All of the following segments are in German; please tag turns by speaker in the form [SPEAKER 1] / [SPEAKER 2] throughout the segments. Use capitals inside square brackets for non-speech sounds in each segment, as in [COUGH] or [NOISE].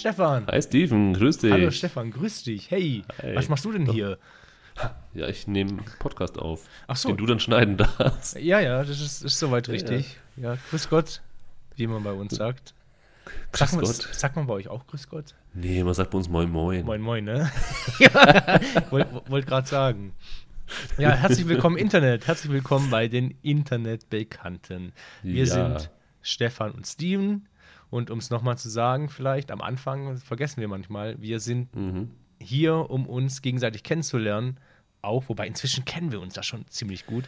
[SPEAKER 1] Stefan.
[SPEAKER 2] Hi Steven, grüß dich.
[SPEAKER 1] Hallo Stefan, grüß dich. Hey,
[SPEAKER 2] Hi.
[SPEAKER 1] was machst du denn hier?
[SPEAKER 2] Ja, ich nehme einen Podcast auf,
[SPEAKER 1] Ach so.
[SPEAKER 2] den du dann schneiden darfst.
[SPEAKER 1] Ja, ja, das ist, ist soweit richtig. Ja. grüß Gott, wie man bei uns sagt.
[SPEAKER 2] Grüß
[SPEAKER 1] Sagt man,
[SPEAKER 2] Gott.
[SPEAKER 1] sagt man bei euch auch Grüß Gott?
[SPEAKER 2] Nee, man sagt bei uns Moin Moin.
[SPEAKER 1] Moin, moin, ne? ja, [LAUGHS] wollte wollt gerade sagen. Ja, [LAUGHS] herzlich willkommen Internet. Herzlich willkommen bei den Internetbekannten. Wir
[SPEAKER 2] Ja.
[SPEAKER 1] sind Stefan und Steven. Und um es nochmal zu sagen, vielleicht am Anfang, vergessen wir manchmal, wir sind
[SPEAKER 2] Mhm.
[SPEAKER 1] hier, um uns gegenseitig kennenzulernen. Auch, wobei inzwischen kennen wir uns da schon ziemlich gut.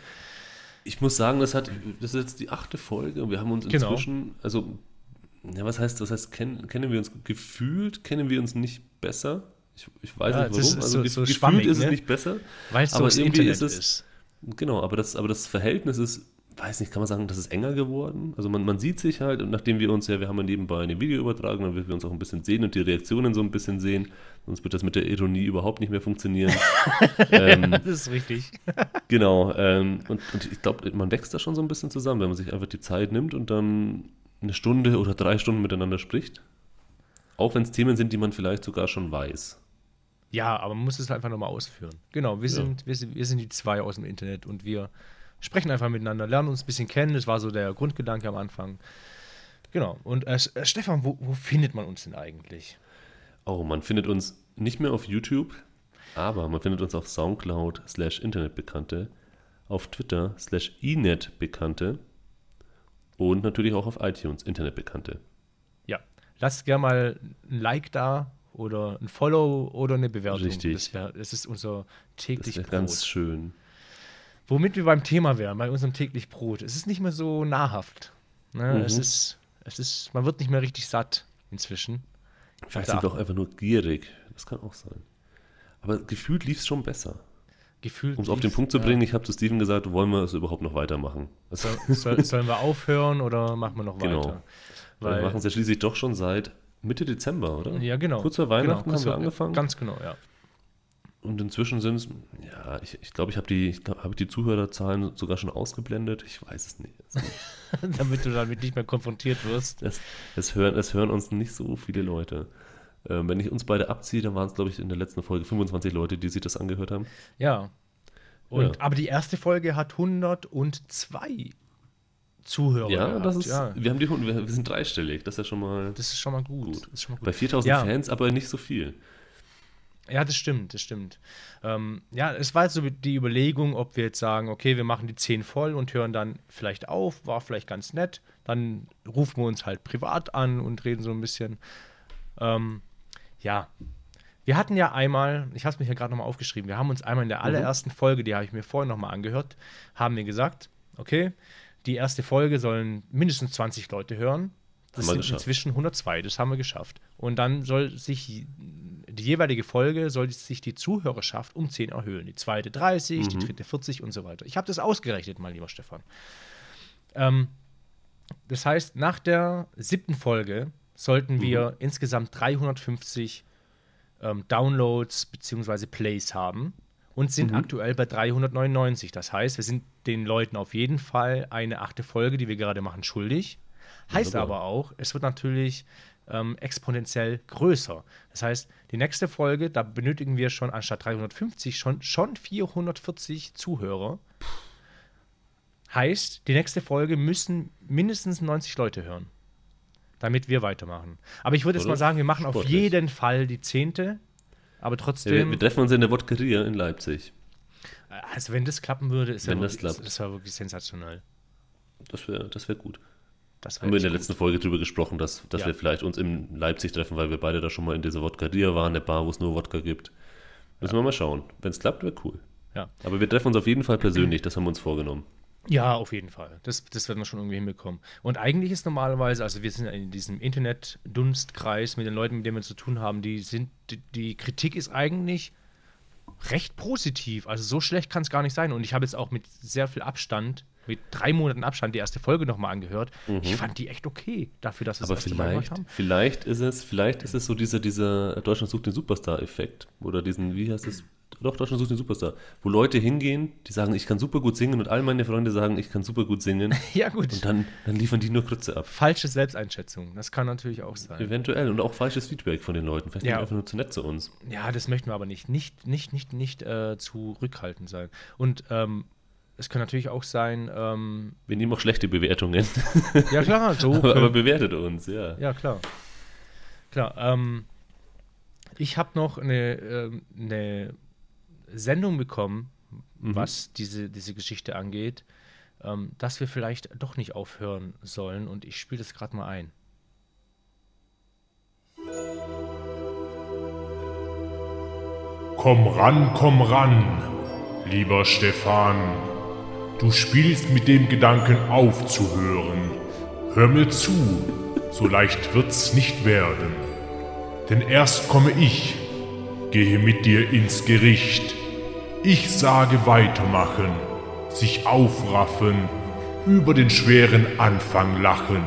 [SPEAKER 2] Ich muss sagen, das, hat, das ist jetzt die achte Folge und wir haben uns
[SPEAKER 1] Genau.
[SPEAKER 2] inzwischen, also, ja, was heißt, was heißt kennen, kennen wir uns gefühlt, kennen wir uns nicht besser? Ich, ich weiß
[SPEAKER 1] Ja,
[SPEAKER 2] nicht warum, also
[SPEAKER 1] so-
[SPEAKER 2] gef-
[SPEAKER 1] so
[SPEAKER 2] gefühlt
[SPEAKER 1] schwammig,
[SPEAKER 2] ist es
[SPEAKER 1] ne?
[SPEAKER 2] nicht besser.
[SPEAKER 1] Weil es so
[SPEAKER 2] Aber irgendwie
[SPEAKER 1] Internet
[SPEAKER 2] ist es-
[SPEAKER 1] ist.
[SPEAKER 2] Genau, aber das, aber das Verhältnis ist, weiß nicht, kann man sagen, das ist enger geworden. Also man, man sieht sich halt und nachdem wir uns ja, wir haben ja nebenbei eine Video übertragen, dann wird wir uns auch ein bisschen sehen und die Reaktionen so ein bisschen sehen. Sonst wird das mit der Ironie überhaupt nicht mehr funktionieren. [LAUGHS] ähm,
[SPEAKER 1] Das ist richtig. [LAUGHS]
[SPEAKER 2] genau, ähm, und, und ich glaube, man wächst da schon so ein bisschen zusammen, wenn man sich einfach die Zeit nimmt und dann eine Stunde oder drei Stunden miteinander spricht. Auch wenn es Themen sind, die man vielleicht sogar schon weiß.
[SPEAKER 1] Ja, aber man muss es einfach nochmal ausführen. Genau, wir
[SPEAKER 2] Ja.
[SPEAKER 1] sind, wir, sind, wir sind die zwei aus dem Internet und wir sprechen einfach miteinander, lernen uns ein bisschen kennen. Das war so der Grundgedanke am Anfang. Genau. Und äh, äh, Stefan, wo, wo findet man uns denn eigentlich?
[SPEAKER 2] Oh, man findet uns nicht mehr auf YouTube, aber man findet uns auf Soundcloud slash Internetbekannte, auf Twitter slash Inetbekannte und natürlich auch auf iTunes Internetbekannte.
[SPEAKER 1] Ja. Lasst gerne mal ein Like da oder ein Follow oder eine Bewertung.
[SPEAKER 2] Richtig.
[SPEAKER 1] Das, wär, das ist unser
[SPEAKER 2] Das
[SPEAKER 1] täglich
[SPEAKER 2] ist
[SPEAKER 1] Brot.
[SPEAKER 2] ganz schön.
[SPEAKER 1] Womit wir beim Thema wären, bei unserem täglich Brot. Es ist nicht mehr so nahrhaft. Ne?
[SPEAKER 2] Mhm.
[SPEAKER 1] Es, ist, es ist, man wird nicht mehr richtig satt inzwischen.
[SPEAKER 2] Vielleicht sind wir auch einfach nur gierig. Das kann auch sein. Aber gefühlt lief es schon besser.
[SPEAKER 1] Gefühlt.
[SPEAKER 2] Um es auf den Punkt zu
[SPEAKER 1] ja.
[SPEAKER 2] bringen, ich habe zu Steven gesagt, wollen wir es überhaupt noch weitermachen? Also,
[SPEAKER 1] Soll, soll, sollen wir aufhören oder machen wir noch
[SPEAKER 2] Genau.
[SPEAKER 1] weiter?
[SPEAKER 2] weil wir machen es ja schließlich doch schon seit Mitte Dezember, oder?
[SPEAKER 1] ja, genau.
[SPEAKER 2] Kurz vor Weihnachten
[SPEAKER 1] genau,
[SPEAKER 2] haben wir angefangen.
[SPEAKER 1] Ganz genau, ja.
[SPEAKER 2] Und inzwischen sind es, ja, ich glaube, ich, glaub, ich habe die, ich glaub, hab ich die Zuhörerzahlen sogar schon ausgeblendet. Ich weiß es nicht. Also, [LAUGHS]
[SPEAKER 1] Damit du damit nicht mehr konfrontiert wirst.
[SPEAKER 2] es, es, hören, es hören uns nicht so viele Leute. Ähm, wenn ich uns beide abziehe, dann waren es, glaube ich, in der letzten Folge 25 Leute, die sich das angehört haben.
[SPEAKER 1] Ja. Und,
[SPEAKER 2] Ja.
[SPEAKER 1] Aber die erste Folge hat 102 Zuhörer.
[SPEAKER 2] ja,
[SPEAKER 1] gehabt.
[SPEAKER 2] das ist,
[SPEAKER 1] ja,
[SPEAKER 2] wir, haben die, wir, wir sind dreistellig. Das ist ja schon mal
[SPEAKER 1] das ist schon mal gut.
[SPEAKER 2] Gut.
[SPEAKER 1] Schon mal gut.
[SPEAKER 2] bei 4000
[SPEAKER 1] Ja.
[SPEAKER 2] Fans, aber nicht so viel.
[SPEAKER 1] Ja, das stimmt, das stimmt. Ähm, ja, es war jetzt so die Überlegung, ob wir jetzt sagen, okay, wir machen die 10 voll und hören dann vielleicht auf, war vielleicht ganz nett. Dann rufen wir uns halt privat an und reden so ein bisschen. Ähm, ja, wir hatten ja einmal, ich habe es mir hier gerade nochmal aufgeschrieben, wir haben uns einmal in der allerersten Folge, die habe ich mir vorhin nochmal angehört, haben wir gesagt, okay, die erste Folge sollen mindestens 20 Leute hören. Das sind
[SPEAKER 2] geschafft.
[SPEAKER 1] inzwischen 102, das haben wir geschafft. Und dann soll sich die jeweilige Folge, soll sich die Zuhörerschaft um 10 erhöhen. Die zweite 30, die dritte 40 und so weiter. Ich habe das ausgerechnet, mein lieber Stefan. Ähm, das heißt, nach der siebten Folge sollten wir insgesamt 350 ähm, Downloads bzw. Plays haben und sind aktuell bei 399. Das heißt, wir sind den Leuten auf jeden Fall eine achte Folge, die wir gerade machen, schuldig. Heißt aber auch, es wird natürlich ähm, exponentiell größer. Das heißt, die nächste Folge, da benötigen wir schon anstatt 350 schon, schon 440 Zuhörer. Heißt, die nächste Folge müssen mindestens 90 Leute hören, damit wir weitermachen. Aber ich würde jetzt mal sagen, wir machen auf
[SPEAKER 2] Sportlich.
[SPEAKER 1] jeden Fall die zehnte. Aber
[SPEAKER 2] Ja, wir,
[SPEAKER 1] trotzdem,
[SPEAKER 2] wir treffen uns in der Wodkeria in Leipzig.
[SPEAKER 1] also wenn das klappen würde, ist
[SPEAKER 2] Wenn
[SPEAKER 1] ja
[SPEAKER 2] das
[SPEAKER 1] wirklich,
[SPEAKER 2] klappt.
[SPEAKER 1] das wäre wirklich sensationell.
[SPEAKER 2] Das wäre das wär gut.
[SPEAKER 1] Das
[SPEAKER 2] Haben wir in der
[SPEAKER 1] echt
[SPEAKER 2] letzten Folge drüber gesprochen, dass, dass
[SPEAKER 1] Ja.
[SPEAKER 2] wir vielleicht uns in Leipzig treffen, weil wir beide da schon mal in dieser Wodka-Dia waren, eine Bar, wo es nur Wodka gibt. Müssen wir mal schauen. Wenn es klappt, wäre cool.
[SPEAKER 1] gut. Ja.
[SPEAKER 2] Aber wir treffen uns auf jeden Fall persönlich, das haben wir uns vorgenommen.
[SPEAKER 1] Ja, auf jeden Fall. Das, das werden wir schon irgendwie hinbekommen. Und eigentlich ist normalerweise, also wir sind in diesem Internet-Dunstkreis mit den Leuten, mit denen wir zu tun haben, die sind, die, die Kritik ist eigentlich recht positiv. Also so schlecht kann es gar nicht sein. Und ich habe jetzt auch mit sehr viel Abstand, mit drei Monaten Abstand, die erste Folge nochmal angehört. Ich fand die echt okay, dafür, dass wir
[SPEAKER 2] Aber
[SPEAKER 1] das
[SPEAKER 2] vielleicht,
[SPEAKER 1] haben.
[SPEAKER 2] vielleicht ist es, vielleicht ist es so dieser, dieser Deutschland sucht den Superstar-Effekt. Oder diesen, wie heißt es, doch, Deutschland sucht den Superstar. Wo Leute hingehen, die sagen, ich kann super gut singen und all meine Freunde sagen, ich kann super gut singen. [LAUGHS]
[SPEAKER 1] Ja, gut.
[SPEAKER 2] Und dann, dann liefern die nur Krütze ab.
[SPEAKER 1] Falsche Selbsteinschätzung, das kann natürlich auch sein.
[SPEAKER 2] Eventuell. Und auch falsches Feedback von den Leuten. Vielleicht
[SPEAKER 1] Ja.
[SPEAKER 2] sind die einfach nur zu nett zu uns.
[SPEAKER 1] Ja, das möchten wir aber nicht. Nicht, nicht, nicht, nicht äh, zurückhaltend sein. Und ähm, es kann natürlich auch sein, ähm,
[SPEAKER 2] Wir nehmen auch schlechte Bewertungen.
[SPEAKER 1] ja klar, [LAUGHS] so.
[SPEAKER 2] aber, aber bewertet uns, ja.
[SPEAKER 1] ja, klar. Klar. Ähm, ich habe noch eine, ähm, eine Sendung bekommen,
[SPEAKER 2] Mhm.
[SPEAKER 1] was diese, diese Geschichte angeht, ähm, dass wir vielleicht doch nicht aufhören sollen. Und ich spiele das gerade mal ein.
[SPEAKER 3] Komm ran, komm ran, lieber Stefan. Du spielst mit dem Gedanken aufzuhören. Hör mir zu, so leicht wird's nicht werden. Denn erst komme ich, gehe mit dir ins Gericht. Ich sage weitermachen, sich aufraffen, über den schweren Anfang lachen.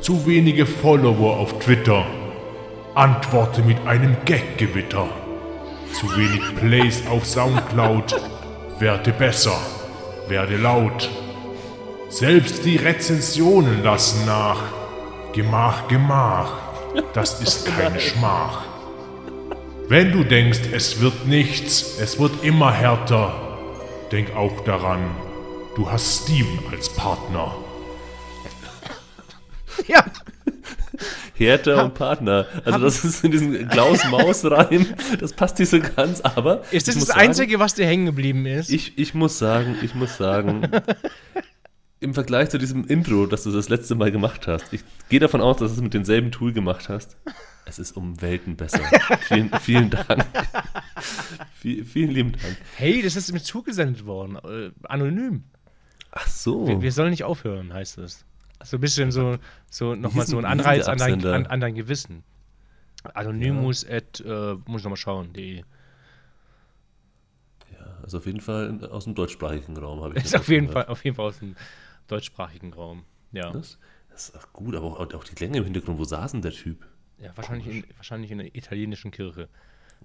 [SPEAKER 3] Zu wenige Follower auf Twitter. Antworte mit einem Gaggewitter. Zu wenig Plays auf Soundcloud. Werde besser, werde laut. Selbst die Rezensionen lassen nach. Gemach, Gemach, das ist [LAUGHS] keine Schmach. Wenn du denkst, es wird nichts, es wird immer härter, denk auch daran, du hast Steven als Partner.
[SPEAKER 1] Ja,
[SPEAKER 2] Härter und Partner. Also das ist in diesem Klaus-Maus-Reim, das passt nicht so ganz, aber...
[SPEAKER 1] ist das das
[SPEAKER 2] sagen,
[SPEAKER 1] Einzige, was dir hängen geblieben ist?
[SPEAKER 2] Ich, ich muss sagen, ich muss sagen, [LAUGHS] im Vergleich zu diesem Intro, das du das letzte Mal gemacht hast, ich gehe davon aus, dass du es mit demselben Tool gemacht hast. Es ist um Welten besser. [LAUGHS] vielen, vielen Dank. Viel, vielen lieben Dank.
[SPEAKER 1] hey, das ist mir zugesendet worden. Äh, anonym.
[SPEAKER 2] Ach so.
[SPEAKER 1] Wir, wir sollen nicht aufhören, heißt es. So ein bisschen so, so nochmal so ein Anreiz an dein, an, an dein Gewissen. Anonymous at, äh, muss ich nochmal schauen, de.
[SPEAKER 2] also auf jeden Fall aus dem deutschsprachigen Raum habe ich
[SPEAKER 1] Ist
[SPEAKER 2] das
[SPEAKER 1] auf jeden, Fall, auf jeden Fall aus dem deutschsprachigen Raum. Ja,
[SPEAKER 2] Das, das ist auch gut, aber auch, auch die Länge im Hintergrund. Wo saß denn der Typ?
[SPEAKER 1] ja wahrscheinlich, in, wahrscheinlich in der italienischen Kirche.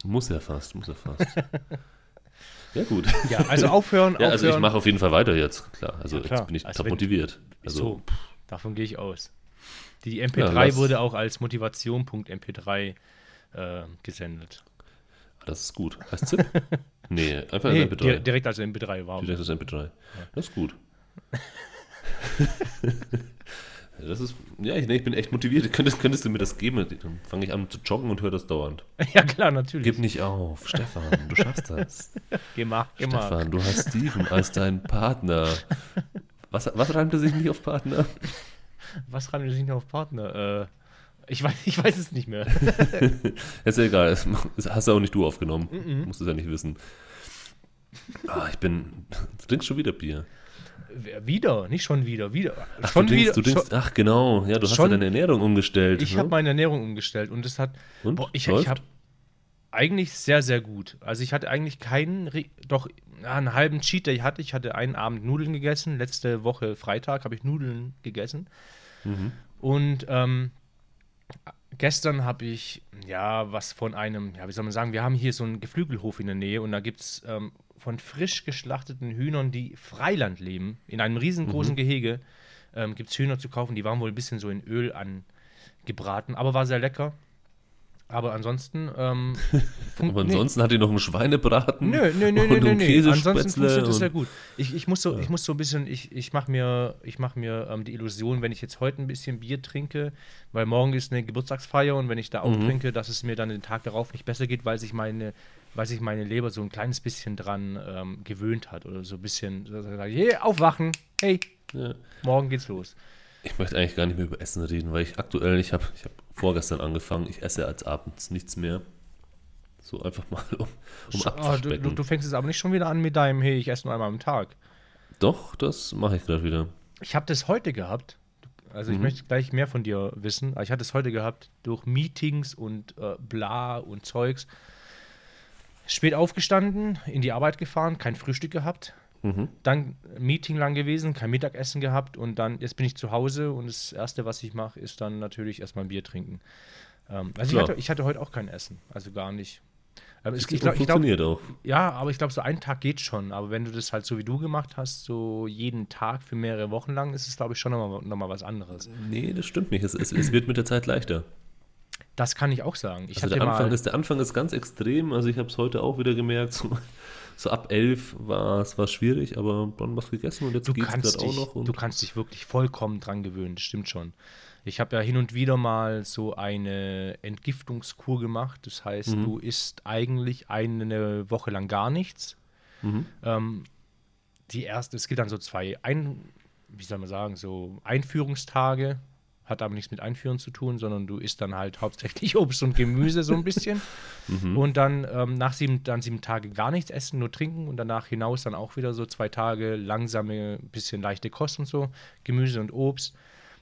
[SPEAKER 2] Muss er fast, muss er fast. [LAUGHS] ja, gut.
[SPEAKER 1] Ja, also aufhören,
[SPEAKER 2] Ja,
[SPEAKER 1] aufhören.
[SPEAKER 2] also ich mache auf jeden Fall weiter jetzt, klar. Also
[SPEAKER 1] Ja, klar.
[SPEAKER 2] jetzt bin ich
[SPEAKER 1] Also
[SPEAKER 2] top motiviert.
[SPEAKER 1] so,
[SPEAKER 2] Also,
[SPEAKER 1] davon gehe ich aus. Die
[SPEAKER 2] Ja,
[SPEAKER 1] MP3
[SPEAKER 2] lass-
[SPEAKER 1] wurde auch als Motivation.mp3 äh, gesendet.
[SPEAKER 2] das ist gut. Als ZIP? [LAUGHS] nee, einfach
[SPEAKER 1] Nee,
[SPEAKER 2] als MP3.
[SPEAKER 1] di- direkt als MP3 war.
[SPEAKER 2] Direkt als MP3. Das ist gut. Ja, [LAUGHS] das ist, ja, ich, nee, ich bin echt motiviert. Könntest, könntest du mir das geben? Dann fange ich an zu joggen und höre das dauernd. [LAUGHS]
[SPEAKER 1] Ja, klar, natürlich.
[SPEAKER 2] Gib nicht auf, Stefan, du schaffst das.
[SPEAKER 1] Gemacht, gemacht.
[SPEAKER 2] Stefan, du hast Steven als deinen Partner. Was, was reimte sich nicht auf Partner? [LAUGHS]
[SPEAKER 1] Was reimt sich noch auf Partner? Äh, ich, weiß, ich weiß es nicht mehr. [LAUGHS]
[SPEAKER 2] Ist ja egal, das hast ja auch nicht du aufgenommen.
[SPEAKER 1] Mhm.
[SPEAKER 2] Musst es ja nicht wissen. Ah, ich bin. Du trinkst schon wieder Bier.
[SPEAKER 1] wieder, nicht schon wieder, wieder.
[SPEAKER 2] Ach,
[SPEAKER 1] schon
[SPEAKER 2] du trinkst,
[SPEAKER 1] wieder.
[SPEAKER 2] du trinkst,
[SPEAKER 1] schon,
[SPEAKER 2] ach genau, ja, du hast
[SPEAKER 1] schon-
[SPEAKER 2] ja deine Ernährung umgestellt.
[SPEAKER 1] ich
[SPEAKER 2] ne?
[SPEAKER 1] habe meine Ernährung umgestellt und es hat.
[SPEAKER 2] Und?
[SPEAKER 1] Boah, ich ich habe eigentlich sehr, sehr gut. Also ich hatte eigentlich keinen, doch einen halben Cheat Day hatte ich. hatte einen Abend Nudeln gegessen. Letzte Woche Freitag habe ich Nudeln gegessen.
[SPEAKER 2] Mhm.
[SPEAKER 1] Und ähm, gestern habe ich, ja, was von einem, ja, wie soll man sagen, wir haben hier so einen Geflügelhof in der Nähe und da gibt es ähm, von frisch geschlachteten Hühnern, die Freiland leben, in einem riesengroßen
[SPEAKER 2] Mhm.
[SPEAKER 1] Gehege, ähm, gibt es Hühner zu kaufen. Die waren wohl ein bisschen so in Öl angebraten, aber war sehr lecker. Aber ansonsten, ähm, [LAUGHS]
[SPEAKER 2] Aber
[SPEAKER 1] nee.
[SPEAKER 2] ansonsten hat die noch einen Schweinebraten.
[SPEAKER 1] Nö, nö, nö,
[SPEAKER 2] und
[SPEAKER 1] nö, nö, nö. Ansonsten funktioniert das sehr gut. Ich, ich, muss so, ich muss so ein bisschen, ich, ich mache mir, ich mach mir ähm, die Illusion, wenn ich jetzt heute ein bisschen Bier trinke, weil morgen ist eine Geburtstagsfeier und wenn ich da auch
[SPEAKER 2] Mhm.
[SPEAKER 1] trinke, dass es mir dann den Tag darauf nicht besser geht, weil sich meine, weil sich meine Leber so ein kleines bisschen dran ähm, gewöhnt hat oder so ein bisschen, hey, aufwachen, hey,
[SPEAKER 2] Ja.
[SPEAKER 1] morgen geht's los.
[SPEAKER 2] Ich möchte eigentlich gar nicht mehr über Essen reden, weil ich aktuell, ich habe ich hab vorgestern angefangen, ich esse als abends nichts mehr. So einfach mal, um, um
[SPEAKER 1] Ah, du, du, du fängst jetzt aber nicht schon wieder an mit deinem, hey, ich esse nur einmal am Tag.
[SPEAKER 2] Doch, das mache ich gerade wieder.
[SPEAKER 1] Ich habe das heute gehabt. Also ich
[SPEAKER 2] Mhm.
[SPEAKER 1] möchte gleich mehr von dir wissen. Aber ich hatte es heute gehabt durch Meetings und äh, bla und Zeugs. Spät aufgestanden, in die Arbeit gefahren, kein Frühstück gehabt.
[SPEAKER 2] Mhm.
[SPEAKER 1] Dann Meeting lang gewesen, kein Mittagessen gehabt und dann, jetzt bin ich zu Hause und das Erste, was ich mache, ist dann natürlich erstmal ein Bier trinken. Ähm, also ich hatte, ich hatte heute auch kein Essen, also gar nicht. Aber es, ich glaub, ich glaub,
[SPEAKER 2] funktioniert auch.
[SPEAKER 1] ja, aber ich glaube, so einen Tag geht schon. Aber wenn du das halt so wie du gemacht hast, so jeden Tag für mehrere Wochen lang, ist es, glaube ich, schon nochmal noch mal was anderes.
[SPEAKER 2] Nee, das stimmt nicht. Es, es, es wird mit der Zeit leichter.
[SPEAKER 1] Das kann ich auch sagen. Ich
[SPEAKER 2] Also der Anfang, ist, der Anfang ist ganz extrem. Also ich habe es heute auch wieder gemerkt. So, so ab elf war es war schwierig, aber dann was gegessen und jetzt geht es auch noch.
[SPEAKER 1] Du kannst dich wirklich vollkommen dran gewöhnen, das stimmt schon. Ich habe ja hin und wieder mal so eine Entgiftungskur gemacht. Das heißt,
[SPEAKER 2] Mhm.
[SPEAKER 1] du isst eigentlich eine Woche lang gar nichts.
[SPEAKER 2] Mhm.
[SPEAKER 1] Ähm, die erste, es gibt dann so zwei, ein, wie soll man sagen, so Einführungstage. Hat aber nichts mit Einführen zu tun, sondern du isst dann halt hauptsächlich [LAUGHS] Obst und Gemüse so ein bisschen. [LAUGHS]
[SPEAKER 2] Mhm.
[SPEAKER 1] Und dann ähm, nach sieben, dann sieben Tage gar nichts essen, nur trinken und danach hinaus dann auch wieder so zwei Tage langsame, bisschen leichte Kost und so, Gemüse und Obst.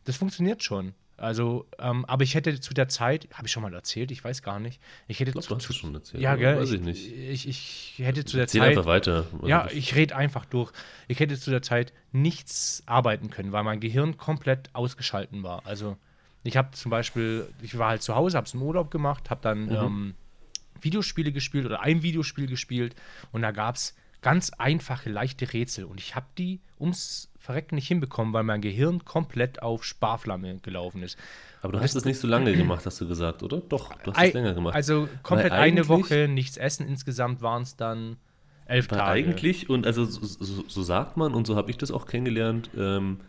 [SPEAKER 1] Das funktioniert schon. Also, ähm, aber ich hätte zu der Zeit, habe ich schon mal erzählt, ich weiß gar nicht. Ich hätte
[SPEAKER 2] Ich glaube,
[SPEAKER 1] zu,
[SPEAKER 2] schon erzählt.
[SPEAKER 1] ja, gell?
[SPEAKER 2] Weiß
[SPEAKER 1] ich,
[SPEAKER 2] ich nicht.
[SPEAKER 1] Ich, ich hätte zu der
[SPEAKER 2] Erzähl
[SPEAKER 1] Zeit.
[SPEAKER 2] einfach weiter. Also
[SPEAKER 1] Ja,
[SPEAKER 2] das-
[SPEAKER 1] ich rede einfach durch. Ich hätte zu der Zeit nichts arbeiten können, weil mein Gehirn komplett ausgeschalten war. Also ich habe zum Beispiel, ich war halt zu Hause, habe es im Urlaub gemacht, habe dann ähm, Videospiele gespielt oder ein Videospiel gespielt und da gab es ganz einfache, leichte Rätsel und ich habe die ums Verrecken nicht hinbekommen, weil mein Gehirn komplett auf Sparflamme gelaufen ist.
[SPEAKER 2] aber du hast es nicht so lange gemacht, hast du gesagt, oder? Doch, du hast es länger gemacht.
[SPEAKER 1] Also komplett eine Woche nichts essen, insgesamt waren es dann elf Tage.
[SPEAKER 2] eigentlich, und also so, so, sagt man, und so habe ich das auch kennengelernt, ähm,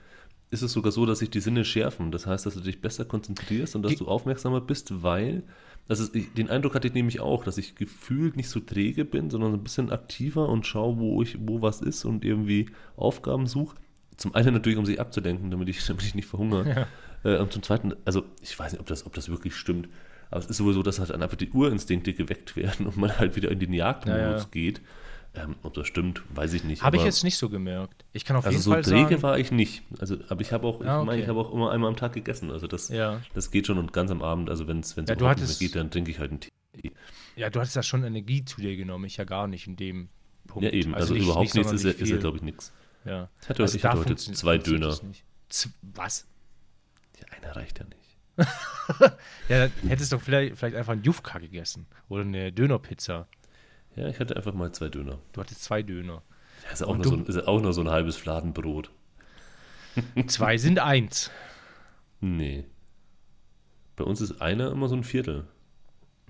[SPEAKER 2] ist es sogar so, dass sich die Sinne schärfen. Das heißt, dass du dich besser konzentrierst und dass
[SPEAKER 1] Die-
[SPEAKER 2] du aufmerksamer bist, weil, also den Eindruck hatte ich nämlich auch, dass ich gefühlt nicht so träge bin, sondern ein bisschen aktiver und schaue, wo ich, wo was ist und irgendwie Aufgaben suche. Zum einen natürlich, um sich abzudenken, damit ich, [LAUGHS] damit ich nicht verhungere. Äh, und zum zweiten, also ich weiß nicht, ob das, ob das wirklich stimmt, aber es ist sowieso, dass halt dann einfach die Urinstinkte geweckt werden [LAUGHS] und man halt wieder in den Jagdmodus
[SPEAKER 1] Ja, ja.
[SPEAKER 2] geht. Ähm, ob das stimmt, weiß ich nicht.
[SPEAKER 1] Habe ich jetzt nicht so gemerkt. Ich kann auf
[SPEAKER 2] also
[SPEAKER 1] jeden
[SPEAKER 2] so
[SPEAKER 1] Fall
[SPEAKER 2] träge
[SPEAKER 1] sagen,
[SPEAKER 2] war ich nicht. Also, aber ich habe auch, ich
[SPEAKER 1] Ah,
[SPEAKER 2] meine, ich
[SPEAKER 1] okay.
[SPEAKER 2] habe auch immer einmal am Tag gegessen. Also das,
[SPEAKER 1] Ja.
[SPEAKER 2] das geht schon und ganz am Abend, also wenn es wenn es
[SPEAKER 1] Ja,
[SPEAKER 2] überhaupt nicht mehr geht, dann trinke ich halt einen Tee.
[SPEAKER 1] Ja, du hattest ja schon Energie zu dir genommen, ich ja gar nicht in dem Punkt.
[SPEAKER 2] Ja, eben. Also,
[SPEAKER 1] nicht-
[SPEAKER 2] überhaupt
[SPEAKER 1] nicht
[SPEAKER 2] nichts ist ja, ist ja glaube ich, nichts.
[SPEAKER 1] Ja.
[SPEAKER 2] Ich hatte,
[SPEAKER 1] Also
[SPEAKER 2] ich hatte heute zwei Döner.
[SPEAKER 1] was?
[SPEAKER 2] Ja, einer reicht ja nicht. [LAUGHS]
[SPEAKER 1] Ja, dann hättest du doch vielleicht, vielleicht einfach einen Jufka gegessen oder eine Dönerpizza.
[SPEAKER 2] Ja, ich hatte einfach mal zwei Döner.
[SPEAKER 1] Du hattest zwei Döner.
[SPEAKER 2] Ja, ist, auch nur so ein, ist auch nur so ein halbes Fladenbrot. [LAUGHS]
[SPEAKER 1] Zwei sind eins.
[SPEAKER 2] Nee. Bei uns ist einer immer so ein Viertel.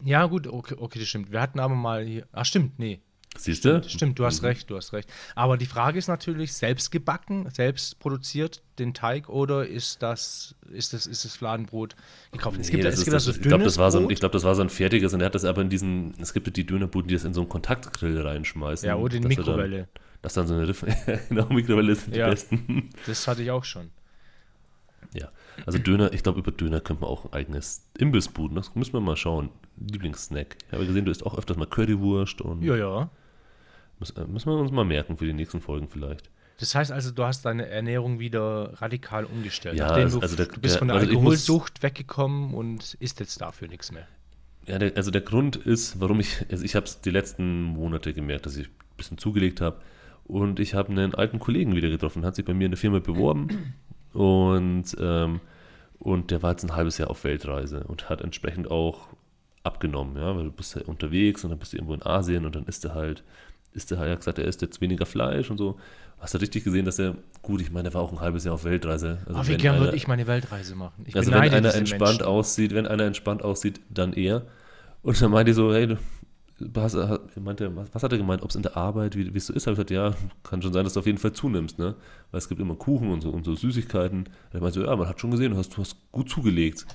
[SPEAKER 1] Ja, gut, okay, okay, das stimmt. Wir hatten aber mal hier. Ach, stimmt, nee.
[SPEAKER 2] Siehst du?
[SPEAKER 1] Stimmt, du hast
[SPEAKER 2] Mhm.
[SPEAKER 1] recht, du hast recht. Aber die Frage ist natürlich, selbst gebacken, selbst produziert den Teig oder ist das, ist das, ist das Fladenbrot gekauft? Es
[SPEAKER 2] Nee,
[SPEAKER 1] gibt, ja-
[SPEAKER 2] das
[SPEAKER 1] es
[SPEAKER 2] ist,
[SPEAKER 1] gibt
[SPEAKER 2] das,
[SPEAKER 1] so
[SPEAKER 2] ich glaube, das, war so ein- ich glaub, das war so ein fertiges und er hat das aber in diesen, es gibt ja die Dönerbuden, die das in so einen Kontaktgrill reinschmeißen.
[SPEAKER 1] Ja, oder in die Mikrowelle.
[SPEAKER 2] Dass dann so eine Riff [LAUGHS] genau, Mikrowelle sind
[SPEAKER 1] Ja.
[SPEAKER 2] die besten.
[SPEAKER 1] Das hatte ich auch schon.
[SPEAKER 2] Ja, also Döner, ich glaube, über Döner könnte man auch ein eigenes Imbissbuden, das müssen wir mal schauen. Lieblingssnack. Ich habe gesehen, du isst auch öfters mal Currywurst und
[SPEAKER 1] Ja, ja.
[SPEAKER 2] Äh, müssen wir uns mal merken für die nächsten Folgen vielleicht.
[SPEAKER 1] Das heißt also, du hast deine Ernährung wieder radikal umgestellt.
[SPEAKER 2] Ja,
[SPEAKER 1] Nachdem du,
[SPEAKER 2] also der-
[SPEAKER 1] du bist von der
[SPEAKER 2] also ich muss-
[SPEAKER 1] Alkoholsucht weggekommen und isst jetzt dafür nichts mehr.
[SPEAKER 2] Ja, der, also der Grund ist, warum ich, also ich habe es die letzten Monate gemerkt, dass ich ein bisschen zugelegt habe und ich habe einen alten Kollegen wieder getroffen, hat sich bei mir in der Firma beworben und, ähm, und der war jetzt ein halbes Jahr auf Weltreise und hat entsprechend auch abgenommen, ja, weil du bist ja unterwegs und dann bist du irgendwo in Asien und dann isst er halt, isst er halt, er hat gesagt, er isst jetzt weniger Fleisch und so. Hast du richtig gesehen, dass er, gut, ich meine, er war auch ein halbes Jahr auf Weltreise. Also
[SPEAKER 1] Aber wie gern würde ich meine Weltreise machen? Ich
[SPEAKER 2] also wenn einer entspannt
[SPEAKER 1] Menschen.
[SPEAKER 2] aussieht, wenn einer entspannt aussieht, dann er. Und dann meinte ich so, hey, du hast, hat- meinte, was, was hat er gemeint, ob es in der Arbeit, wie wie es so ist? Habe ich gesagt, ja, kann schon sein, dass du auf jeden Fall zunimmst, ne? Weil es gibt immer Kuchen und so, und so Süßigkeiten. Er meinte so, ja, man hat schon gesehen, du hast, du hast gut zugelegt.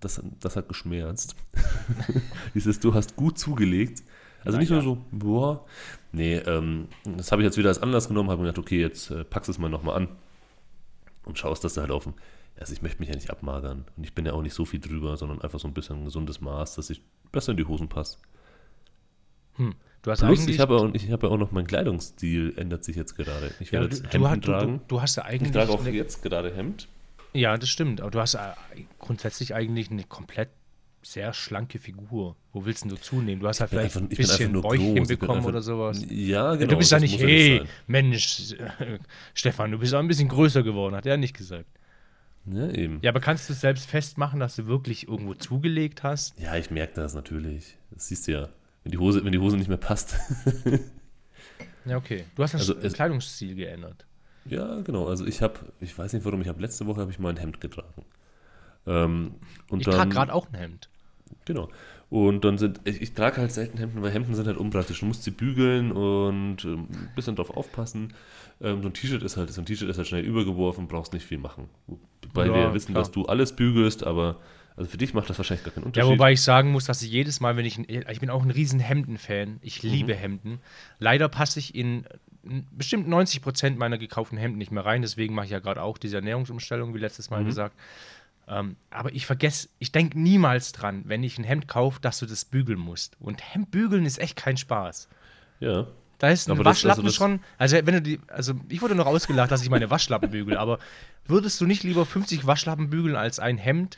[SPEAKER 2] Das, das hat geschmerzt. [LAUGHS] Dieses, du hast gut zugelegt. Also nicht
[SPEAKER 1] Naja.
[SPEAKER 2] nur so, boah. Nee, ähm, das habe ich jetzt wieder als Anlass genommen, habe mir gedacht, okay, jetzt äh, packst du es mal nochmal an und schaust, dass du halt auf dem. Also ich möchte mich ja nicht abmagern und ich bin ja auch nicht so viel drüber, sondern einfach so ein bisschen ein gesundes Maß, dass ich besser in die Hosen passe.
[SPEAKER 1] Hm. Du hast
[SPEAKER 2] Plus,
[SPEAKER 1] eigentlich.
[SPEAKER 2] ich habe ja, auch- ich habe ja auch noch mein Kleidungsstil ändert sich jetzt gerade. Ich
[SPEAKER 1] ja,
[SPEAKER 2] werde
[SPEAKER 1] du,
[SPEAKER 2] jetzt
[SPEAKER 1] du,
[SPEAKER 2] Hemden
[SPEAKER 1] du,
[SPEAKER 2] tragen.
[SPEAKER 1] du, du hast ja
[SPEAKER 2] ich
[SPEAKER 1] eigentlich.
[SPEAKER 2] trage auch jetzt gerade Hemd.
[SPEAKER 1] Ja, das stimmt. Aber du hast grundsätzlich eigentlich eine komplett sehr schlanke Figur. Wo willst denn du zunehmen? Du hast halt vielleicht
[SPEAKER 2] einfach-
[SPEAKER 1] ein bisschen Bäuchchen bekommen oder sowas.
[SPEAKER 2] Ja, genau.
[SPEAKER 1] du bist ja nicht,
[SPEAKER 2] ja
[SPEAKER 1] hey,
[SPEAKER 2] sein.
[SPEAKER 1] Mensch, äh, [LAUGHS] Stefan, du bist auch ein bisschen größer geworden, hat er nicht gesagt.
[SPEAKER 2] Ja, eben.
[SPEAKER 1] Ja, aber kannst du selbst festmachen, dass du wirklich irgendwo zugelegt hast?
[SPEAKER 2] Ja, ich merke das natürlich. Das siehst du ja. wenn die Hose, wenn die Hose nicht mehr passt. [LAUGHS]
[SPEAKER 1] Ja, okay. Du hast
[SPEAKER 2] Also
[SPEAKER 1] das
[SPEAKER 2] es-
[SPEAKER 1] Kleidungsstil geändert.
[SPEAKER 2] ja, genau. Also ich habe, ich weiß nicht warum, ich habe letzte Woche habe ich mal ein Hemd getragen. Ähm, und
[SPEAKER 1] Ich trage gerade auch ein Hemd.
[SPEAKER 2] Genau. Und dann sind, ich, ich trage halt selten Hemden, weil Hemden sind halt unpraktisch. Du musst sie bügeln und ähm, ein bisschen drauf aufpassen. Ähm, so ein T-Shirt ist halt, so ein T-Shirt ist halt schnell übergeworfen, brauchst nicht viel machen. Wobei
[SPEAKER 1] Ja,
[SPEAKER 2] wir wissen,
[SPEAKER 1] klar.
[SPEAKER 2] dass du alles bügelst, aber also für dich macht das wahrscheinlich gar keinen
[SPEAKER 1] Ja,
[SPEAKER 2] Unterschied.
[SPEAKER 1] wobei ich sagen muss, dass ich jedes Mal, wenn ich, ich bin auch ein riesen Hemden-Fan, ich
[SPEAKER 2] Mhm.
[SPEAKER 1] liebe Hemden. Leider passe ich in bestimmt 90 Prozent meiner gekauften Hemden nicht mehr rein, deswegen mache ich ja gerade auch diese Ernährungsumstellung, wie letztes
[SPEAKER 2] Mhm.
[SPEAKER 1] Mal gesagt. Ähm, aber ich vergesse, ich denke niemals dran, wenn ich ein Hemd kaufe, dass du das bügeln musst. Und Hemd bügeln ist echt kein Spaß.
[SPEAKER 2] ja.
[SPEAKER 1] Da ist ein
[SPEAKER 2] Aber das-
[SPEAKER 1] Waschlappen
[SPEAKER 2] also das-
[SPEAKER 1] schon. Also, wenn du die, also ich wurde noch ausgelacht, dass ich meine Waschlappen bügel, aber würdest du nicht lieber 50 Waschlappen bügeln als ein Hemd?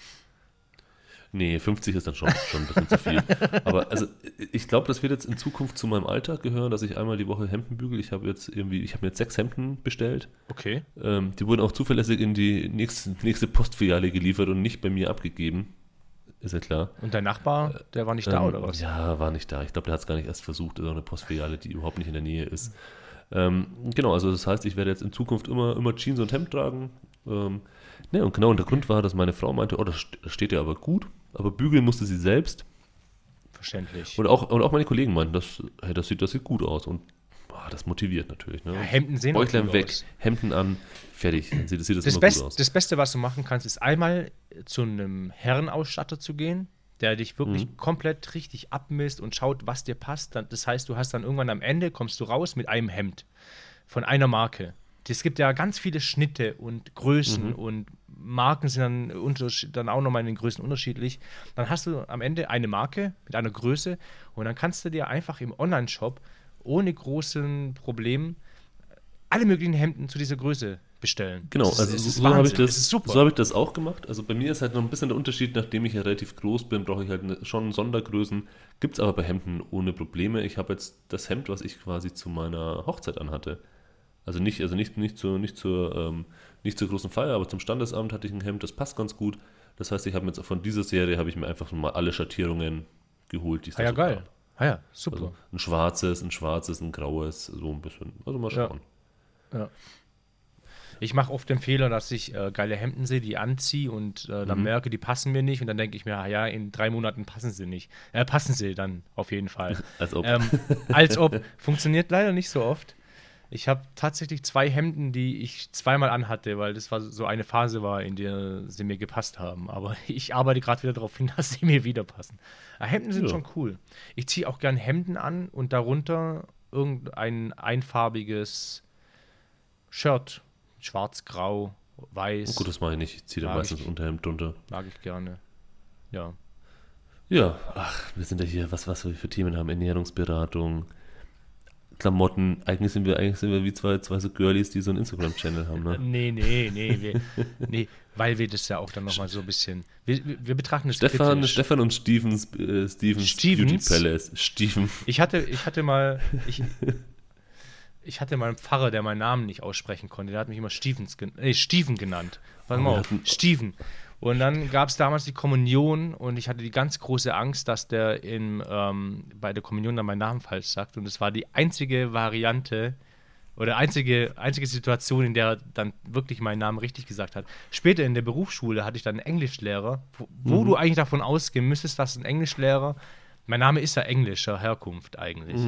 [SPEAKER 2] Nee, 50 ist dann schon, schon ein bisschen zu viel. [LAUGHS] Aber also ich glaube, das wird jetzt in Zukunft zu meinem Alltag gehören, dass ich einmal die Woche Hemden bügel. Ich habe jetzt irgendwie, ich habe mir jetzt sechs Hemden bestellt.
[SPEAKER 1] Okay.
[SPEAKER 2] Ähm, die wurden auch zuverlässig in die nächste, nächste Postfiliale geliefert und nicht bei mir abgegeben. Ist ja klar.
[SPEAKER 1] Und dein Nachbar, der war nicht da,
[SPEAKER 2] Ähm,
[SPEAKER 1] oder was?
[SPEAKER 2] Ja, war nicht da. Ich glaube, der hat es gar nicht erst versucht. Das ist auch eine Postfiliale, die überhaupt nicht in der Nähe ist. Ähm, genau, also das heißt, ich werde jetzt in Zukunft immer, immer Jeans und Hemd tragen. Ähm, ne, und genau, und der Grund war, dass meine Frau meinte, oh, das steht ja aber gut. Aber bügeln musste sie selbst.
[SPEAKER 1] Verständlich.
[SPEAKER 2] Und auch, und auch meine Kollegen meinten, das, hey, das, sieht, das sieht gut aus. Und boah, das motiviert natürlich. Ne?
[SPEAKER 1] Ja, Hemden sehen
[SPEAKER 2] Bäuchlein
[SPEAKER 1] gut
[SPEAKER 2] weg,
[SPEAKER 1] aus.
[SPEAKER 2] Hemden an, fertig. Dann sieht, sieht das,
[SPEAKER 1] Das,
[SPEAKER 2] immer
[SPEAKER 1] Best,
[SPEAKER 2] gut aus.
[SPEAKER 1] das Beste, was du machen kannst, ist einmal zu einem Herrenausstatter zu gehen, der dich wirklich
[SPEAKER 2] Mhm.
[SPEAKER 1] komplett richtig abmisst und schaut, was dir passt. Dann- Das heißt, du hast dann irgendwann am Ende, kommst du raus mit einem Hemd von einer Marke. Es gibt ja ganz viele Schnitte und Größen
[SPEAKER 2] Mhm.
[SPEAKER 1] und Marken sind dann, unterschied- dann auch nochmal in den Größen unterschiedlich. Dann hast du am Ende eine Marke mit einer Größe und dann kannst du dir einfach im Online-Shop ohne großen Problem alle möglichen Hemden zu dieser Größe bestellen.
[SPEAKER 2] Genau,
[SPEAKER 1] ist-
[SPEAKER 2] also so, habe ich das, so habe ich das auch gemacht. Also bei mir ist halt noch ein bisschen der Unterschied, nachdem ich ja relativ groß bin, brauche ich halt eine, schon Sondergrößen. Gibt es aber bei Hemden ohne Probleme. Ich habe jetzt das Hemd, was ich quasi zu meiner Hochzeit anhatte. Also nicht, also nicht, nicht, zur, nicht, zur, ähm, nicht zur großen Feier, aber zum Standesamt hatte ich ein Hemd, das passt ganz gut. Das heißt, ich habe jetzt von dieser Serie habe ich mir einfach mal alle Schattierungen geholt, die es
[SPEAKER 1] Ah ja,
[SPEAKER 2] so
[SPEAKER 1] geil.
[SPEAKER 2] gab.
[SPEAKER 1] Ah ja, super.
[SPEAKER 2] Also ein schwarzes, ein schwarzes, ein graues, so ein bisschen. Also mal
[SPEAKER 1] Ja.
[SPEAKER 2] schauen.
[SPEAKER 1] Ich mache oft den Fehler, dass ich äh, geile Hemden sehe, die anziehe und äh,
[SPEAKER 2] Mhm.
[SPEAKER 1] dann merke, die passen mir nicht und dann denke ich mir, ah ja, in drei Monaten passen sie nicht. Äh, passen sie dann auf jeden Fall. [LAUGHS]
[SPEAKER 2] Als ob.
[SPEAKER 1] ähm, als ob. Funktioniert leider nicht so oft. Ich habe tatsächlich zwei Hemden, die ich zweimal anhatte, weil das war so eine Phase war, in der sie mir gepasst haben. Aber [LAUGHS] ich arbeite gerade wieder darauf hin, [LAUGHS] dass sie mir wieder passen. Aber Hemden sind
[SPEAKER 2] Ja.
[SPEAKER 1] schon cool. Ich ziehe auch gern Hemden an und darunter irgendein einfarbiges Shirt. Schwarz, grau, weiß.
[SPEAKER 2] Oh, gut, das mache ich nicht. Ich ziehe dann
[SPEAKER 1] Mag
[SPEAKER 2] meistens
[SPEAKER 1] ich.
[SPEAKER 2] Unterhemd drunter.
[SPEAKER 1] Mag ich gerne. Ja.
[SPEAKER 2] Ja, ach, wir sind ja hier, was, was wir für Themen haben, Ernährungsberatung, Klamotten. Eigentlich sind wir, eigentlich sind wir wie zwei, zwei so Girlies, die so einen Instagram-Channel haben, ne?
[SPEAKER 1] Nee, nee, nee, wir, [LAUGHS] nee, weil wir das ja auch dann nochmal so ein bisschen. Wir, wir betrachten das
[SPEAKER 2] Stefan,
[SPEAKER 1] kritisch.
[SPEAKER 2] Stefan und Stevens, äh, Stevens,
[SPEAKER 1] Stevens?
[SPEAKER 2] Beauty Palace. Steven.
[SPEAKER 1] Ich hatte, [LAUGHS] ich hatte mal, ich, ich hatte mal einen Pfarrer, der meinen Namen nicht aussprechen konnte. Der hat mich immer Stevens, gen äh, Steven genannt. Warte mal auf, Steven. Und dann gab es damals die Kommunion und ich hatte die ganz große Angst, dass der in, ähm, bei der Kommunion dann meinen Namen falsch sagt. Und es war die einzige Variante oder einzige, einzige Situation, in der er dann wirklich meinen Namen richtig gesagt hat. Später in der Berufsschule hatte ich dann einen Englischlehrer, wo, wo du eigentlich davon ausgehen müsstest, dass ein Englischlehrer, mein Name ist ja englischer Herkunft eigentlich,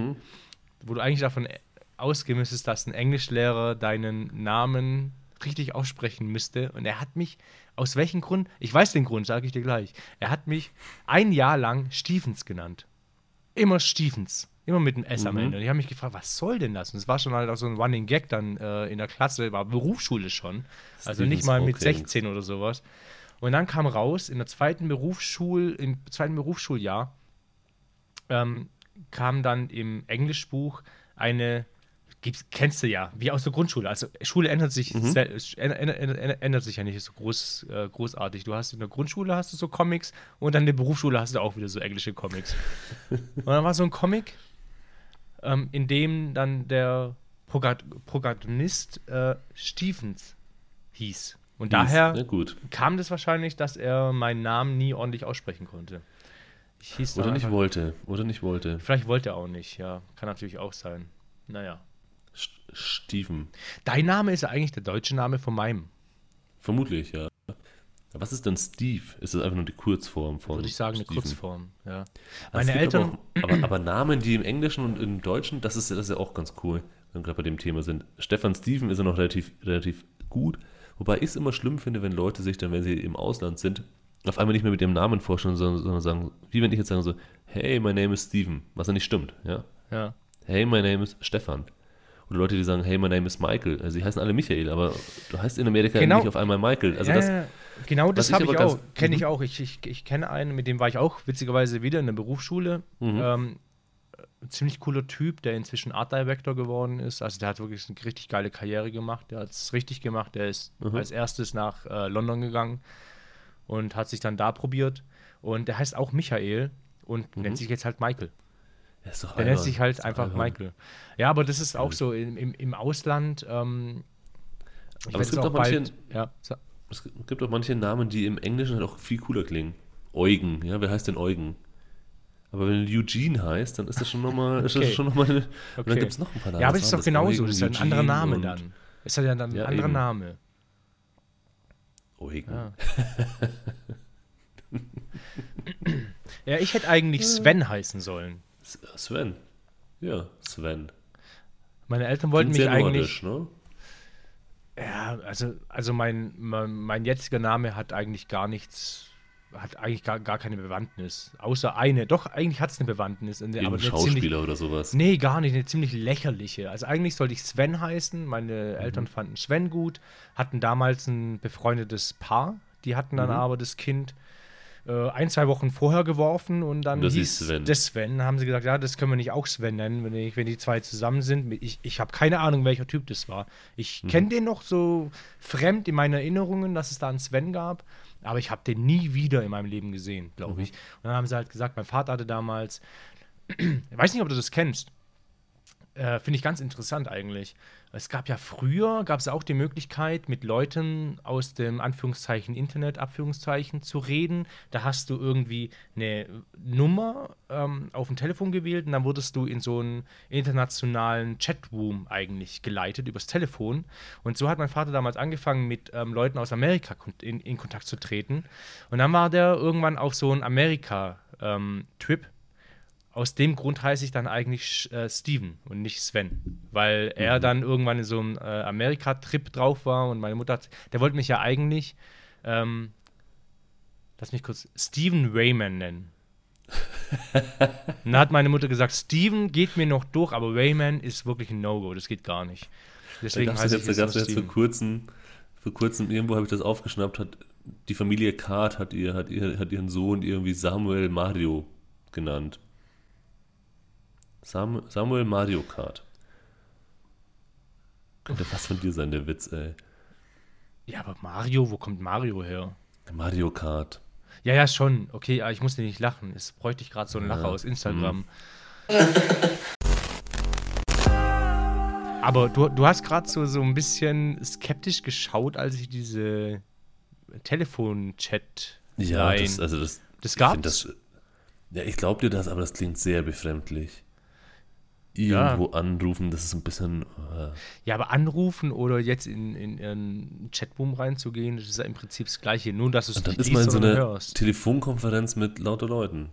[SPEAKER 1] wo du eigentlich davon ausgehen müsstest, dass ein Englischlehrer deinen Namen richtig aussprechen müsste. Und er hat mich, aus welchem Grund, ich weiß den Grund, sage ich dir gleich, er hat mich ein Jahr lang Stephens genannt. Immer Stephens. Immer mit einem S am
[SPEAKER 2] Mhm.
[SPEAKER 1] Ende. Und ich habe mich gefragt, was soll denn das? Und es war schon halt auch so ein Running Gag dann äh, in der Klasse, war Berufsschule schon. Also nicht
[SPEAKER 2] Stevens
[SPEAKER 1] mal mit
[SPEAKER 2] Hawkins.
[SPEAKER 1] 16 oder sowas. Und dann kam raus, in der zweiten Berufsschul, im zweiten Berufsschuljahr, ähm, kam dann im Englischbuch eine, gibt's, kennst du ja, wie aus der Grundschule. Also Schule ändert sich,
[SPEAKER 2] Mhm.
[SPEAKER 1] ändert, ändert, sich ja nicht so groß, äh, großartig. Du hast in der Grundschule hast du so Comics und dann in der Berufsschule hast du auch wieder so englische Comics. [LAUGHS] und dann war so ein Comic, ähm, in dem dann der Protagonist äh, Stephens hieß. Und daher
[SPEAKER 2] Ja, gut.
[SPEAKER 1] kam das wahrscheinlich, dass er meinen Namen nie ordentlich aussprechen konnte. Hieß
[SPEAKER 2] Oder nicht
[SPEAKER 1] einfach-
[SPEAKER 2] wollte. Oder nicht wollte.
[SPEAKER 1] Vielleicht wollte er auch nicht, ja. Kann natürlich auch sein. Naja.
[SPEAKER 2] St- Steven.
[SPEAKER 1] Dein Name ist ja eigentlich der deutsche Name von meinem.
[SPEAKER 2] Vermutlich, ja. Was ist denn Steve? Ist das einfach nur die Kurzform von
[SPEAKER 1] Würde ich sagen, eine
[SPEAKER 2] Steven?
[SPEAKER 1] Kurzform. Ja.
[SPEAKER 2] Aber es
[SPEAKER 1] Meine
[SPEAKER 2] gibt
[SPEAKER 1] Eltern.
[SPEAKER 2] Aber, auch, aber, aber Namen, die im Englischen und im Deutschen, das ist, das ist ja auch ganz cool, wenn wir gerade bei dem Thema sind. Stefan Steven ist ja noch relativ, relativ gut, wobei ich es immer schlimm finde, wenn Leute sich dann, wenn sie im Ausland sind, auf einmal nicht mehr mit ihrem Namen vorstellen, sondern, sondern sagen, wie wenn ich jetzt sagen so, hey, my name is Steven, was ja nicht stimmt, ja.
[SPEAKER 1] Ja.
[SPEAKER 2] Hey, my name is Stefan. Oder Leute, die sagen, hey, my name is Michael. Also, sie heißen alle Michael, aber du heißt in Amerika
[SPEAKER 1] Genau.
[SPEAKER 2] nicht auf einmal Michael. Also,
[SPEAKER 1] ja,
[SPEAKER 2] das,
[SPEAKER 1] ja, genau das
[SPEAKER 2] ich
[SPEAKER 1] habe ich
[SPEAKER 2] ganz-
[SPEAKER 1] auch. Kenne ich
[SPEAKER 2] Mhm.
[SPEAKER 1] auch. Ich, ich, ich kenne einen, mit dem war ich auch witzigerweise wieder in der Berufsschule.
[SPEAKER 2] Mhm.
[SPEAKER 1] Ähm, ein ziemlich cooler Typ, der inzwischen Art Director geworden ist. Also der hat wirklich eine richtig geile Karriere gemacht. Der hat es richtig gemacht. Der ist
[SPEAKER 2] Mhm.
[SPEAKER 1] als erstes nach äh, London gegangen und hat sich dann da probiert. Und der heißt auch Michael und
[SPEAKER 2] Mhm.
[SPEAKER 1] nennt sich jetzt halt Michael.
[SPEAKER 2] Der ist doch
[SPEAKER 1] Der nennt sich halt einfach
[SPEAKER 2] albern.
[SPEAKER 1] Michael. Ja, aber das ist auch so im, im, im Ausland. Ähm,
[SPEAKER 2] Aber es gibt auch manche-
[SPEAKER 1] ja, sa-
[SPEAKER 2] Es gibt auch manche Namen, die im Englischen halt auch viel cooler klingen. Eugen, ja, wer heißt denn Eugen? Aber wenn Eugene heißt, dann ist das schon nochmal, ist das
[SPEAKER 1] Okay.
[SPEAKER 2] eine, und
[SPEAKER 1] Okay.
[SPEAKER 2] dann gibt es noch ein paar Namen.
[SPEAKER 1] Ja, aber es ist doch genauso.
[SPEAKER 2] Eugen,
[SPEAKER 1] Das ist ja ein anderer Name dann. Ist ja dann ein
[SPEAKER 2] Ja,
[SPEAKER 1] anderer
[SPEAKER 2] eben.
[SPEAKER 1] Name.
[SPEAKER 2] Eugen.
[SPEAKER 1] Ja. [LAUGHS] ja, ich hätte eigentlich Sven heißen sollen.
[SPEAKER 2] Sven. Ja, Sven.
[SPEAKER 1] Meine Eltern wollten
[SPEAKER 2] Klingt
[SPEAKER 1] mich eigentlich.
[SPEAKER 2] nordisch, ne?
[SPEAKER 1] Ja, also, also mein, mein, mein jetziger Name hat eigentlich gar nichts, hat eigentlich gar, gar keine Bewandtnis. Außer eine. Doch, eigentlich hat es eine Bewandtnis. eine-
[SPEAKER 2] Irgendein
[SPEAKER 1] eine ziemlich,
[SPEAKER 2] Schauspieler oder sowas.
[SPEAKER 1] Nee, gar nicht. Eine ziemlich lächerliche. Also eigentlich sollte ich Sven heißen. Meine
[SPEAKER 2] Mhm.
[SPEAKER 1] Eltern fanden Sven gut, hatten damals ein befreundetes Paar. Die hatten dann
[SPEAKER 2] Mhm.
[SPEAKER 1] aber das Kind äh, ein, zwei Wochen vorher geworfen und dann
[SPEAKER 2] das
[SPEAKER 1] hieß
[SPEAKER 2] ist Sven.
[SPEAKER 1] das Sven. Haben sie gesagt, ja, das können wir nicht auch Sven nennen, wenn, ich, wenn die zwei zusammen sind. Ich, ich habe keine Ahnung, welcher Typ das war. Ich
[SPEAKER 2] Mhm.
[SPEAKER 1] kenne den noch so fremd in meinen Erinnerungen, dass es da einen Sven gab. Aber ich habe den nie wieder in meinem Leben gesehen, glaube
[SPEAKER 2] Mhm.
[SPEAKER 1] ich. Und dann haben sie halt gesagt, mein Vater hatte damals, [CLEARS THROAT] ich weiß nicht, ob du das kennst, äh, finde ich ganz interessant eigentlich. Es gab ja früher, gab es auch die Möglichkeit, mit Leuten aus dem Anführungszeichen Internet, Abführungszeichen zu reden. Da hast du irgendwie eine Nummer ähm, auf dem Telefon gewählt und dann wurdest du in so einen internationalen Chatroom eigentlich geleitet übers Telefon. Und so hat mein Vater damals angefangen, mit ähm, Leuten aus Amerika in, in Kontakt zu treten. Und dann war der irgendwann auf so einen Amerika-Trip aus dem Grund heiße ich dann eigentlich äh, Steven und nicht Sven, weil er dann irgendwann in so einem äh, Amerika-Trip drauf war und meine Mutter hat, der wollte mich ja eigentlich, ähm, lass mich kurz, Steven Rayman nennen. [LAUGHS] dann hat meine Mutter gesagt, Steven geht mir noch durch, aber Rayman ist wirklich ein No-Go, das geht gar nicht.
[SPEAKER 2] Da
[SPEAKER 1] Deswegen
[SPEAKER 2] gab es
[SPEAKER 1] heiße
[SPEAKER 2] jetzt,
[SPEAKER 1] ich
[SPEAKER 2] da
[SPEAKER 1] jetzt
[SPEAKER 2] jetzt vor kurzem, vor kurzem, irgendwo habe ich das aufgeschnappt, hat die Familie Kart hat, ihr, hat, ihr, hat ihren Sohn irgendwie Samuel Mario genannt. Sam, Samuel Mario Kart. Könnte fast von dir sein, der Witz, ey.
[SPEAKER 1] Ja, aber Mario, wo kommt Mario her?
[SPEAKER 2] Mario Kart.
[SPEAKER 1] Ja, ja, schon. Okay, aber ich musste nicht lachen. Es bräuchte ich gerade so einen Lacher aus Instagram. aber du, du hast gerade so, so ein bisschen skeptisch geschaut, als ich diese Telefon-Chat.
[SPEAKER 2] Ja, das, also das.
[SPEAKER 1] Das gab's?
[SPEAKER 2] Das, ja, ich glaube dir das, aber das klingt sehr befremdlich. Irgendwo anrufen, das ist ein bisschen. Äh,
[SPEAKER 1] Ja, aber anrufen oder jetzt in, in einen Chatroom reinzugehen, das ist ja im Prinzip das Gleiche. Nur, dass du es nicht
[SPEAKER 2] ist man in so einer
[SPEAKER 1] hörst.
[SPEAKER 2] Telefonkonferenz mit lauter Leuten.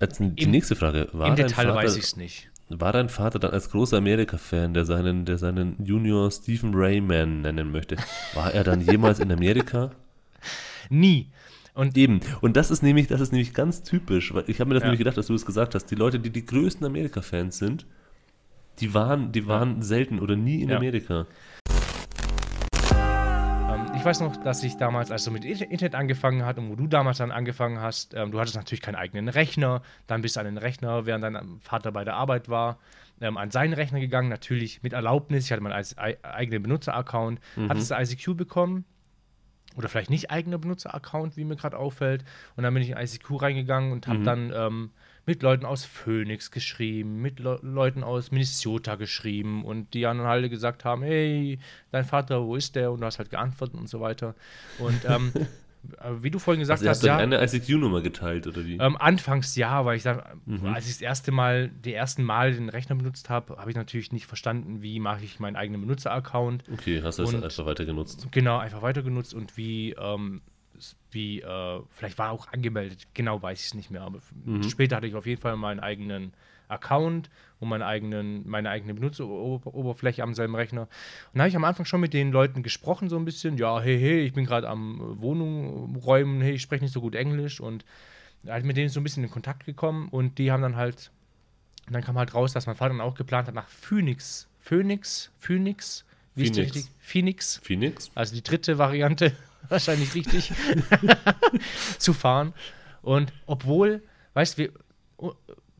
[SPEAKER 2] Jetzt die
[SPEAKER 1] Im-
[SPEAKER 2] nächste Frage. War
[SPEAKER 1] Im
[SPEAKER 2] dein
[SPEAKER 1] Detail
[SPEAKER 2] Vater,
[SPEAKER 1] weiß ich es nicht.
[SPEAKER 2] War dein Vater dann als großer Amerika-Fan, der seinen, der seinen Junior Stephen Rayman nennen möchte, war er dann jemals in Amerika? [LAUGHS]
[SPEAKER 1] Nie. Und
[SPEAKER 2] Eben. Und das ist nämlich, das ist nämlich ganz typisch, weil ich habe mir das
[SPEAKER 1] Ja.
[SPEAKER 2] nämlich gedacht, dass du es gesagt hast. Die Leute, die die größten Amerika-Fans sind, die waren, die waren selten oder nie in
[SPEAKER 1] Ja.
[SPEAKER 2] Amerika.
[SPEAKER 1] Ähm, ich weiß noch, dass ich damals, als du mit Inter- Internet angefangen hast und wo du damals dann angefangen hast, ähm, du hattest natürlich keinen eigenen Rechner, dann bist du an den Rechner, während dein Vater bei der Arbeit war, ähm, an seinen Rechner gegangen, natürlich mit Erlaubnis. Ich hatte meinen eigenen Benutzer-Account. Hattest du ICQ bekommen? Oder vielleicht nicht eigener Benutzer-Account, wie mir gerade auffällt. Und dann bin ich in ICQ reingegangen und habe dann ähm, mit Leuten aus Phoenix geschrieben, mit Le Leuten aus Minnesota geschrieben und die dann alle gesagt haben, hey, dein Vater, wo ist der? Und du hast halt geantwortet und so weiter. Und ähm, Äh, [LAUGHS] Wie du vorhin gesagt
[SPEAKER 2] Also
[SPEAKER 1] hast, ja.
[SPEAKER 2] dann eine ICQ-Nummer geteilt, oder wie?
[SPEAKER 1] Ähm, anfangs ja, weil ich dann,
[SPEAKER 2] Mhm.
[SPEAKER 1] als ich das erste Mal, die ersten Mal den Rechner benutzt habe, habe ich natürlich nicht verstanden, wie mache ich meinen eigenen Benutzer-Account.
[SPEAKER 2] Okay, hast du das einfach weiter genutzt.
[SPEAKER 1] Genau, einfach weiter genutzt und wie, ähm, wie, äh, vielleicht war auch angemeldet, genau weiß ich es nicht mehr, aber
[SPEAKER 2] Mhm.
[SPEAKER 1] später hatte ich auf jeden Fall meinen eigenen Account und meinen eigenen, meine eigene Benutzeroberfläche an seinem Rechner. Und da habe ich am Anfang schon mit den Leuten gesprochen, so ein bisschen, ja, hey, hey, ich bin gerade am äh, Wohnung räumen, hey, ich spreche nicht so gut Englisch und halt mit denen so ein bisschen in Kontakt gekommen und die haben dann halt, dann kam halt raus, dass mein Vater dann auch geplant hat, nach Phoenix, Phoenix, Phoenix, wie ist die
[SPEAKER 2] Phoenix.
[SPEAKER 1] richtig? Phoenix,
[SPEAKER 2] Phoenix?
[SPEAKER 1] also die dritte Variante, [LAUGHS] wahrscheinlich richtig, [LAUGHS] [LAUGHS] zu fahren. Und obwohl, weißt du,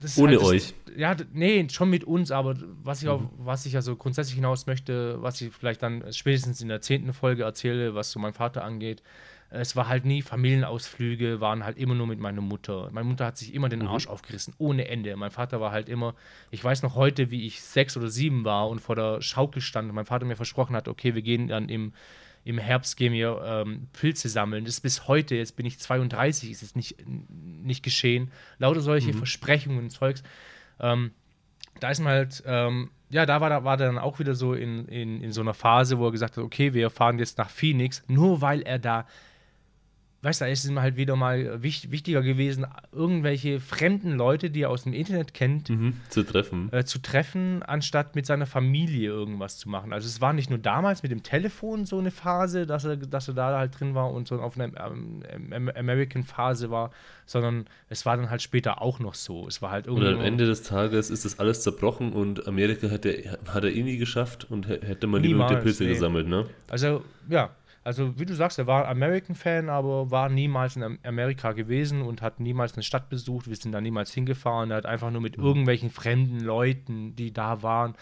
[SPEAKER 1] wir. oh, das
[SPEAKER 2] Ohne euch.
[SPEAKER 1] Ja, nee, schon mit uns, aber was ich, auch, was ich also grundsätzlich hinaus möchte, was ich vielleicht dann spätestens in der zehnten Folge erzähle, was so mein Vater angeht, es war halt nie Familienausflüge, waren halt immer nur mit meiner Mutter. Meine Mutter hat sich immer den Arsch aufgerissen, ohne Ende. Mein Vater war halt immer, ich weiß noch heute, wie ich sechs oder sieben war und vor der Schaukel stand und mein Vater mir versprochen hat, okay, wir gehen dann im, im Herbst gehen wir ähm, Pilze sammeln. Das ist bis heute, jetzt bin ich 32, ist es nicht, nicht geschehen. Lauter solche Versprechungen und Zeugs. Ähm, da ist man halt, ähm, ja, da war, war er dann auch wieder so in, in, in so einer Phase, wo er gesagt hat, okay, wir fahren jetzt nach Phoenix, nur weil er da, weißt du, da ist es ihm halt wieder mal wich, wichtiger gewesen, irgendwelche fremden Leute, die er aus dem Internet kennt,
[SPEAKER 2] Mhm. Zu treffen.
[SPEAKER 1] äh, zu treffen, anstatt mit seiner Familie irgendwas zu machen. Also es war nicht nur damals mit dem Telefon so eine Phase, dass er, dass er da halt drin war und so auf einer ähm, ähm, American-Phase war, sondern es war dann halt später auch noch so. Es war halt
[SPEAKER 2] Und
[SPEAKER 1] irgendwie.
[SPEAKER 2] am Ende des Tages ist das alles zerbrochen und Amerika hätte, hat er eh nie geschafft und hä- hätte man lieber mit der Pilze
[SPEAKER 1] nee.
[SPEAKER 2] gesammelt, ne?
[SPEAKER 1] Also, ja. Also, wie du sagst, er war American-Fan, aber war niemals in Am- Amerika gewesen und hat niemals eine Stadt besucht. Wir sind da niemals hingefahren. Er hat einfach nur mit irgendwelchen fremden Leuten, die da waren,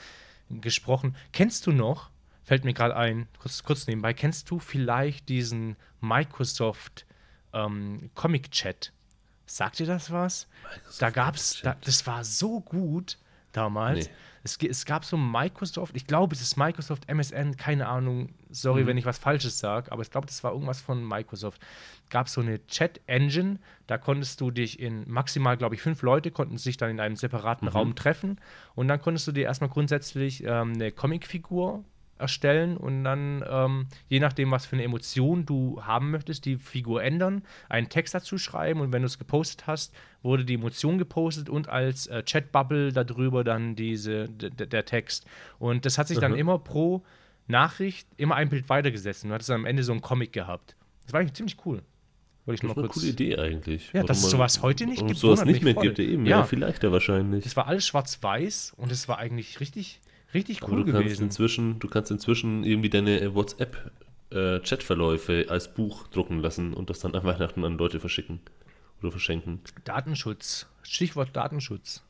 [SPEAKER 1] gesprochen. Kennst du noch, fällt mir gerade ein, kurz, kurz nebenbei, kennst du vielleicht diesen Microsoft ähm, Comic-Chat? Sagt dir das was? da gab's, da, das war so gut damals.
[SPEAKER 2] Nee.
[SPEAKER 1] Es, es gab so Microsoft, ich glaube, es ist Microsoft MSN, keine Ahnung, sorry, wenn ich was Falsches sage, aber ich glaube, das war irgendwas von Microsoft. Gab so eine Chat-Engine, da konntest du dich in maximal, glaube ich, fünf Leute konnten sich dann in einem separaten Raum treffen. Und dann konntest du dir erstmal grundsätzlich ähm, eine Comicfigur erstellen und dann, ähm, je nachdem, was für eine Emotion du haben möchtest, die Figur ändern, einen Text dazu schreiben und wenn du es gepostet hast, wurde die Emotion gepostet und als äh, Chatbubble darüber dann diese, der Text. Und das hat sich dann
[SPEAKER 2] Mhm.
[SPEAKER 1] immer pro Nachricht immer ein Bild weitergesetzt und du hattest am Ende so einen Comic gehabt. Das war eigentlich ziemlich cool. Wollte ich
[SPEAKER 2] Das ist eine coole Idee eigentlich.
[SPEAKER 1] Ja, dass es sowas heute nicht gibt,
[SPEAKER 2] es sowas nicht mehr
[SPEAKER 1] voll.
[SPEAKER 2] gibt, eben.
[SPEAKER 1] Ja.
[SPEAKER 2] Ja, vielleicht ja wahrscheinlich.
[SPEAKER 1] Das war alles schwarz-weiß und es war eigentlich richtig, richtig cool
[SPEAKER 2] du kannst
[SPEAKER 1] gewesen.
[SPEAKER 2] inzwischen, du kannst inzwischen irgendwie deine WhatsApp äh, Chatverläufe als Buch drucken lassen und das dann an [LAUGHS] Weihnachten an Leute verschicken oder verschenken.
[SPEAKER 1] Datenschutz. Stichwort Datenschutz.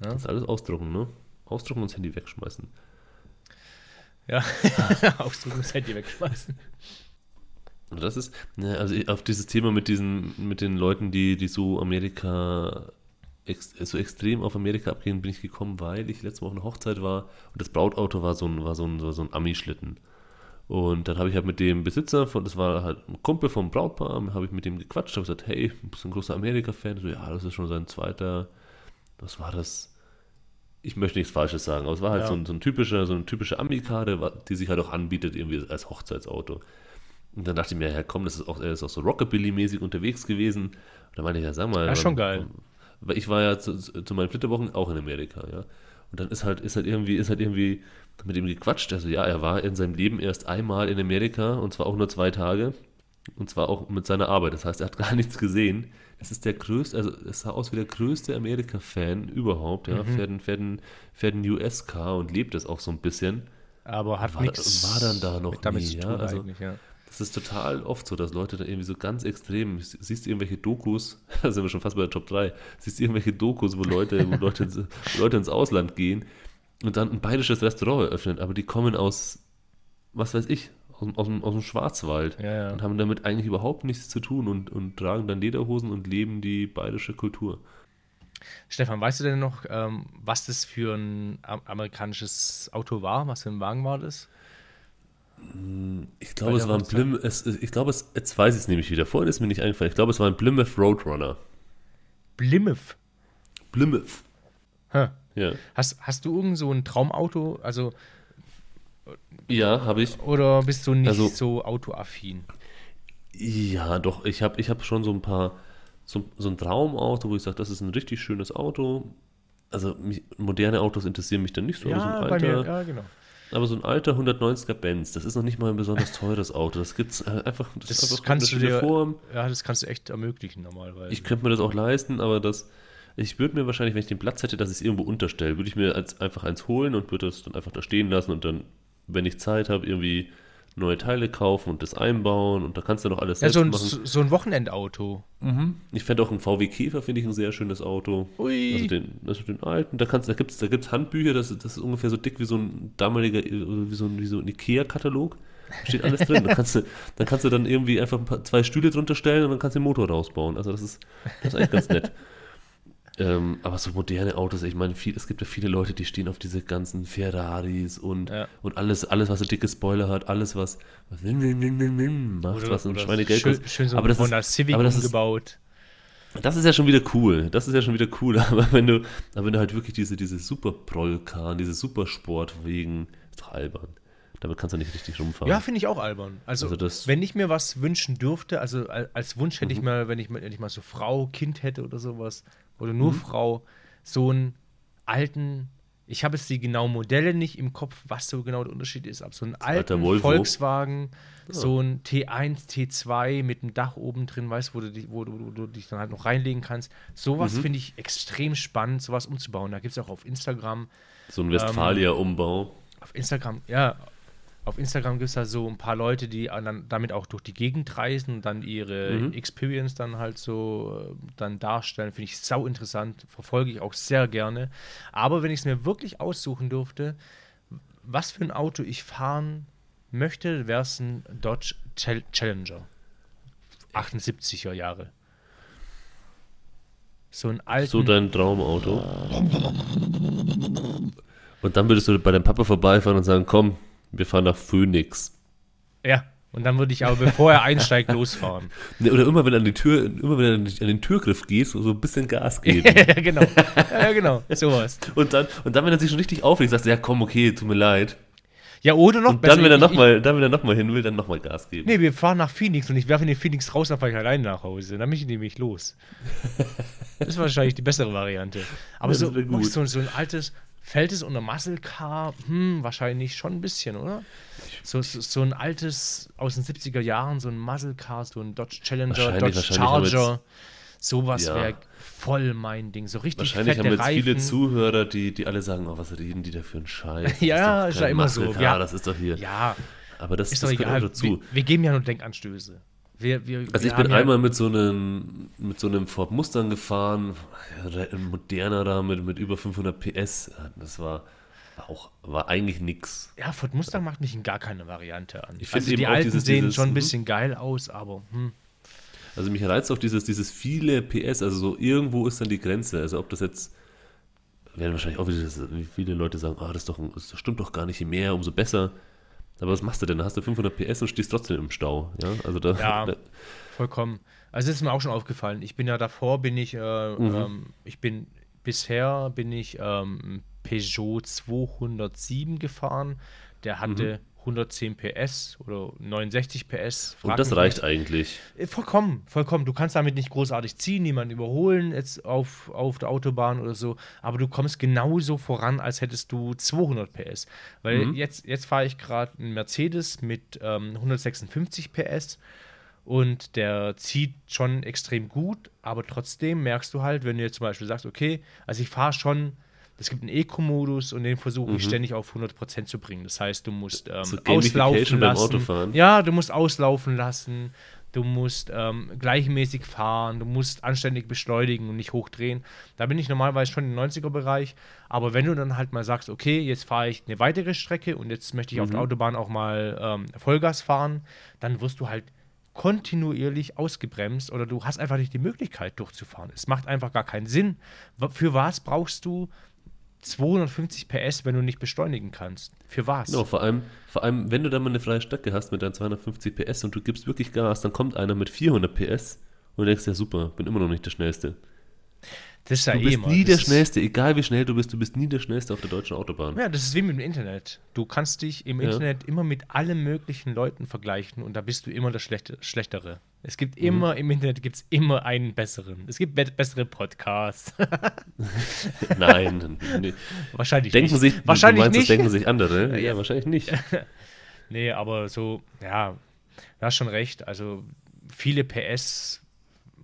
[SPEAKER 2] Das alles ausdrucken, ne? Ausdrucken und das Handy wegschmeißen.
[SPEAKER 1] Ja, [LAUGHS] [LAUGHS] ausdrücken das Handy wegschmeißen.
[SPEAKER 2] Und das ist, ne, also auf dieses Thema mit diesen, mit den Leuten, die, die so Amerika, ex, so extrem auf Amerika abgehen, bin ich gekommen, weil ich letzte Woche eine Hochzeit war und das Brautauto war so ein, war so ein, so ein Ami-Schlitten. Und dann habe ich halt mit dem Besitzer von, das war halt ein Kumpel vom Brautpaar, habe ich mit dem gequatscht, habe gesagt, hey, du bist ein großer Amerika-Fan. So, ja, das ist schon sein zweiter, was war das? Ich möchte nichts Falsches sagen, aber es war halt
[SPEAKER 1] Ja.
[SPEAKER 2] so, ein, so ein typischer, so eine typische Ami-Karte, die sich halt auch anbietet, irgendwie als Hochzeitsauto. Und dann dachte ich mir, ja komm, das ist auch, er ist auch so Rockabilly-mäßig unterwegs gewesen. Und dann meinte ich, ja, sag mal.
[SPEAKER 1] Ja, schon geil.
[SPEAKER 2] Weil ich war ja zu, zu meinen Flitterwochen auch in Amerika, ja. Und dann ist halt, ist halt irgendwie, ist halt irgendwie mit ihm gequatscht. Also ja, er war in seinem Leben erst einmal in Amerika und zwar auch nur zwei Tage. Und zwar auch mit seiner Arbeit. Das heißt, er hat [LAUGHS] gar nichts gesehen. Es ist der größte, also es sah aus wie der größte Amerika-Fan überhaupt, ja.
[SPEAKER 1] Mhm.
[SPEAKER 2] Fährt, ein, fährt, ein, fährt ein US-Car und lebt es auch so ein bisschen.
[SPEAKER 1] Aber hat
[SPEAKER 2] War-
[SPEAKER 1] nichts
[SPEAKER 2] war dann da noch nie, ja? Also-
[SPEAKER 1] ja.
[SPEAKER 2] Das ist total oft so, dass Leute da irgendwie so ganz extrem, siehst du irgendwelche Dokus, [LAUGHS] da sind wir schon fast bei der Top 3, siehst du irgendwelche Dokus, wo Leute, wo Leute, ins, wo [LAUGHS] Leute ins Ausland gehen und dann ein bayerisches Restaurant eröffnen, aber die kommen aus, was weiß ich, aus, dem- aus, aus dem Schwarzwald
[SPEAKER 1] Ja, ja.
[SPEAKER 2] und haben damit eigentlich überhaupt nichts zu tun und, und tragen dann Lederhosen und leben die bayerische Kultur.
[SPEAKER 1] Stefan, weißt du denn noch, ähm, was das für ein am- amerikanisches Auto war? Was für ein Wagen war das?
[SPEAKER 2] Ich glaube, es war ein? Plymouth, es, ich glaube, es, jetzt weiß ich es nämlich wieder. Vorhin ist mir nicht eingefallen. Ich glaube, es war ein Plymouth Roadrunner.
[SPEAKER 1] Plymouth.
[SPEAKER 2] Plymouth. Ja,
[SPEAKER 1] Hast, hast du irgend so ein Traumauto? Also,
[SPEAKER 2] ja habe ich.
[SPEAKER 1] oder bist du nicht
[SPEAKER 2] Also-
[SPEAKER 1] so autoaffin?
[SPEAKER 2] Ja, doch, ich habe ich hab schon so ein paar, so, so ein Traumauto, wo ich sage, das ist ein richtig schönes Auto. Also mich, moderne Autos interessieren mich dann nicht so, aber so ein
[SPEAKER 1] bei mir,
[SPEAKER 2] alter,
[SPEAKER 1] ja, genau.
[SPEAKER 2] Aber so ein alter 190er Benz, das ist noch nicht mal ein besonders teures Auto. Das gibt's äh, einfach, das,
[SPEAKER 1] Das
[SPEAKER 2] einfach
[SPEAKER 1] kannst du dir-
[SPEAKER 2] Form.
[SPEAKER 1] Ja, das kannst du echt ermöglichen normalerweise.
[SPEAKER 2] Ich könnte mir das auch leisten, aber das, ich würde mir wahrscheinlich, wenn ich den Platz hätte, dass ich es irgendwo unterstelle, würde ich mir als, einfach eins holen und würde das dann einfach da stehen lassen und dann, wenn ich Zeit habe, irgendwie neue Teile kaufen und das einbauen und da kannst du noch alles
[SPEAKER 1] ja,
[SPEAKER 2] selbst
[SPEAKER 1] so ein,
[SPEAKER 2] machen.
[SPEAKER 1] so ein Wochenendauto.
[SPEAKER 2] Ich fände auch einen VW Käfer, finde ich ein sehr schönes Auto.
[SPEAKER 1] Ui.
[SPEAKER 2] Also den, also den alten, da, kannst, da gibt es da gibt's Handbücher, das, ist- das ist ungefähr so dick wie so ein damaliger, wie so ein, wie so ein Ikea-Katalog. Da steht alles drin. Da kannst, du, dann kannst du dann irgendwie einfach ein paar, zwei Stühle drunter stellen und dann kannst du den Motor rausbauen. Also das ist, das ist eigentlich ganz nett. Ähm, aber so moderne Autos, ich meine, viel, es gibt ja viele Leute, die stehen auf diese ganzen Ferraris und,
[SPEAKER 1] Ja.
[SPEAKER 2] und alles, alles, was so dicke Spoiler hat, alles, was, was macht, was ein
[SPEAKER 1] oder
[SPEAKER 2] Schweinegeld
[SPEAKER 1] schön,
[SPEAKER 2] kostet.
[SPEAKER 1] schön so
[SPEAKER 2] aber
[SPEAKER 1] ein
[SPEAKER 2] das
[SPEAKER 1] Honda
[SPEAKER 2] ist,
[SPEAKER 1] Civic
[SPEAKER 2] aber das ist,
[SPEAKER 1] umgebaut.
[SPEAKER 2] das ist ja schon wieder cool. Das ist ja schon wieder cool. [LAUGHS] Aber wenn du, aber wenn du halt wirklich diese, diese super Prollkarren, diese super Sportwegen, ist doch albern. Damit kannst du nicht richtig rumfahren.
[SPEAKER 1] Ja, finde ich auch albern. Also,
[SPEAKER 2] Also
[SPEAKER 1] wenn ich mir was wünschen dürfte, also al- als Wunsch hätte ich
[SPEAKER 2] Mhm.
[SPEAKER 1] mal, wenn ich, mal- wenn ich mal so Frau, Kind hätte oder sowas, oder nur
[SPEAKER 2] Mhm.
[SPEAKER 1] Frau, so einen alten, ich habe jetzt die genauen Modelle nicht im Kopf, was so genau der Unterschied ist, aber so einen alten. Volkswagen, so ein T1, T2 mit einem Dach oben drin, weißt wo du, dich- wo, du, wo du dich dann halt noch reinlegen kannst. Sowas
[SPEAKER 2] Mhm.
[SPEAKER 1] finde ich extrem spannend, sowas umzubauen. Da gibt es auch auf Instagram
[SPEAKER 2] so ein Westfalia-Umbau.
[SPEAKER 1] auf Instagram, ja, auf Instagram gibt es da so ein paar Leute, die dann damit auch durch die Gegend reisen und dann ihre
[SPEAKER 2] Mhm.
[SPEAKER 1] Experience dann halt so äh, dann darstellen. Finde ich sau interessant, verfolge ich auch sehr gerne. Aber wenn ich es mir wirklich aussuchen dürfte, was für ein Auto ich fahren möchte, wäre es ein Dodge Chal- Challenger. 78er Jahre. So ein alten.
[SPEAKER 2] So dein Traumauto. Und dann würdest du bei deinem Papa vorbeifahren und sagen, komm, wir fahren nach Phoenix.
[SPEAKER 1] ja. Und dann würde ich aber, bevor er einsteigt, [LAUGHS] losfahren.
[SPEAKER 2] Ne, Oder immer wenn du an die Tür, immer wenn an den- Türgriff gehst, so ein bisschen Gas geben. [LAUGHS]
[SPEAKER 1] ja, genau. Ja, genau. Sowas.
[SPEAKER 2] und, dann, und dann, wenn er sich schon richtig aufregt, sagst du, ja komm, okay, tut mir leid.
[SPEAKER 1] Ja, oder noch
[SPEAKER 2] Und dann, wenn er nochmal noch mal hin will, dann nochmal Gas geben.
[SPEAKER 1] Nee, wir fahren nach Phoenix und ich werfe in den Phoenix raus, dann fahre ich alleine nach Hause. Dann bin ich nämlich los. [LAUGHS] Das ist wahrscheinlich die bessere Variante. Aber
[SPEAKER 2] Ja,
[SPEAKER 1] so, so, so ein altes, fällt es unter Muscle Car? Hm, wahrscheinlich schon ein bisschen, oder? So, so, so ein altes aus den 70er Jahren, so ein Muscle Car, so ein Dodge Challenger, Dodge Charger. Sowas
[SPEAKER 2] Ja.
[SPEAKER 1] wäre voll mein Ding. So richtig
[SPEAKER 2] Wahrscheinlich
[SPEAKER 1] fette
[SPEAKER 2] haben jetzt
[SPEAKER 1] Reifen.
[SPEAKER 2] viele Zuhörer, die, die alle sagen, oh, was reden die da für einen Scheiß? [LAUGHS]
[SPEAKER 1] Ja, ist ja immer so.
[SPEAKER 2] Muscle Car,
[SPEAKER 1] Ja.
[SPEAKER 2] das ist doch hier.
[SPEAKER 1] Ja,
[SPEAKER 2] Aber das,
[SPEAKER 1] ist
[SPEAKER 2] das
[SPEAKER 1] doch
[SPEAKER 2] gehört auch
[SPEAKER 1] egal.
[SPEAKER 2] dazu.
[SPEAKER 1] Wir, wir geben ja nur Denkanstöße. Wir, wir,
[SPEAKER 2] Also ich bin einmal mit so einem mit so einem Ford Mustang gefahren, ein moderner da mit, mit über 500 PS. Das war, auch war eigentlich nix.
[SPEAKER 1] Ja, Ford Mustang macht mich in gar keine Variante an.
[SPEAKER 2] Ich
[SPEAKER 1] also die alten
[SPEAKER 2] dieses-
[SPEAKER 1] sehen
[SPEAKER 2] dieses-
[SPEAKER 1] schon ein
[SPEAKER 2] mhm.
[SPEAKER 1] bisschen geil aus, aber hm.
[SPEAKER 2] Also mich reizt auch dieses, dieses viele PS, also so irgendwo ist dann die Grenze. Also ob das jetzt, werden wahrscheinlich auch wieder viele Leute sagen, ah, das, doch das stimmt doch gar nicht, je mehr, umso besser. Aber was machst du denn? Da hast du 500 PS und stehst trotzdem im Stau. Ja, also da,
[SPEAKER 1] Ja. [LAUGHS]
[SPEAKER 2] da
[SPEAKER 1] vollkommen. Also das ist mir auch schon aufgefallen. Ich bin ja davor, bin ich, äh,
[SPEAKER 2] Mhm.
[SPEAKER 1] ähm, ich bin, bisher bin ich ähm, Peugeot 207 gefahren. Der hatte 110 PS oder 69 PS.
[SPEAKER 2] Und das reicht
[SPEAKER 1] nicht.
[SPEAKER 2] eigentlich.
[SPEAKER 1] Äh, Vollkommen, vollkommen. Du kannst damit nicht großartig ziehen, niemanden überholen jetzt auf, auf der Autobahn oder so, aber du kommst genauso voran, als hättest du 200 PS. Weil
[SPEAKER 2] Mhm.
[SPEAKER 1] jetzt, jetzt fahre ich gerade einen Mercedes mit ähm, 156 PS und der zieht schon extrem gut, aber trotzdem merkst du halt, wenn du jetzt zum Beispiel sagst, okay, also ich fahre schon. Es gibt einen Eco-Modus und den versuche ich ständig auf 100% zu bringen. Das heißt, du musst ähm,
[SPEAKER 2] Mhm. So
[SPEAKER 1] auslaufen
[SPEAKER 2] beim
[SPEAKER 1] lassen.
[SPEAKER 2] Autofahren.
[SPEAKER 1] Ja, du musst auslaufen lassen, du musst ähm, gleichmäßig fahren, du musst anständig beschleunigen und nicht hochdrehen. Da bin ich normalerweise schon im 90er-Bereich. Aber wenn du dann halt mal sagst, okay, jetzt fahre ich eine weitere Strecke und jetzt möchte ich auf
[SPEAKER 2] Mhm.
[SPEAKER 1] der Autobahn auch mal ähm, Vollgas fahren, dann wirst du halt kontinuierlich ausgebremst oder du hast einfach nicht die Möglichkeit durchzufahren. Es macht einfach gar keinen Sinn. Für was brauchst du 250 PS, wenn du nicht beschleunigen kannst. Für was?
[SPEAKER 2] Genau, vor allem, vor allem, wenn du dann mal eine freie Strecke hast mit deinen 250 PS und du gibst wirklich Gas, dann kommt einer mit 400 PS und denkst, ja super, bin immer noch nicht der Schnellste.
[SPEAKER 1] Das ist ja
[SPEAKER 2] Du
[SPEAKER 1] eh
[SPEAKER 2] bist
[SPEAKER 1] immer-
[SPEAKER 2] nie der Schnellste, egal wie schnell du bist, du bist nie der Schnellste auf der deutschen Autobahn.
[SPEAKER 1] Ja, das ist wie mit dem Internet. Du kannst dich im
[SPEAKER 2] Ja.
[SPEAKER 1] Internet immer mit allen möglichen Leuten vergleichen und da bist du immer der Schlechte, Schlechtere. Es
[SPEAKER 2] Mhm.
[SPEAKER 1] gibt immer, im Internet gibt es immer einen besseren. Es gibt be bessere Podcasts. [LAUGHS]
[SPEAKER 2] Nein, nee.
[SPEAKER 1] wahrscheinlich
[SPEAKER 2] denken
[SPEAKER 1] nicht.
[SPEAKER 2] sich,
[SPEAKER 1] wahrscheinlich
[SPEAKER 2] du meinst,
[SPEAKER 1] nicht.
[SPEAKER 2] das denken sich andere? Ja,
[SPEAKER 1] Ja.
[SPEAKER 2] wahrscheinlich nicht. [LAUGHS]
[SPEAKER 1] Nee, aber so, ja, du hast schon recht. Also viele PS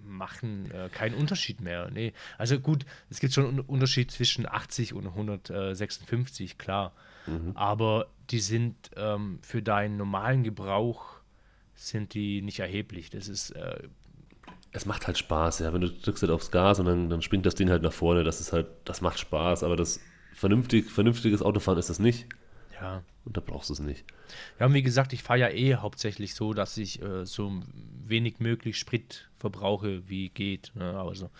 [SPEAKER 1] machen äh, keinen Unterschied mehr. Nee. Also gut, es gibt schon einen Unterschied zwischen 80 und 156, klar. Aber die sind ähm, für deinen normalen Gebrauch sind die nicht erheblich. Das ist äh,
[SPEAKER 2] Es macht halt Spaß, ja. Wenn du drückst halt aufs Gas und dann, dann springt das Ding halt nach vorne, das ist halt, das macht Spaß, aber das vernünftig, vernünftiges Autofahren ist das nicht.
[SPEAKER 1] Ja.
[SPEAKER 2] Und da brauchst du es nicht.
[SPEAKER 1] Ja, und wie gesagt, ich fahre ja eh hauptsächlich so, dass ich äh, so wenig möglich Sprit verbrauche, wie geht. Ne? Aber so.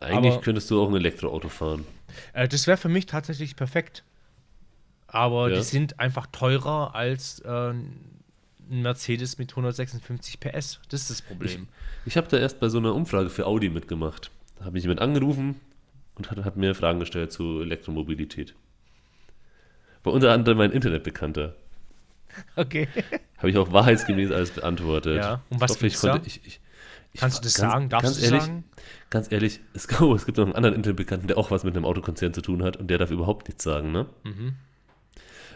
[SPEAKER 2] Eigentlich
[SPEAKER 1] Aber-
[SPEAKER 2] könntest du auch ein Elektroauto fahren.
[SPEAKER 1] Äh, das wäre für mich tatsächlich perfekt. Aber
[SPEAKER 2] Ja.
[SPEAKER 1] die sind einfach teurer als äh, ein Mercedes mit 156 PS. Das ist das Problem.
[SPEAKER 2] Ich habe da erst bei so einer Umfrage für Audi mitgemacht. Da hat mich jemand angerufen und hat, hat mir Fragen gestellt zu Elektromobilität. War unter anderem mein Internetbekannter.
[SPEAKER 1] Okay.
[SPEAKER 2] Habe ich auch wahrheitsgemäß alles beantwortet.
[SPEAKER 1] Ja, und was
[SPEAKER 2] ich hoffe, ich konnte, ich, ich, ich
[SPEAKER 1] Kannst du das
[SPEAKER 2] ganz-
[SPEAKER 1] sagen? Darfst
[SPEAKER 2] ganz ehrlich,
[SPEAKER 1] sagen?
[SPEAKER 2] Ganz ehrlich, es, [LAUGHS] oh, es gibt noch einen anderen Internetbekannten, der auch was mit einem Autokonzern zu tun hat und der darf überhaupt nichts sagen, ne?
[SPEAKER 1] Mhm.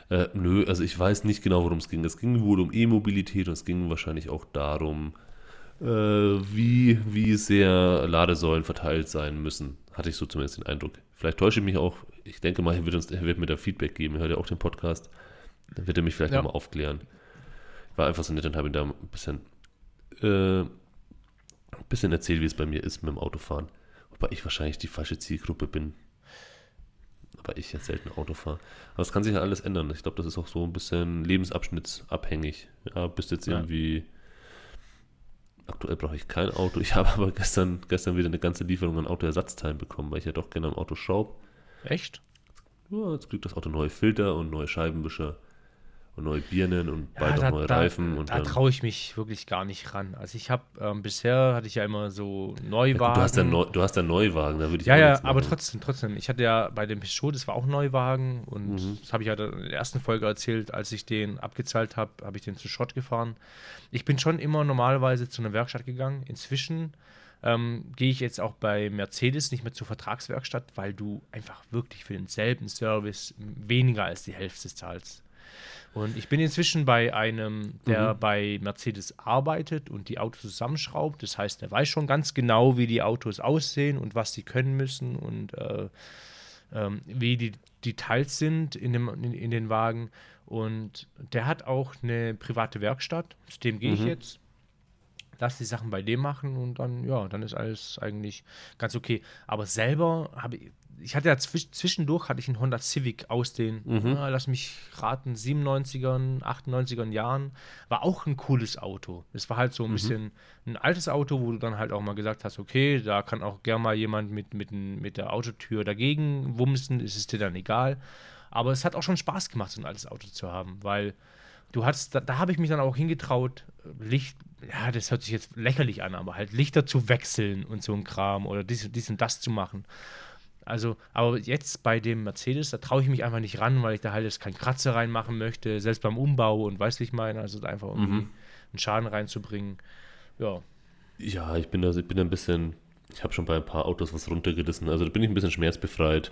[SPEAKER 2] Äh, nö, also ich weiß nicht genau, worum es ging. Es ging wohl um E-Mobilität und es ging wahrscheinlich auch darum, äh, wie, wie sehr Ladesäulen verteilt sein müssen. Hatte ich so zumindest den Eindruck. Vielleicht täusche ich mich auch. Ich denke mal, er wird, uns, er wird mir da Feedback geben. Er hört ja auch den Podcast. Dann wird er mich vielleicht
[SPEAKER 1] Ja.
[SPEAKER 2] nochmal aufklären. War einfach so nett und habe ihm da ein bisschen, äh, ein bisschen erzählt, wie es bei mir ist mit dem Autofahren. Wobei ich wahrscheinlich die falsche Zielgruppe bin. Aber ich jetzt selten Auto fahre. Aber es kann sich ja alles ändern. Ich glaube, das ist auch so ein bisschen lebensabschnittsabhängig. Ja, bist jetzt
[SPEAKER 1] Ja.
[SPEAKER 2] irgendwie. Aktuell brauche ich kein Auto. Ich [LAUGHS] habe aber gestern, gestern wieder eine ganze Lieferung an Autoersatzteilen bekommen, weil ich ja doch gerne am Auto schraube.
[SPEAKER 1] Echt?
[SPEAKER 2] Ja, jetzt kriegt das Auto neue Filter und neue Scheibenwischer und neue Birnen und bald auch neue
[SPEAKER 1] da,
[SPEAKER 2] Reifen. Und
[SPEAKER 1] da traue ich mich wirklich gar nicht ran. Also ich habe ähm, bisher hatte ich ja immer so
[SPEAKER 2] ja,
[SPEAKER 1] Neuwagen.
[SPEAKER 2] gut, du, hast ja Neu, du hast ja Neuwagen, da würde ich
[SPEAKER 1] Ja, ja, aber trotzdem, trotzdem. Ich hatte ja bei dem Peugeot, das war auch Neuwagen und
[SPEAKER 2] Mhm.
[SPEAKER 1] das habe ich ja in der ersten Folge erzählt, als ich den abgezahlt habe, habe ich den zu Schrott gefahren. Ich bin schon immer normalerweise zu einer Werkstatt gegangen. Inzwischen ähm, gehe ich jetzt auch bei Mercedes nicht mehr zur Vertragswerkstatt, weil du einfach wirklich für denselben Service weniger als die Hälfte zahlst. Und ich bin inzwischen bei einem, der bei Mercedes arbeitet und die Autos zusammenschraubt. Das heißt, der weiß schon ganz genau, wie die Autos aussehen und was sie können müssen und äh, ähm, wie die Details sind in, dem, in, in den Wagen. Und der hat auch eine private Werkstatt. Zu dem gehe ich jetzt. Lass die Sachen bei dem machen und dann, ja, dann ist alles eigentlich ganz okay. Aber selber habe ich, ich hatte ja zwisch, zwischendurch hatte ich einen Honda Civic aus den, ah, lass mich raten, 97ern, 98ern Jahren. War auch ein cooles Auto. Es war halt so ein bisschen ein altes Auto, wo du dann halt auch mal gesagt hast, okay, da kann auch gern mal jemand mit, mit, mit der Autotür dagegen wumsen, ist es dir dann egal. Aber es hat auch schon Spaß gemacht, so ein altes Auto zu haben, weil du hattest, da, da habe ich mich dann auch hingetraut, Licht, ja, das hört sich jetzt lächerlich an, aber halt Lichter zu wechseln und so ein Kram oder dies, dies und das zu machen. Also, aber jetzt bei dem Mercedes, da traue ich mich einfach nicht ran, weil ich da halt jetzt keinen Kratzer reinmachen möchte, selbst beim Umbau und weißt du, wie ich meine, also einfach irgendwie einen Schaden reinzubringen. Ja,
[SPEAKER 2] Ja, ich bin da, ich bin da ein bisschen, ich habe schon bei ein paar Autos was runtergerissen, also da bin ich ein bisschen schmerzbefreit.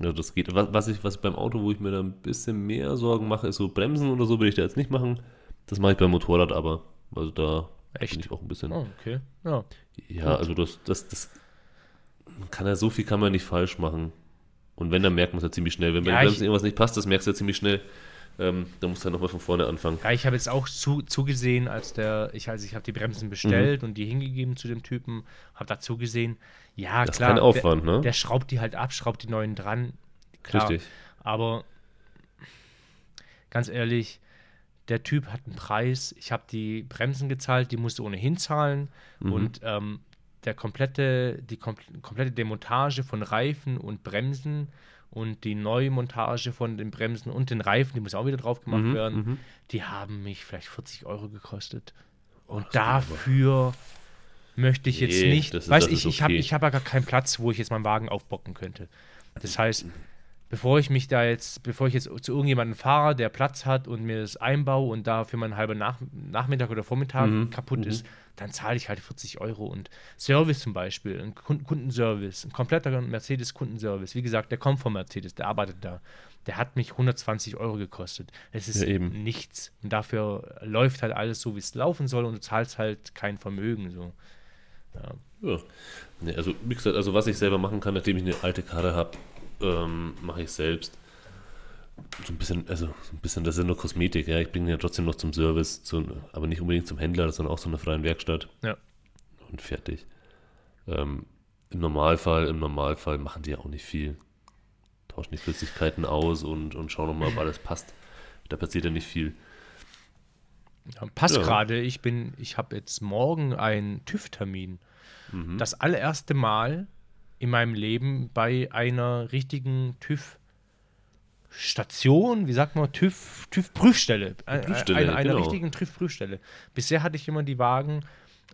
[SPEAKER 2] Ja, das geht. Was, was ich, was beim Auto, wo ich mir da ein bisschen mehr Sorgen mache, ist so Bremsen oder so, will ich da jetzt nicht machen. Das mache ich beim Motorrad aber. Also da
[SPEAKER 1] Echt?
[SPEAKER 2] bin ich auch ein bisschen.
[SPEAKER 1] oh, okay. Ja.
[SPEAKER 2] Ja, also das, das, das kann ja so viel kann man nicht falsch machen. Und wenn, dann merkt man es ja ziemlich schnell. Wenn bei
[SPEAKER 1] Ja,
[SPEAKER 2] den Bremsen irgendwas nicht passt, das merkst du ja ziemlich schnell. Ähm, da musst du dann nochmal von vorne anfangen.
[SPEAKER 1] Ja, ich habe jetzt auch zu, zugesehen, als der, ich also ich habe die Bremsen bestellt und die hingegeben zu dem Typen, habe da zugesehen, ja
[SPEAKER 2] Das ist
[SPEAKER 1] klar,
[SPEAKER 2] kein Aufwand,
[SPEAKER 1] der,
[SPEAKER 2] ne?
[SPEAKER 1] der schraubt die halt ab, schraubt die neuen dran, klar,
[SPEAKER 2] Richtig.
[SPEAKER 1] aber ganz ehrlich, der Typ hat einen Preis, ich habe die Bremsen gezahlt, die musste ohnehin zahlen
[SPEAKER 2] Mhm.
[SPEAKER 1] und ähm, der komplette, die kom komplette Demontage von Reifen und Bremsen und die Neumontage von den Bremsen und den Reifen, die muss auch wieder drauf gemacht
[SPEAKER 2] Mhm,
[SPEAKER 1] werden,
[SPEAKER 2] mhm.
[SPEAKER 1] die haben mich vielleicht 40 Euro gekostet. Und dafür möchte ich jetzt
[SPEAKER 2] Nee,
[SPEAKER 1] nicht,
[SPEAKER 2] das
[SPEAKER 1] weiß
[SPEAKER 2] das
[SPEAKER 1] ich,
[SPEAKER 2] ist
[SPEAKER 1] ich habe
[SPEAKER 2] okay.
[SPEAKER 1] ich hab ja gar keinen Platz, wo ich jetzt meinen Wagen aufbocken könnte. Das heißt, bevor ich mich da jetzt, bevor ich jetzt zu irgendjemandem fahre, der Platz hat und mir das einbaue und da für meinen halben Nach Nachmittag oder Vormittag
[SPEAKER 2] Mhm,
[SPEAKER 1] kaputt ist, dann zahle ich halt 40 Euro. Und Service zum Beispiel, ein Kun- Kundenservice, ein kompletter Mercedes-Kundenservice, wie gesagt, der kommt von Mercedes, der arbeitet da. Der hat mich 120 Euro gekostet. Es ist
[SPEAKER 2] Ja, eben.
[SPEAKER 1] nichts. Und dafür läuft halt alles so, wie es laufen soll und du zahlst halt kein Vermögen. So.
[SPEAKER 2] Ja. Nee, also, wie gesagt, also was ich selber machen kann, nachdem ich eine alte Karre habe, ähm, mache ich selbst. So ein bisschen, also so ein bisschen, das ist ja nur Kosmetik, ja. Ich bringe ja trotzdem noch zum Service, zu, aber nicht unbedingt zum Händler, sondern auch zu einer freien Werkstatt.
[SPEAKER 1] Ja.
[SPEAKER 2] Und fertig. Ähm, Im Normalfall, im Normalfall machen die ja auch nicht viel. Tauschen die Flüssigkeiten aus und, und schauen nochmal, ob alles passt. Da passiert ja nicht viel.
[SPEAKER 1] Ja, passt
[SPEAKER 2] Ja.
[SPEAKER 1] gerade. Ich bin, ich habe jetzt morgen einen TÜV-Termin.
[SPEAKER 2] Mhm.
[SPEAKER 1] Das allererste Mal in meinem Leben bei einer richtigen TÜV-Station, wie sagt man, TÜV, TÜV-Prüfstelle. Ein-
[SPEAKER 2] Prüfstelle,
[SPEAKER 1] eine, einer
[SPEAKER 2] genau.
[SPEAKER 1] richtigen TÜV-Prüfstelle. Bisher hatte ich immer die Wagen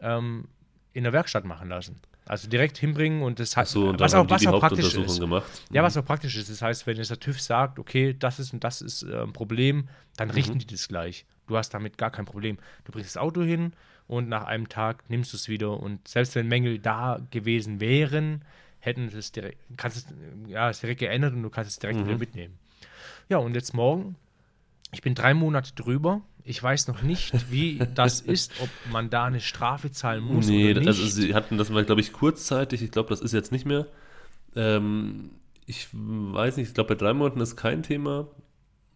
[SPEAKER 1] ähm, in der Werkstatt machen lassen. Also direkt hinbringen und das hat,
[SPEAKER 2] Achso, und
[SPEAKER 1] was auch, was auch praktisch ist.
[SPEAKER 2] gemacht.
[SPEAKER 1] Ja, was auch praktisch ist. Das heißt, wenn jetzt der TÜV sagt, okay, das ist und das ist äh, ein Problem, dann
[SPEAKER 2] Mhm.
[SPEAKER 1] richten die das gleich. Du hast damit gar kein Problem. Du bringst das Auto hin und nach einem Tag nimmst du es wieder. Und selbst wenn Mängel da gewesen wären, hätten sie es direkt, kannst es, ja, es direkt geändert und du kannst es direkt
[SPEAKER 2] Mhm.
[SPEAKER 1] wieder mitnehmen. Ja, und jetzt morgen, ich bin drei Monate drüber. Ich weiß noch nicht, wie das [LAUGHS] ist, ob man da eine Strafe zahlen muss
[SPEAKER 2] Nee,
[SPEAKER 1] oder nicht.
[SPEAKER 2] also sie hatten das mal, glaube ich, kurzzeitig. Ich glaube, das ist jetzt nicht mehr. Ähm, ich weiß nicht, ich glaube, bei drei Monaten ist kein Thema.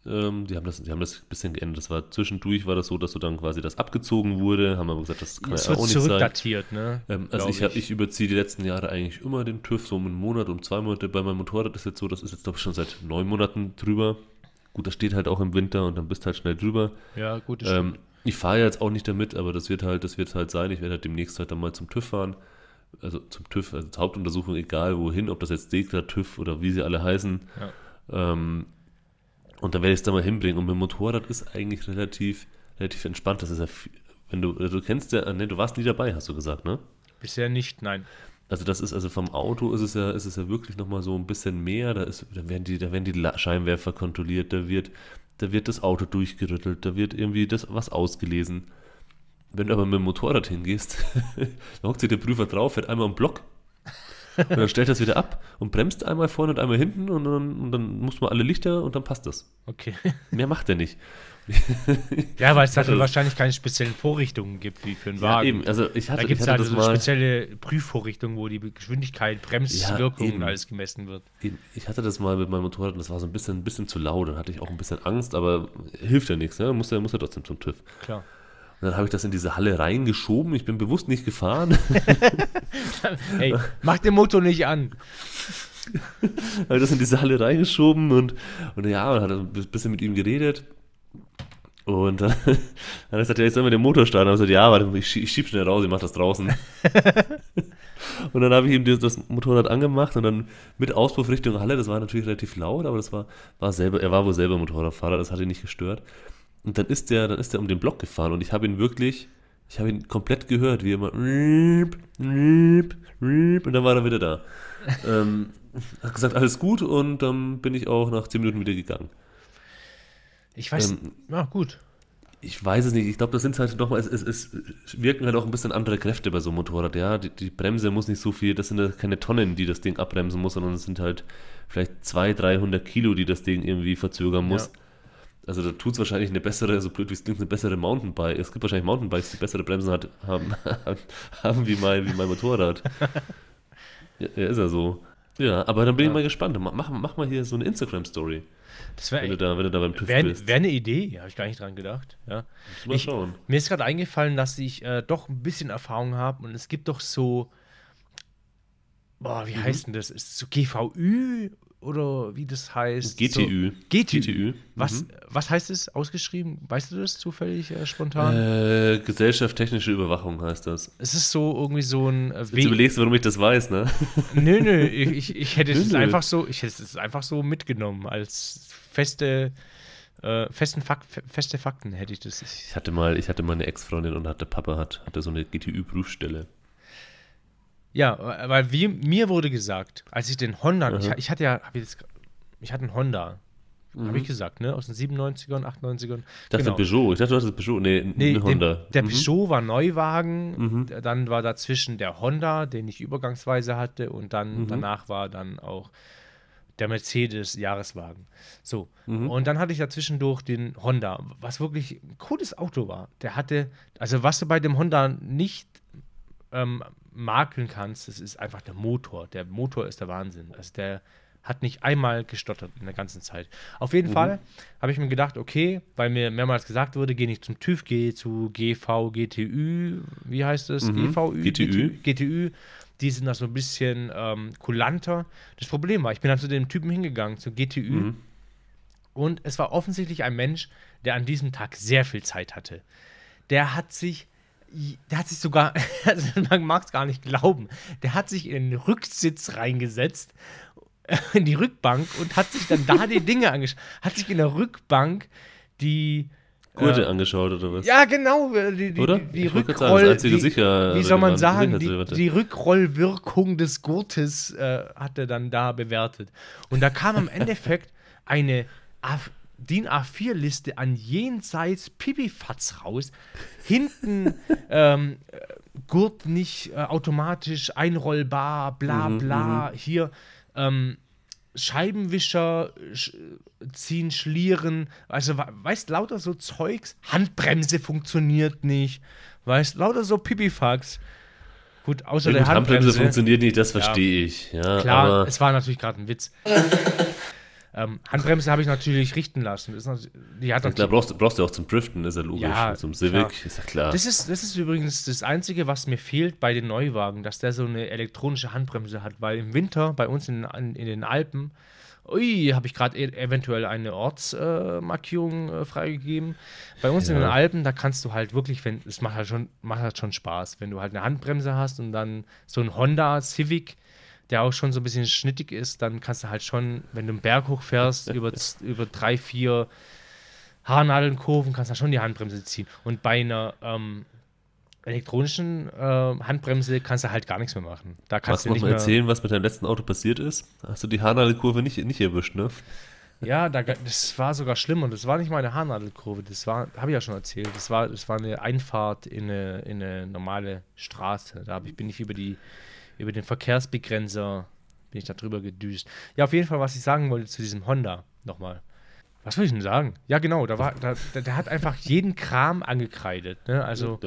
[SPEAKER 2] Ähm, die, haben das, die haben das ein bisschen geändert. Das war zwischendurch war das so, dass so dann quasi das abgezogen wurde. Haben aber gesagt, das kann
[SPEAKER 1] es
[SPEAKER 2] ja
[SPEAKER 1] wird
[SPEAKER 2] auch nicht sein.
[SPEAKER 1] zurückdatiert, ne?
[SPEAKER 2] Ähm, also ich, hab, ich überziehe die letzten Jahre eigentlich immer den TÜV, so um einen Monat, um zwei Monate. Bei meinem Motorrad ist jetzt so, das ist jetzt glaube ich schon seit neun Monaten drüber. Gut, das steht halt auch im Winter und dann bist halt schnell drüber.
[SPEAKER 1] Ja, gut, das
[SPEAKER 2] Ähm, ich fahre jetzt auch nicht damit, aber das wird halt, das wird halt sein. Ich werde halt demnächst halt dann mal zum TÜV fahren. Also zum TÜV, also zur Hauptuntersuchung, egal wohin, ob das jetzt Dekra, TÜV oder wie sie alle heißen. Ähm, und dann werde ich es da mal hinbringen. Und mit dem Motorrad ist eigentlich relativ, relativ entspannt. Das ist ja, viel- wenn du, also du kennst ja, ne, du warst nie dabei, hast du gesagt, ne?
[SPEAKER 1] Bisher nicht, nein.
[SPEAKER 2] Also das ist, also vom Auto ist es ja, ist es ja wirklich nochmal so ein bisschen mehr. Da, ist, da werden die, da werden die Scheinwerfer kontrolliert, da wird, da wird das Auto durchgerüttelt, da wird irgendwie das was ausgelesen. Wenn du aber mit dem Motorrad hingehst, [LAUGHS] dann hockt sich der Prüfer drauf, fährt einmal im Block [LAUGHS] und dann stellt es wieder ab und bremst einmal vorne und einmal hinten und dann, und dann muss man alle Lichter und dann passt das.
[SPEAKER 1] Okay. [LAUGHS]
[SPEAKER 2] Mehr macht er nicht. [LAUGHS]
[SPEAKER 1] Ja, weil es dafür
[SPEAKER 2] Also-
[SPEAKER 1] wahrscheinlich keine speziellen Vorrichtungen gibt, wie für einen
[SPEAKER 2] Ja,
[SPEAKER 1] Wagen.
[SPEAKER 2] eben. Also ich
[SPEAKER 1] da
[SPEAKER 2] hatte,
[SPEAKER 1] gibt
[SPEAKER 2] ich
[SPEAKER 1] es halt
[SPEAKER 2] das
[SPEAKER 1] so spezielle Prüfvorrichtungen, wo die Geschwindigkeit, Bremswirkung
[SPEAKER 2] eben.
[SPEAKER 1] und alles gemessen wird.
[SPEAKER 2] Eben, Ich hatte das mal mit meinem Motorrad und das war so ein bisschen, ein bisschen zu laut. Dann hatte ich auch ein bisschen Angst, aber hilft ja nichts. Ne? Muss ja muss ja trotzdem zum TÜV.
[SPEAKER 1] Klar.
[SPEAKER 2] Und dann habe ich das in diese Halle reingeschoben. Ich bin bewusst nicht gefahren. [LAUGHS]
[SPEAKER 1] Hey, mach den Motor nicht an.
[SPEAKER 2] habe ich das in diese Halle reingeschoben und, und ja, und hat ein bisschen mit ihm geredet. Und dann [LAUGHS] hat er gesagt, ja, jetzt sollen wir den Motor starten. Und ich gesagt, ja, warte, ich, ich schieb schnell raus, ich mach das draußen. [LAUGHS] und dann habe ich ihm das- das Motorrad angemacht und dann mit Auspuff Richtung Halle, das war natürlich relativ laut, aber das war, war selber, er war wohl selber Motorradfahrer, das hat ihn nicht gestört. Und dann ist der, dann ist der um den Block gefahren und ich habe ihn wirklich, ich habe ihn komplett gehört, wie er immer und dann war er wieder da. [LAUGHS] ähm, hat gesagt, alles gut und dann bin ich auch nach 10 Minuten wieder gegangen.
[SPEAKER 1] Ich weiß.
[SPEAKER 2] Ähm,
[SPEAKER 1] ja, gut.
[SPEAKER 2] Ich weiß es nicht. Ich glaube, das sind halt nochmal, es, es, es wirken halt auch ein bisschen andere Kräfte bei so einem Motorrad. Ja, die, die Bremse muss nicht so viel, das sind ja keine Tonnen, die das Ding abbremsen muss, sondern es sind halt vielleicht 200, 300 Kilo, die das Ding irgendwie verzögern muss.
[SPEAKER 1] Ja.
[SPEAKER 2] Also da tut es wahrscheinlich eine bessere, so blöd wie es klingt, eine bessere Mountainbike. Es gibt wahrscheinlich Mountainbikes, die bessere Bremsen hat, haben, [LAUGHS] haben wie, mein, wie mein Motorrad. [LAUGHS] Ja, ist ja so. Ja, aber dann bin ich
[SPEAKER 1] Ja.
[SPEAKER 2] mal gespannt. Mach, mach- mal hier so eine Instagram-Story,
[SPEAKER 1] Das
[SPEAKER 2] wenn, du
[SPEAKER 1] wäre
[SPEAKER 2] da, wenn du da beim TÜV
[SPEAKER 1] wär,
[SPEAKER 2] bist.
[SPEAKER 1] wär eine Idee. Habe ich gar nicht dran gedacht. Ja.
[SPEAKER 2] Mal
[SPEAKER 1] Ich-
[SPEAKER 2] schauen.
[SPEAKER 1] Mir ist gerade eingefallen, dass ich äh, doch ein bisschen Erfahrung habe und es gibt doch so. Boah,
[SPEAKER 2] Mhm.
[SPEAKER 1] wie heißt denn das? Ist so GVÜ oder wie das heißt.
[SPEAKER 2] GTÜ.
[SPEAKER 1] So, GTÜ.
[SPEAKER 2] GTÜ.
[SPEAKER 1] Was,
[SPEAKER 2] Mhm.
[SPEAKER 1] was heißt es ausgeschrieben? Weißt du das zufällig äh, spontan?
[SPEAKER 2] Äh, Gesellschaft technische Überwachung heißt das.
[SPEAKER 1] Es ist so irgendwie so ein äh,
[SPEAKER 2] Jetzt überlegst du, warum ich das weiß, ne? [LAUGHS]
[SPEAKER 1] Nö, nö, ich, ich, hätte es einfach so, ich hätte es einfach so mitgenommen als feste, äh, festen Fak fe- feste Fakten hätte ich das. Ich,
[SPEAKER 2] Ich hatte mal, ich hatte mal eine Ex-Freundin und hatte Papa hat, hatte so eine GTÜ-Prüfstelle.
[SPEAKER 1] Ja, weil wir, mir wurde gesagt, als ich den Honda, ich,
[SPEAKER 2] Aha.
[SPEAKER 1] ich hatte ja, hab ich, das, ich hatte einen Honda,
[SPEAKER 2] Mhm.
[SPEAKER 1] habe ich gesagt, ne, aus den 97ern, 98ern.
[SPEAKER 2] Ich dachte Peugeot. Ich dachte, du hattest Peugeot. Nee,
[SPEAKER 1] Genau. Nee,
[SPEAKER 2] eine Honda.
[SPEAKER 1] Den, der
[SPEAKER 2] Mhm.
[SPEAKER 1] Peugeot war Neuwagen,
[SPEAKER 2] Mhm.
[SPEAKER 1] dann war dazwischen der Honda, den ich übergangsweise hatte, und dann
[SPEAKER 2] Mhm.
[SPEAKER 1] danach war dann auch der Mercedes Jahreswagen. So.
[SPEAKER 2] Mhm.
[SPEAKER 1] Und dann hatte ich dazwischendurch den Honda, was wirklich ein cooles Auto war. Der hatte, also was du bei dem Honda nicht ähm, makeln kannst, das ist einfach der Motor. Der Motor ist der Wahnsinn. Also der hat nicht einmal gestottert in der ganzen Zeit. Auf jeden Fall habe ich mir gedacht, okay, weil mir mehrmals gesagt wurde, geh nicht zum TÜV, geh zu GV, GTÜ, wie heißt es?
[SPEAKER 2] Mhm.
[SPEAKER 1] GVÜ?
[SPEAKER 2] GTÜ.
[SPEAKER 1] GTÜ. Die sind da so ein bisschen ähm, kulanter. Das Problem war, ich bin dann zu dem Typen hingegangen, zu GTÜ.
[SPEAKER 2] Mhm.
[SPEAKER 1] Und es war offensichtlich ein Mensch, der an diesem Tag sehr viel Zeit hatte. Der hat sich, der hat sich sogar, [LAUGHS] also man mag es gar nicht glauben, der hat sich in den Rücksitz reingesetzt, [LAUGHS] in die Rückbank und hat sich dann da die [LAUGHS] Dinge angeschaut. Hat sich in der Rückbank die.
[SPEAKER 2] Gurte
[SPEAKER 1] äh,
[SPEAKER 2] angeschaut oder was?
[SPEAKER 1] ja, genau, äh, die, die,
[SPEAKER 2] Oder?
[SPEAKER 1] die, die
[SPEAKER 2] sagen,
[SPEAKER 1] Rückroll,
[SPEAKER 2] das einzige
[SPEAKER 1] die,
[SPEAKER 2] sicher
[SPEAKER 1] wie soll man sagen, die, die Rückrollwirkung des Gurtes äh, hat er dann da bewertet. Und da kam im Endeffekt eine A DIN A4-Liste an jenseits Pipifatz raus. Hinten [LAUGHS] ähm, äh, Gurt nicht äh, automatisch einrollbar, bla
[SPEAKER 2] Mhm,
[SPEAKER 1] bla. Hier ähm, Scheibenwischer sch ziehen, schlieren, also we- weißt, lauter so Zeugs, Handbremse funktioniert nicht, weißt, lauter so Pipifax. Gut, außer
[SPEAKER 2] Ja,
[SPEAKER 1] der
[SPEAKER 2] Handbremse
[SPEAKER 1] Handbremse.
[SPEAKER 2] funktioniert nicht, das verstehe ich. Ja,
[SPEAKER 1] Klar,
[SPEAKER 2] aber
[SPEAKER 1] es war natürlich gerade ein Witz. [LAUGHS] ähm, Handbremse habe ich natürlich richten lassen. Ist die hat
[SPEAKER 2] klar,
[SPEAKER 1] natürlich,
[SPEAKER 2] brauchst, du- brauchst du auch zum Driften, ist ja logisch.
[SPEAKER 1] Ja,
[SPEAKER 2] zum Civic,
[SPEAKER 1] klar.
[SPEAKER 2] ist ja klar.
[SPEAKER 1] das, ist, das ist übrigens das Einzige, was mir fehlt bei den Neuwagen, dass der so eine elektronische Handbremse hat, weil im Winter bei uns in, in, in den Alpen, ui, habe ich gerade e eventuell eine Ortsmarkierung äh, äh, freigegeben. Bei uns in
[SPEAKER 2] Ja.
[SPEAKER 1] den Alpen, da kannst du halt wirklich, wenn es macht halt schon, macht halt schon Spaß, wenn du halt eine Handbremse hast und dann so ein Honda Civic, der auch schon so ein bisschen schnittig ist, dann kannst du halt schon, wenn du einen Berg hochfährst, [LAUGHS] über, über drei, vier Haarnadelnkurven, kannst du schon die Handbremse ziehen. Und bei einer ähm, elektronischen äh, Handbremse kannst du halt gar nichts mehr machen. Da kannst
[SPEAKER 2] Kannst
[SPEAKER 1] du
[SPEAKER 2] noch
[SPEAKER 1] nicht
[SPEAKER 2] mal erzählen, was mit deinem letzten Auto passiert ist? Hast du die Haarnadelkurve nicht, nicht erwischt, ne?
[SPEAKER 1] Ja, da, das war sogar schlimmer. Das war nicht mal eine Haarnadelkurve. Das war, habe ich ja schon erzählt. Das war, das war eine Einfahrt in eine, in eine normale Straße. Da ich, bin ich über, die, über den Verkehrsbegrenzer bin ich da drüber gedüst. Ja, auf jeden Fall, was ich sagen wollte zu diesem Honda nochmal. Was soll ich denn sagen? Ja, genau, da war, da, der, hat einfach jeden Kram angekreidet. Ne? Also,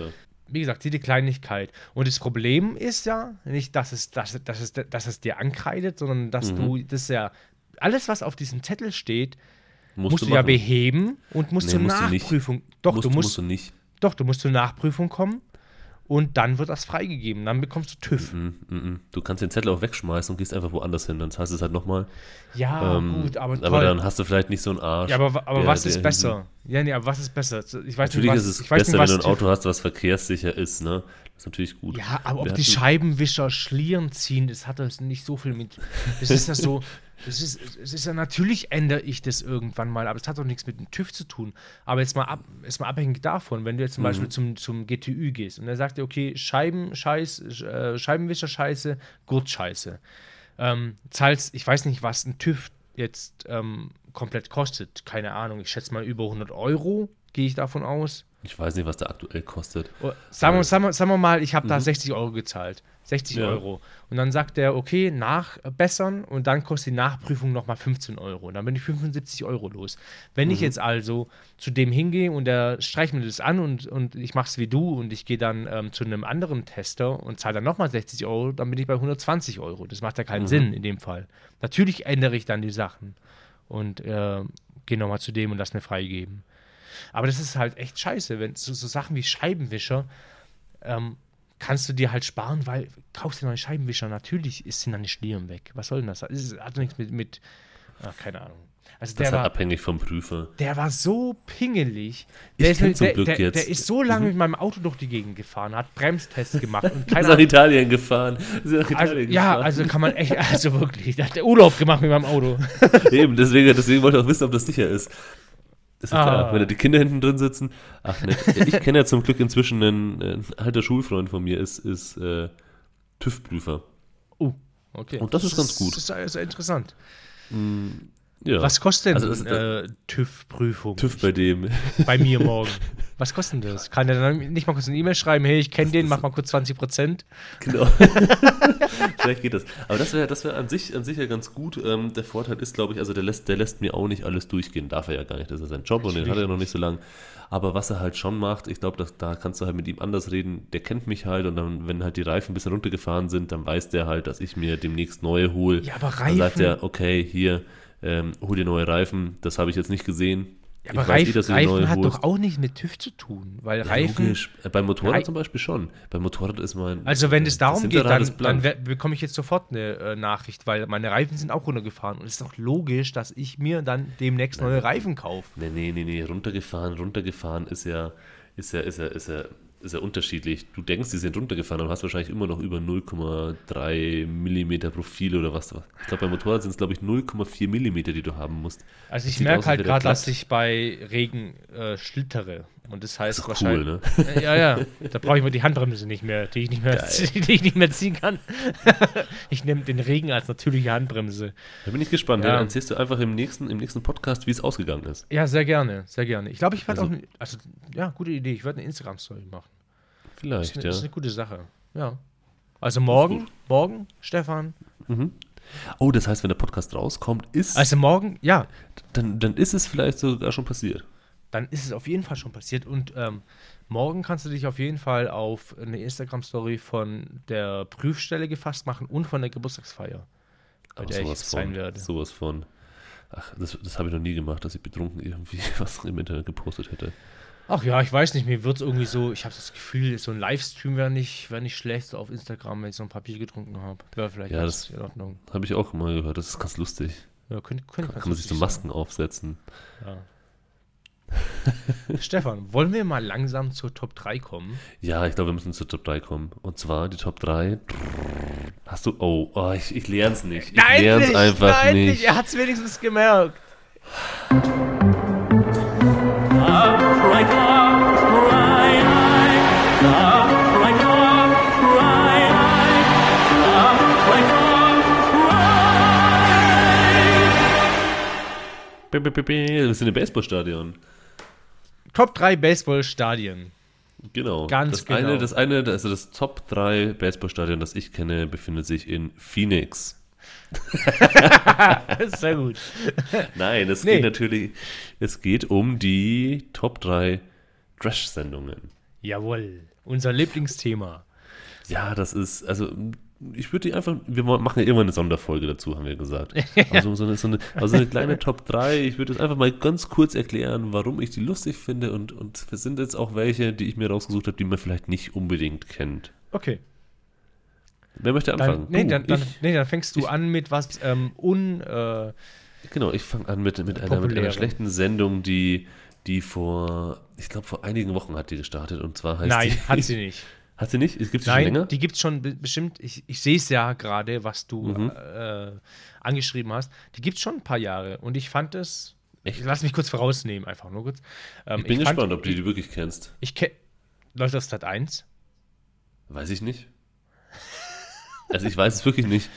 [SPEAKER 1] wie gesagt, jede Kleinigkeit. Und das Problem ist ja nicht, dass es, dass, dass es, dass es dir ankreidet, sondern dass
[SPEAKER 2] Mhm.
[SPEAKER 1] du das ja, alles, was auf diesem Zettel steht,
[SPEAKER 2] Musst,
[SPEAKER 1] musst,
[SPEAKER 2] du
[SPEAKER 1] du ja
[SPEAKER 2] machen.
[SPEAKER 1] beheben und musst
[SPEAKER 2] Nee,
[SPEAKER 1] zur
[SPEAKER 2] musst du nicht.
[SPEAKER 1] Nachprüfung. Doch,
[SPEAKER 2] musst,
[SPEAKER 1] du musst,
[SPEAKER 2] du nicht.
[SPEAKER 1] doch, du musst zur Nachprüfung kommen und dann wird das freigegeben. Dann bekommst du TÜV.
[SPEAKER 2] Mhm, mhm. Du kannst den Zettel auch wegschmeißen und gehst einfach woanders hin. Dann zahlst du es halt nochmal.
[SPEAKER 1] Ja,
[SPEAKER 2] Ähm,
[SPEAKER 1] gut, aber
[SPEAKER 2] aber dann hast du vielleicht nicht so einen Arsch.
[SPEAKER 1] ja, aber, aber
[SPEAKER 2] der-
[SPEAKER 1] was ist besser? Ja, nee, aber was ist besser? Ich weiß
[SPEAKER 2] Natürlich
[SPEAKER 1] nicht, was,
[SPEAKER 2] ist es besser,
[SPEAKER 1] nicht,
[SPEAKER 2] wenn du ein
[SPEAKER 1] TÜV
[SPEAKER 2] Auto hast, was verkehrssicher ist, ne? Ist natürlich gut.
[SPEAKER 1] Ja, aber ob die Scheibenwischer Schlieren ziehen, das hat das nicht so viel mit. Das ist ja so. [LAUGHS] Das ist, es ist ja natürlich ändere ich das irgendwann mal, aber es hat doch nichts mit dem TÜV zu tun. Aber jetzt mal, ab, jetzt mal abhängig davon, wenn du jetzt zum Beispiel zum, zum GTÜ gehst und er sagt dir, okay, Scheiben, Scheiß, äh, Scheibenwischer Scheiße, Gurt Scheiße. Ähm, zahlst, ich weiß nicht, was ein TÜV jetzt ähm, komplett kostet. Keine Ahnung, ich schätze mal über 100 Euro, gehe ich davon aus.
[SPEAKER 2] Ich weiß nicht, was der aktuell kostet.
[SPEAKER 1] Oh, Sagen wir, sagen wir, sagen wir mal, ich habe da 60 Euro gezahlt. 60
[SPEAKER 2] Ja.
[SPEAKER 1] Euro. Und dann sagt er, okay, nachbessern und dann kostet die Nachprüfung nochmal 15 Euro. Und dann bin ich 75 Euro los. Wenn ich jetzt also zu dem hingehe und der streicht mir das an und, und ich mache es wie du und ich gehe dann ähm, zu einem anderen Tester und zahle dann nochmal 60 Euro, dann bin ich bei 120 Euro. Das macht ja keinen Sinn in dem Fall. Natürlich ändere ich dann die Sachen und äh, gehe nochmal zu dem und lass mir freigeben. Aber das ist halt echt scheiße, wenn so, so Sachen wie Scheibenwischer, ähm, kannst du dir halt sparen, weil kaufst dir neue Scheibenwischer, natürlich ist dann die Schlieren weg. Was soll denn das? Es hat nichts mit, mit ach, keine Ahnung. Also
[SPEAKER 2] Das ist halt
[SPEAKER 1] war,
[SPEAKER 2] abhängig vom Prüfer.
[SPEAKER 1] der war so pingelig.
[SPEAKER 2] Ich
[SPEAKER 1] Der, ist,
[SPEAKER 2] zum
[SPEAKER 1] der,
[SPEAKER 2] Glück
[SPEAKER 1] der,
[SPEAKER 2] jetzt-
[SPEAKER 1] der ist so lange mit meinem Auto durch die Gegend gefahren, hat Bremstests gemacht und [LAUGHS]
[SPEAKER 2] Ist
[SPEAKER 1] keine
[SPEAKER 2] nach. Italien gefahren. Ist nach
[SPEAKER 1] Also,
[SPEAKER 2] Italien
[SPEAKER 1] ja,
[SPEAKER 2] gefahren.
[SPEAKER 1] also kann man echt, [LAUGHS] also wirklich, der hat Urlaub gemacht mit meinem Auto. [LAUGHS]
[SPEAKER 2] Eben, deswegen, deswegen wollte ich auch wissen, ob das sicher ist. Ist ja klar,
[SPEAKER 1] Ah.
[SPEAKER 2] wenn da die Kinder hinten drin sitzen. Ach ne, ich kenne ja zum Glück inzwischen einen, ein alter Schulfreund von mir, ist, ist äh, TÜV-Prüfer.
[SPEAKER 1] Oh, okay.
[SPEAKER 2] Und das ist ganz gut.
[SPEAKER 1] Das ist sehr, sehr interessant.
[SPEAKER 2] Ja.
[SPEAKER 1] Was kostet denn
[SPEAKER 2] Also das-
[SPEAKER 1] äh, TÜV-Prüfung?
[SPEAKER 2] TÜV bei dem. [LAUGHS]
[SPEAKER 1] bei mir morgen. Was kostet denn das? Kann der dann nicht mal kurz eine E-Mail schreiben, hey, ich kenne den, mach mal kurz 20 Prozent?
[SPEAKER 2] Genau. [LAUGHS] Vielleicht geht das. Aber das wäre das wär an, sich, an sich ja ganz gut. Ähm, der Vorteil ist, glaube ich, also der lässt, der lässt mir auch nicht alles durchgehen. Darf er ja gar nicht. Das ist sein Job und den hat er noch nicht so lange. Aber was er halt schon macht, ich glaube, dass- da kannst du halt mit ihm anders reden. Der kennt mich halt und dann, wenn halt die Reifen ein bisschen runtergefahren sind, dann weiß der halt, dass ich mir demnächst neue hole.
[SPEAKER 1] Ja, aber
[SPEAKER 2] Dann sagt
[SPEAKER 1] Reifen-
[SPEAKER 2] er, okay, hier, ähm, hol dir neue Reifen. Das habe ich jetzt nicht gesehen.
[SPEAKER 1] Ja, aber
[SPEAKER 2] ich weiß eh,
[SPEAKER 1] Reifen, hat
[SPEAKER 2] holst.
[SPEAKER 1] doch auch nicht mit TÜV zu tun, weil
[SPEAKER 2] Ja,
[SPEAKER 1] Reifen.
[SPEAKER 2] logisch. Äh, Beim Motorrad
[SPEAKER 1] Rei-
[SPEAKER 2] zum Beispiel schon. Beim Motorrad ist mein.
[SPEAKER 1] Also wenn es darum geht, dann, dann bekomme ich jetzt sofort eine äh, Nachricht, weil meine Reifen sind auch runtergefahren. Und es ist doch logisch, dass ich mir dann demnächst neue Reifen kaufe.
[SPEAKER 2] Nee, nee, nee, nee, runtergefahren, runtergefahren ist ja, ist ja, ist ja, ist ja, ist ja unterschiedlich. Du denkst, die sind runtergefahren, aber hast wahrscheinlich immer noch über 0,3 Millimeter Profil oder was. Ich glaube, beim Motorrad sind es, glaube ich, 0,4 Millimeter, die du haben musst.
[SPEAKER 1] Also ich merke halt gerade, dass ich bei Regen äh, schlittere. Und das heißt
[SPEAKER 2] Ist doch
[SPEAKER 1] wahrscheinlich.
[SPEAKER 2] cool, ne?
[SPEAKER 1] Äh, ja, ja. [LAUGHS] Da brauche ich mir die Handbremse nicht mehr, die ich nicht mehr, [LAUGHS] die ich nicht mehr ziehen kann. [LAUGHS] ich nehme den Regen als natürliche Handbremse.
[SPEAKER 2] Da bin ich gespannt.
[SPEAKER 1] Ja.
[SPEAKER 2] Dann erzählst du einfach im nächsten, im nächsten Podcast, wie es ausgegangen ist.
[SPEAKER 1] Ja, sehr gerne, sehr gerne. Ich glaube, ich werde
[SPEAKER 2] Also-
[SPEAKER 1] auch, also ja, gute Idee. Ich werde eine Instagram-Story machen. Das
[SPEAKER 2] Vielleicht,
[SPEAKER 1] ist, eine,
[SPEAKER 2] ja.
[SPEAKER 1] das ist eine gute Sache. Ja. Also morgen, morgen, Stefan.
[SPEAKER 2] Oh, das heißt, wenn der Podcast rauskommt, ist,
[SPEAKER 1] Also morgen, ja,
[SPEAKER 2] dann, dann ist es vielleicht sogar schon passiert.
[SPEAKER 1] Dann ist es auf jeden Fall schon passiert. Und ähm, morgen kannst du dich auf jeden Fall auf eine Instagram-Story von der Prüfstelle gefasst machen und von der Geburtstagsfeier, bei der ich
[SPEAKER 2] sowas
[SPEAKER 1] sein
[SPEAKER 2] von,
[SPEAKER 1] werde.
[SPEAKER 2] Sowas von. Ach, das, das habe ich noch nie gemacht, dass ich betrunken irgendwie [LAUGHS] was im Internet gepostet hätte.
[SPEAKER 1] Ach ja, ich weiß nicht, mir wird es irgendwie so, ich habe das Gefühl, so ein Livestream wäre nicht, wär nicht schlecht auf Instagram, wenn ich so ein paar Bier getrunken habe. Wäre vielleicht
[SPEAKER 2] Ja,
[SPEAKER 1] ganz
[SPEAKER 2] das-
[SPEAKER 1] in Ordnung.
[SPEAKER 2] Habe ich auch mal gehört, das ist ganz lustig.
[SPEAKER 1] Ja, könnte, könnte
[SPEAKER 2] Kann man sich so Masken aufsetzen.
[SPEAKER 1] Ja. [LAUGHS] Stefan, wollen wir mal langsam zur Top 3 kommen?
[SPEAKER 2] Ja, ich glaube, wir müssen zur Top 3 kommen. Und zwar die Top 3. Hast du. Oh, oh ich, ich lerne es nicht. Ich lerne es einfach
[SPEAKER 1] nein,
[SPEAKER 2] nicht.
[SPEAKER 1] Er hat es wenigstens gemerkt.
[SPEAKER 2] Wir sind im Baseballstadion.
[SPEAKER 1] Top 3 Baseballstadien.
[SPEAKER 2] Genau.
[SPEAKER 1] Ganz
[SPEAKER 2] das
[SPEAKER 1] genau.
[SPEAKER 2] Eine, das eine, also das Top 3 Baseballstadion, das ich kenne, befindet sich in Phoenix. [LAUGHS]
[SPEAKER 1] Sehr gut.
[SPEAKER 2] Nein, es
[SPEAKER 1] Nee.
[SPEAKER 2] geht natürlich, es geht um die Top 3 Trash-Sendungen.
[SPEAKER 1] Jawohl. Unser Lieblingsthema.
[SPEAKER 2] Ja, das ist, also ich würde die einfach, wir machen ja irgendwann eine Sonderfolge dazu, haben wir gesagt. [LAUGHS] Also so eine, so eine, also eine kleine Top 3, ich würde es einfach mal ganz kurz erklären, warum ich die lustig finde und, und es sind jetzt auch welche, die ich mir rausgesucht habe, die man vielleicht nicht unbedingt kennt.
[SPEAKER 1] Okay.
[SPEAKER 2] Wer möchte anfangen?
[SPEAKER 1] Dann, nee,
[SPEAKER 2] Du,
[SPEAKER 1] dann, dann,
[SPEAKER 2] ich,
[SPEAKER 1] nee, dann fängst du
[SPEAKER 2] ich-
[SPEAKER 1] an mit was ähm, un. Äh,
[SPEAKER 2] genau, ich fange an mit, mit, einer, mit einer schlechten Sendung, die, die vor, ich glaube vor einigen Wochen hat die gestartet und zwar heißt
[SPEAKER 1] nein,
[SPEAKER 2] die,
[SPEAKER 1] hat [LAUGHS] sie nicht.
[SPEAKER 2] Hat sie nicht? Gibt es schon länger?
[SPEAKER 1] die gibt es schon be- bestimmt. Ich, ich sehe es ja gerade, was du
[SPEAKER 2] Mhm.
[SPEAKER 1] äh, angeschrieben hast. Die gibt es schon ein paar Jahre. Und ich fand es.
[SPEAKER 2] Echt?
[SPEAKER 1] Lass mich kurz vorausnehmen, einfach nur kurz. Ähm,
[SPEAKER 2] ich bin
[SPEAKER 1] fand-
[SPEAKER 2] gespannt, ob du die wirklich kennst.
[SPEAKER 1] Ich kenne. Läuft das Stat 1?
[SPEAKER 2] Weiß ich nicht. Also ich weiß es wirklich nicht.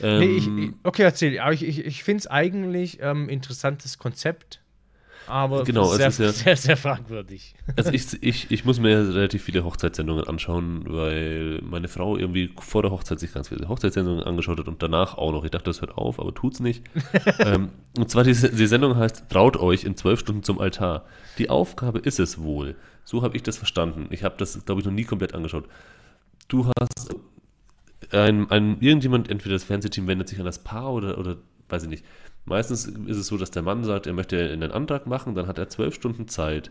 [SPEAKER 1] Nee, ich,
[SPEAKER 2] Ähm,
[SPEAKER 1] ich, okay, erzähl. Aber ich, ich, ich finde es eigentlich ähm, interessantes Konzept. Aber
[SPEAKER 2] Genau, es
[SPEAKER 1] sehr,
[SPEAKER 2] ist ja- [LAUGHS]
[SPEAKER 1] sehr, sehr fragwürdig.
[SPEAKER 2] Also ich, ich, ich muss mir relativ viele Hochzeitssendungen anschauen, weil meine Frau irgendwie vor der Hochzeit sich ganz viele Hochzeitssendungen angeschaut hat und danach auch noch. Ich dachte, das hört auf, aber tut's nicht. [LAUGHS] ähm, und zwar die, die Sendung heißt Traut euch in zwölf Stunden zum Altar. Die Aufgabe ist es wohl. So habe ich das verstanden. Ich habe das, glaube ich, noch nie komplett angeschaut. Du hast ein, ein, irgendjemand, entweder das Fernsehteam wendet sich an das Paar oder, oder weiß ich nicht. Meistens ist es so, dass der Mann sagt, er möchte einen Antrag machen, dann hat er zwölf Stunden Zeit,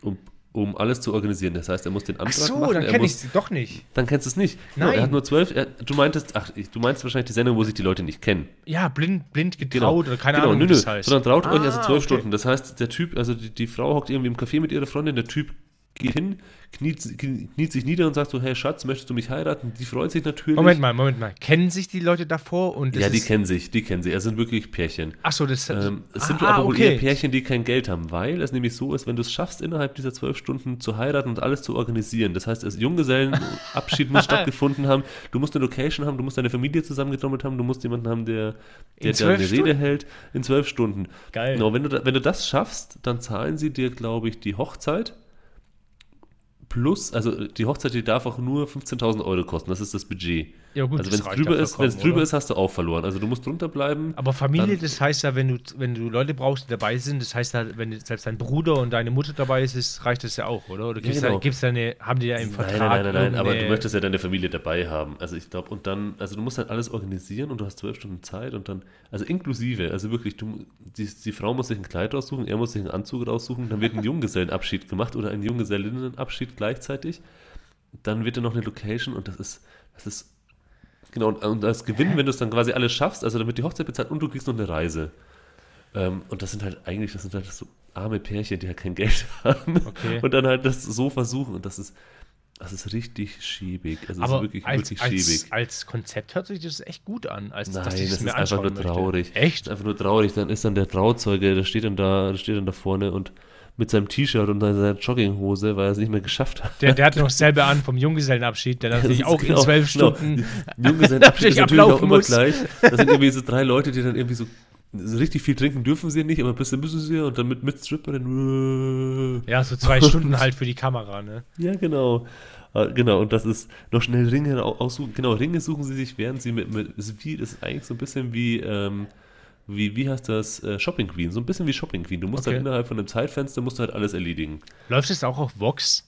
[SPEAKER 2] um, um alles zu organisieren. Das heißt, er muss den
[SPEAKER 1] Ach
[SPEAKER 2] Antrag
[SPEAKER 1] so,
[SPEAKER 2] machen.
[SPEAKER 1] dann
[SPEAKER 2] er
[SPEAKER 1] kenne ich
[SPEAKER 2] muss,
[SPEAKER 1] sie doch nicht.
[SPEAKER 2] Dann kennst du es nicht. Genau, er
[SPEAKER 1] Nein.
[SPEAKER 2] hat nur zwölf. Er, du meintest, ach, du meinst wahrscheinlich die Sendung, wo sich die Leute nicht kennen.
[SPEAKER 1] Ja, blind, blind getraut
[SPEAKER 2] Genau,
[SPEAKER 1] oder keine
[SPEAKER 2] genau,
[SPEAKER 1] Ahnung,
[SPEAKER 2] nö, nö,
[SPEAKER 1] das heißt.
[SPEAKER 2] Sondern traut euch also
[SPEAKER 1] Ah,
[SPEAKER 2] zwölf
[SPEAKER 1] okay.
[SPEAKER 2] Stunden. Das heißt, der Typ, also die, die Frau hockt irgendwie im Café mit ihrer Freundin, der Typ geht hin, kniet, kniet sich nieder und sagt so, hey Schatz, möchtest du mich heiraten? Die freut sich natürlich.
[SPEAKER 1] Moment mal, Moment mal. Kennen sich die Leute davor? Und
[SPEAKER 2] Ja, die
[SPEAKER 1] ist,
[SPEAKER 2] kennen sich, die kennen sich. Es sind wirklich Pärchen.
[SPEAKER 1] Ach so, das
[SPEAKER 2] Ähm, es
[SPEAKER 1] ah,
[SPEAKER 2] sind aber wohl
[SPEAKER 1] okay.
[SPEAKER 2] eher Pärchen, die kein Geld haben, weil es nämlich so ist, wenn du es schaffst, innerhalb dieser zwölf Stunden zu heiraten und alles zu organisieren. Das heißt, das Junggesellenabschied muss [LAUGHS] stattgefunden haben, du musst eine Location haben, du musst deine Familie zusammengetrommelt haben, du musst jemanden haben, der, der dir eine
[SPEAKER 1] zwölf
[SPEAKER 2] Rede
[SPEAKER 1] Stunden?
[SPEAKER 2] hält in zwölf Stunden.
[SPEAKER 1] Geil.
[SPEAKER 2] Genau, wenn du, wenn du das schaffst, dann zahlen sie dir, glaube ich, die Hochzeit. Plus, also die Hochzeit, die darf auch nur 15.000 Euro kosten, das ist das Budget.
[SPEAKER 1] Ja, gut,
[SPEAKER 2] also wenn es drüber
[SPEAKER 1] ja
[SPEAKER 2] ist, wenn es
[SPEAKER 1] vollkommen,
[SPEAKER 2] drüber
[SPEAKER 1] oder?
[SPEAKER 2] ist, hast du auch verloren. Also du musst drunter bleiben.
[SPEAKER 1] Aber Familie, das heißt ja, wenn du, wenn du Leute brauchst, die dabei sind, das heißt ja, wenn selbst dein Bruder und deine Mutter dabei ist, ist reicht das ja auch, oder? Oder gibt's
[SPEAKER 2] genau.
[SPEAKER 1] da, gibt's da eine, haben die ja im Vertrag
[SPEAKER 2] Nein, nein, nein, nein, aber du möchtest ja deine Familie dabei haben. Also ich glaube, und dann, also du musst halt alles organisieren und du hast zwölf Stunden Zeit und dann, also inklusive, also wirklich, du, die, die Frau muss sich ein Kleid raussuchen, er muss sich einen Anzug raussuchen, dann wird ein Junggesellenabschied gemacht oder ein Junggesellinnenabschied gleichzeitig. Dann wird dann noch eine Location und das ist, das ist, genau, und, und als Gewinn, wenn du es dann quasi alles schaffst, also wird die Hochzeit bezahlt und du kriegst noch eine Reise. Ähm, und das sind halt eigentlich, das sind halt so arme Pärchen, die halt kein Geld [LAUGHS] haben
[SPEAKER 1] Okay.
[SPEAKER 2] und dann halt das so versuchen und das ist, das ist richtig schäbig. Also
[SPEAKER 1] aber
[SPEAKER 2] ist wirklich,
[SPEAKER 1] als,
[SPEAKER 2] wirklich
[SPEAKER 1] als,
[SPEAKER 2] schäbig.
[SPEAKER 1] als Konzept hört sich das echt gut an, als
[SPEAKER 2] Nein,
[SPEAKER 1] dass
[SPEAKER 2] das ist einfach nur
[SPEAKER 1] möchte.
[SPEAKER 2] traurig.
[SPEAKER 1] Echt?
[SPEAKER 2] Das ist einfach nur traurig. Dann ist dann der Trauzeuge, der steht dann da, der steht dann da vorne und mit seinem T-Shirt und seiner Jogginghose, weil er es nicht mehr geschafft hat.
[SPEAKER 1] Der, der hat noch selber an vom Junggesellenabschied, der [LAUGHS] natürlich
[SPEAKER 2] Das
[SPEAKER 1] auch
[SPEAKER 2] ist
[SPEAKER 1] in
[SPEAKER 2] genau-
[SPEAKER 1] zwölf
[SPEAKER 2] genau.
[SPEAKER 1] Stunden
[SPEAKER 2] Junggesellenabschied [LAUGHS] ist
[SPEAKER 1] Natürlich
[SPEAKER 2] auch immer
[SPEAKER 1] muss.
[SPEAKER 2] gleich. Das sind irgendwie so drei Leute, die dann irgendwie so richtig viel trinken dürfen sie nicht, aber ein bisschen müssen sie und dann mit, mit Stripperin.
[SPEAKER 1] Ja, so zwei Stunden [LAUGHS] halt für die Kamera, ne?
[SPEAKER 2] Ja, genau. Äh, Genau, und das ist noch schnell Ringe au- aussuchen. Genau, Ringe suchen sie sich, während sie mit, mit ist wie, ist eigentlich so ein bisschen wie, ähm, wie, wie heißt das, äh, Shopping Queen, so ein bisschen wie Shopping Queen. Du musst
[SPEAKER 1] Okay.
[SPEAKER 2] halt innerhalb von einem Zeitfenster, musst du halt alles erledigen.
[SPEAKER 1] Läuft es auch auf Vox?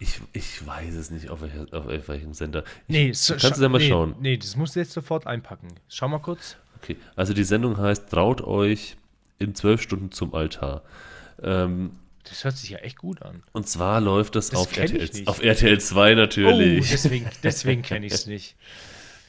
[SPEAKER 2] Ich, ich weiß es nicht, auf, welcher, auf welchem Sender. Ich,
[SPEAKER 1] Nee, so,
[SPEAKER 2] kannst du ja mal
[SPEAKER 1] nee,
[SPEAKER 2] schauen.
[SPEAKER 1] Nee, das musst du jetzt sofort einpacken. Schau mal kurz.
[SPEAKER 2] Okay, also die Sendung heißt Traut euch in zwölf Stunden zum Altar. Ähm,
[SPEAKER 1] Das hört sich ja echt gut an.
[SPEAKER 2] und zwar läuft das,
[SPEAKER 1] Das
[SPEAKER 2] auf, RTL, auf RTL 2
[SPEAKER 1] Oh,
[SPEAKER 2] natürlich.
[SPEAKER 1] deswegen, deswegen kenne ich es nicht. [LAUGHS]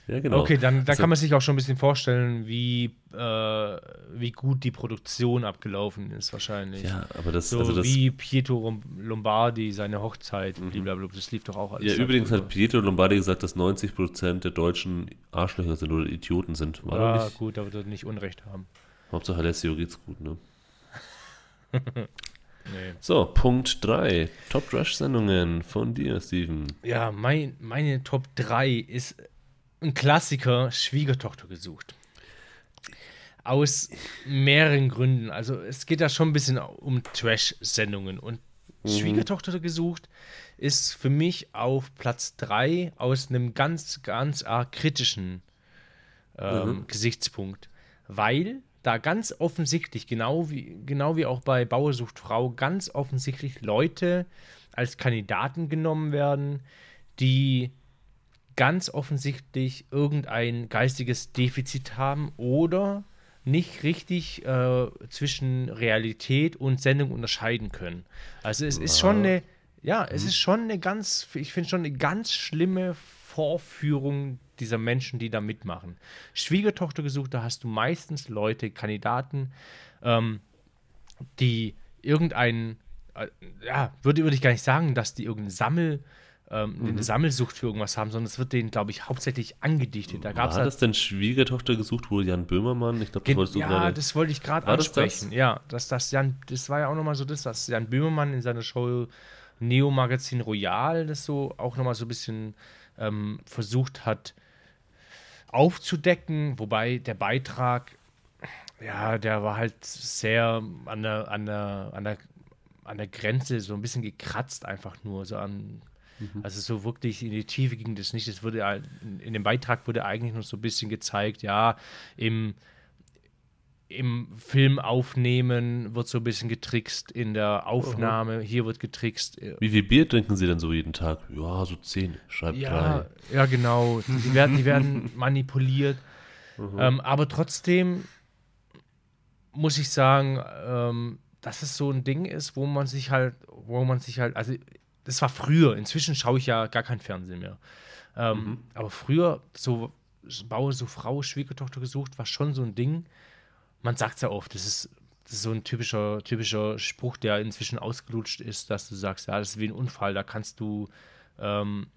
[SPEAKER 2] ja, genau.
[SPEAKER 1] Okay, dann, dann
[SPEAKER 2] Also-
[SPEAKER 1] kann man sich auch schon ein bisschen vorstellen, wie, äh, wie gut die Produktion abgelaufen ist, wahrscheinlich.
[SPEAKER 2] Ja, aber das,
[SPEAKER 1] So
[SPEAKER 2] also das
[SPEAKER 1] wie Pietro Lombardi, seine Hochzeit, blablabla, das lief doch auch alles.
[SPEAKER 2] Ja, übrigens hat Pietro Lombardi gesagt, dass 90% der Deutschen Arschlöcher sind oder Idioten sind. War
[SPEAKER 1] Ja,
[SPEAKER 2] nicht?
[SPEAKER 1] gut, da wird er nicht Unrecht haben.
[SPEAKER 2] Hauptsache Alessio geht's gut, ne? [LAUGHS]
[SPEAKER 1] Nee.
[SPEAKER 2] So, Punkt 3. Top Trash-Sendungen von dir, Steven.
[SPEAKER 1] Ja, mein, meine Top 3 ist ein Klassiker, Schwiegertochter gesucht. Aus mehreren Gründen. Also es geht da schon ein bisschen um Trash-Sendungen. Und Schwiegertochter gesucht ist für mich auf Platz 3 aus einem ganz, ganz arg kritischen ähm, Gesichtspunkt. Weil da ganz offensichtlich, genau wie, genau wie auch bei Bauer sucht Frau, ganz offensichtlich Leute als Kandidaten genommen werden, die ganz offensichtlich irgendein geistiges Defizit haben oder nicht richtig äh, zwischen Realität und Sendung unterscheiden können. Also es ist schon eine, ja, es ist schon eine ganz, ich finde schon eine ganz schlimme Vorführung dieser Menschen, die da mitmachen. Schwiegertochter gesucht, da hast du meistens Leute, Kandidaten, ähm, die irgendeinen, äh, ja, würde, würde ich gar nicht sagen, dass die irgendeinen Sammel, ähm,
[SPEAKER 2] Mhm.
[SPEAKER 1] eine Sammelsucht für irgendwas haben, sondern es wird denen, glaube ich, hauptsächlich angedichtet. Da gab es
[SPEAKER 2] War das denn Schwiegertochter gesucht, wo Jan Böhmermann? Ich glaube, das wolltest du
[SPEAKER 1] ja,
[SPEAKER 2] gerade.
[SPEAKER 1] das wollte ich gerade
[SPEAKER 2] War das
[SPEAKER 1] ansprechen. Ja, dass das Jan, das war ja auch nochmal so das, dass Jan Böhmermann in seiner Show Neo Magazin Royal das so auch nochmal so ein bisschen ähm, versucht hat aufzudecken, wobei der Beitrag, ja, der war halt sehr an der, an der, an der, an der Grenze, so ein bisschen gekratzt einfach nur, so an, also so wirklich in die Tiefe ging das nicht. Es wurde in dem Beitrag wurde eigentlich nur so ein bisschen gezeigt, ja, im im Film aufnehmen wird so ein bisschen getrickst, in der Aufnahme, hier wird getrickst. äh,
[SPEAKER 2] Wie viel Bier trinken Sie denn so jeden Tag? Ja, so zehn. Schreibt
[SPEAKER 1] Ja,
[SPEAKER 2] drei.
[SPEAKER 1] ja, genau. Die, werden, die werden [LAUGHS] manipuliert. Ähm, aber trotzdem muss ich sagen, ähm, dass es so ein Ding ist, wo man sich halt, wo man sich halt, also das war früher, inzwischen schaue ich ja gar kein Fernsehen mehr. Ähm,
[SPEAKER 2] Mhm.
[SPEAKER 1] Aber früher, so Baue so Frau, Schwiegertochter gesucht, war schon so ein Ding. Man sagt es ja oft, das ist, das ist so ein typischer, typischer Spruch, der inzwischen ausgelutscht ist, dass du sagst, ja, das ist wie ein Unfall, da kannst du, ähm,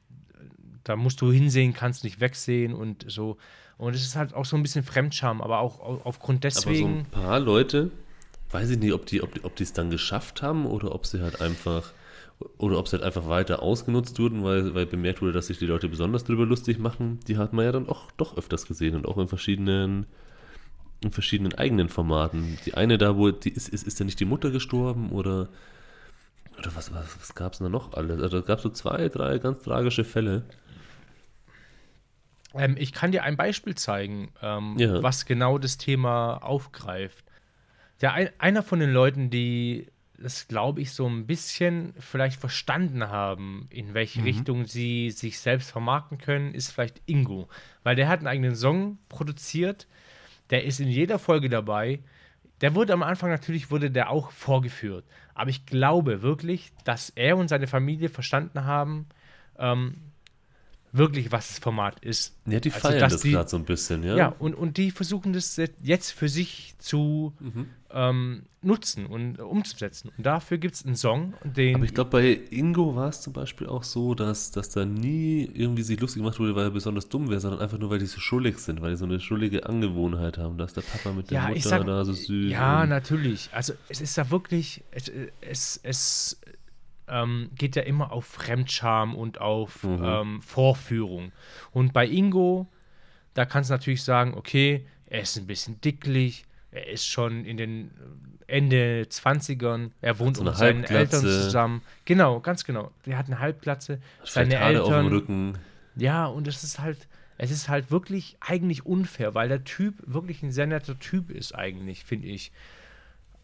[SPEAKER 1] da musst du hinsehen, kannst nicht wegsehen und so. Und es ist halt auch so ein bisschen Fremdscham, aber auch au- aufgrund
[SPEAKER 2] Aber so
[SPEAKER 1] deswegen.
[SPEAKER 2] ein paar Leute, weiß ich nicht, ob die ob die ob die es dann geschafft haben oder ob sie halt einfach oder ob sie halt einfach weiter ausgenutzt wurden, weil, weil bemerkt wurde, dass sich die Leute besonders drüber lustig machen. Die hat man ja dann auch doch öfters gesehen und auch in verschiedenen in verschiedenen eigenen Formaten. Die eine da, wo die ist, ist, ist da nicht die Mutter gestorben oder oder was, was, was gab es da noch alles? Also es gab so zwei, drei ganz tragische Fälle.
[SPEAKER 1] Ähm, ich kann dir ein Beispiel zeigen, ähm,
[SPEAKER 2] Ja.
[SPEAKER 1] was genau das Thema aufgreift. Der ein, einer von den Leuten, die das, glaube ich, so ein bisschen vielleicht verstanden haben, in welche
[SPEAKER 2] Mhm.
[SPEAKER 1] Richtung sie sich selbst vermarkten können, ist vielleicht Ingo. Weil der hat einen eigenen Song produziert, der ist in jeder Folge dabei. Der wurde am Anfang natürlich, wurde der auch vorgeführt. Aber ich glaube wirklich, dass er und seine Familie verstanden haben, ähm, wirklich, was das Format ist.
[SPEAKER 2] Ja, die
[SPEAKER 1] Also,
[SPEAKER 2] feiern das gerade so ein bisschen, ja.
[SPEAKER 1] Ja, und, und die versuchen das jetzt für sich zu
[SPEAKER 2] Mhm.
[SPEAKER 1] ähm, nutzen und umzusetzen. Und dafür gibt es einen Song, den.
[SPEAKER 2] Aber ich glaube, bei Ingo war es zum Beispiel auch so, dass, dass da nie irgendwie sich lustig gemacht wurde, weil er besonders dumm wäre, sondern einfach nur, weil die so schuldig sind, weil die so eine schuldige Angewohnheit haben, dass der Papa mit der
[SPEAKER 1] ja,
[SPEAKER 2] Mutter
[SPEAKER 1] sag,
[SPEAKER 2] da so süß
[SPEAKER 1] ja, natürlich. Also es ist ja wirklich, es, es, es ähm, geht ja immer auf Fremdscham und auf
[SPEAKER 2] Mhm.
[SPEAKER 1] ähm, Vorführung. Und bei Ingo, da kannst du natürlich sagen, okay, er ist ein bisschen dicklich, er ist schon in den äh, Ende 20ern, er wohnt
[SPEAKER 2] so
[SPEAKER 1] mit seinen. Eltern zusammen. Genau, ganz genau. Der hat eine Halbglatze. Seine
[SPEAKER 2] Haare auf dem
[SPEAKER 1] Eltern.
[SPEAKER 2] Rücken.
[SPEAKER 1] Ja, und es ist halt, es ist halt wirklich eigentlich unfair, weil der Typ wirklich ein sehr netter Typ ist, eigentlich, finde ich.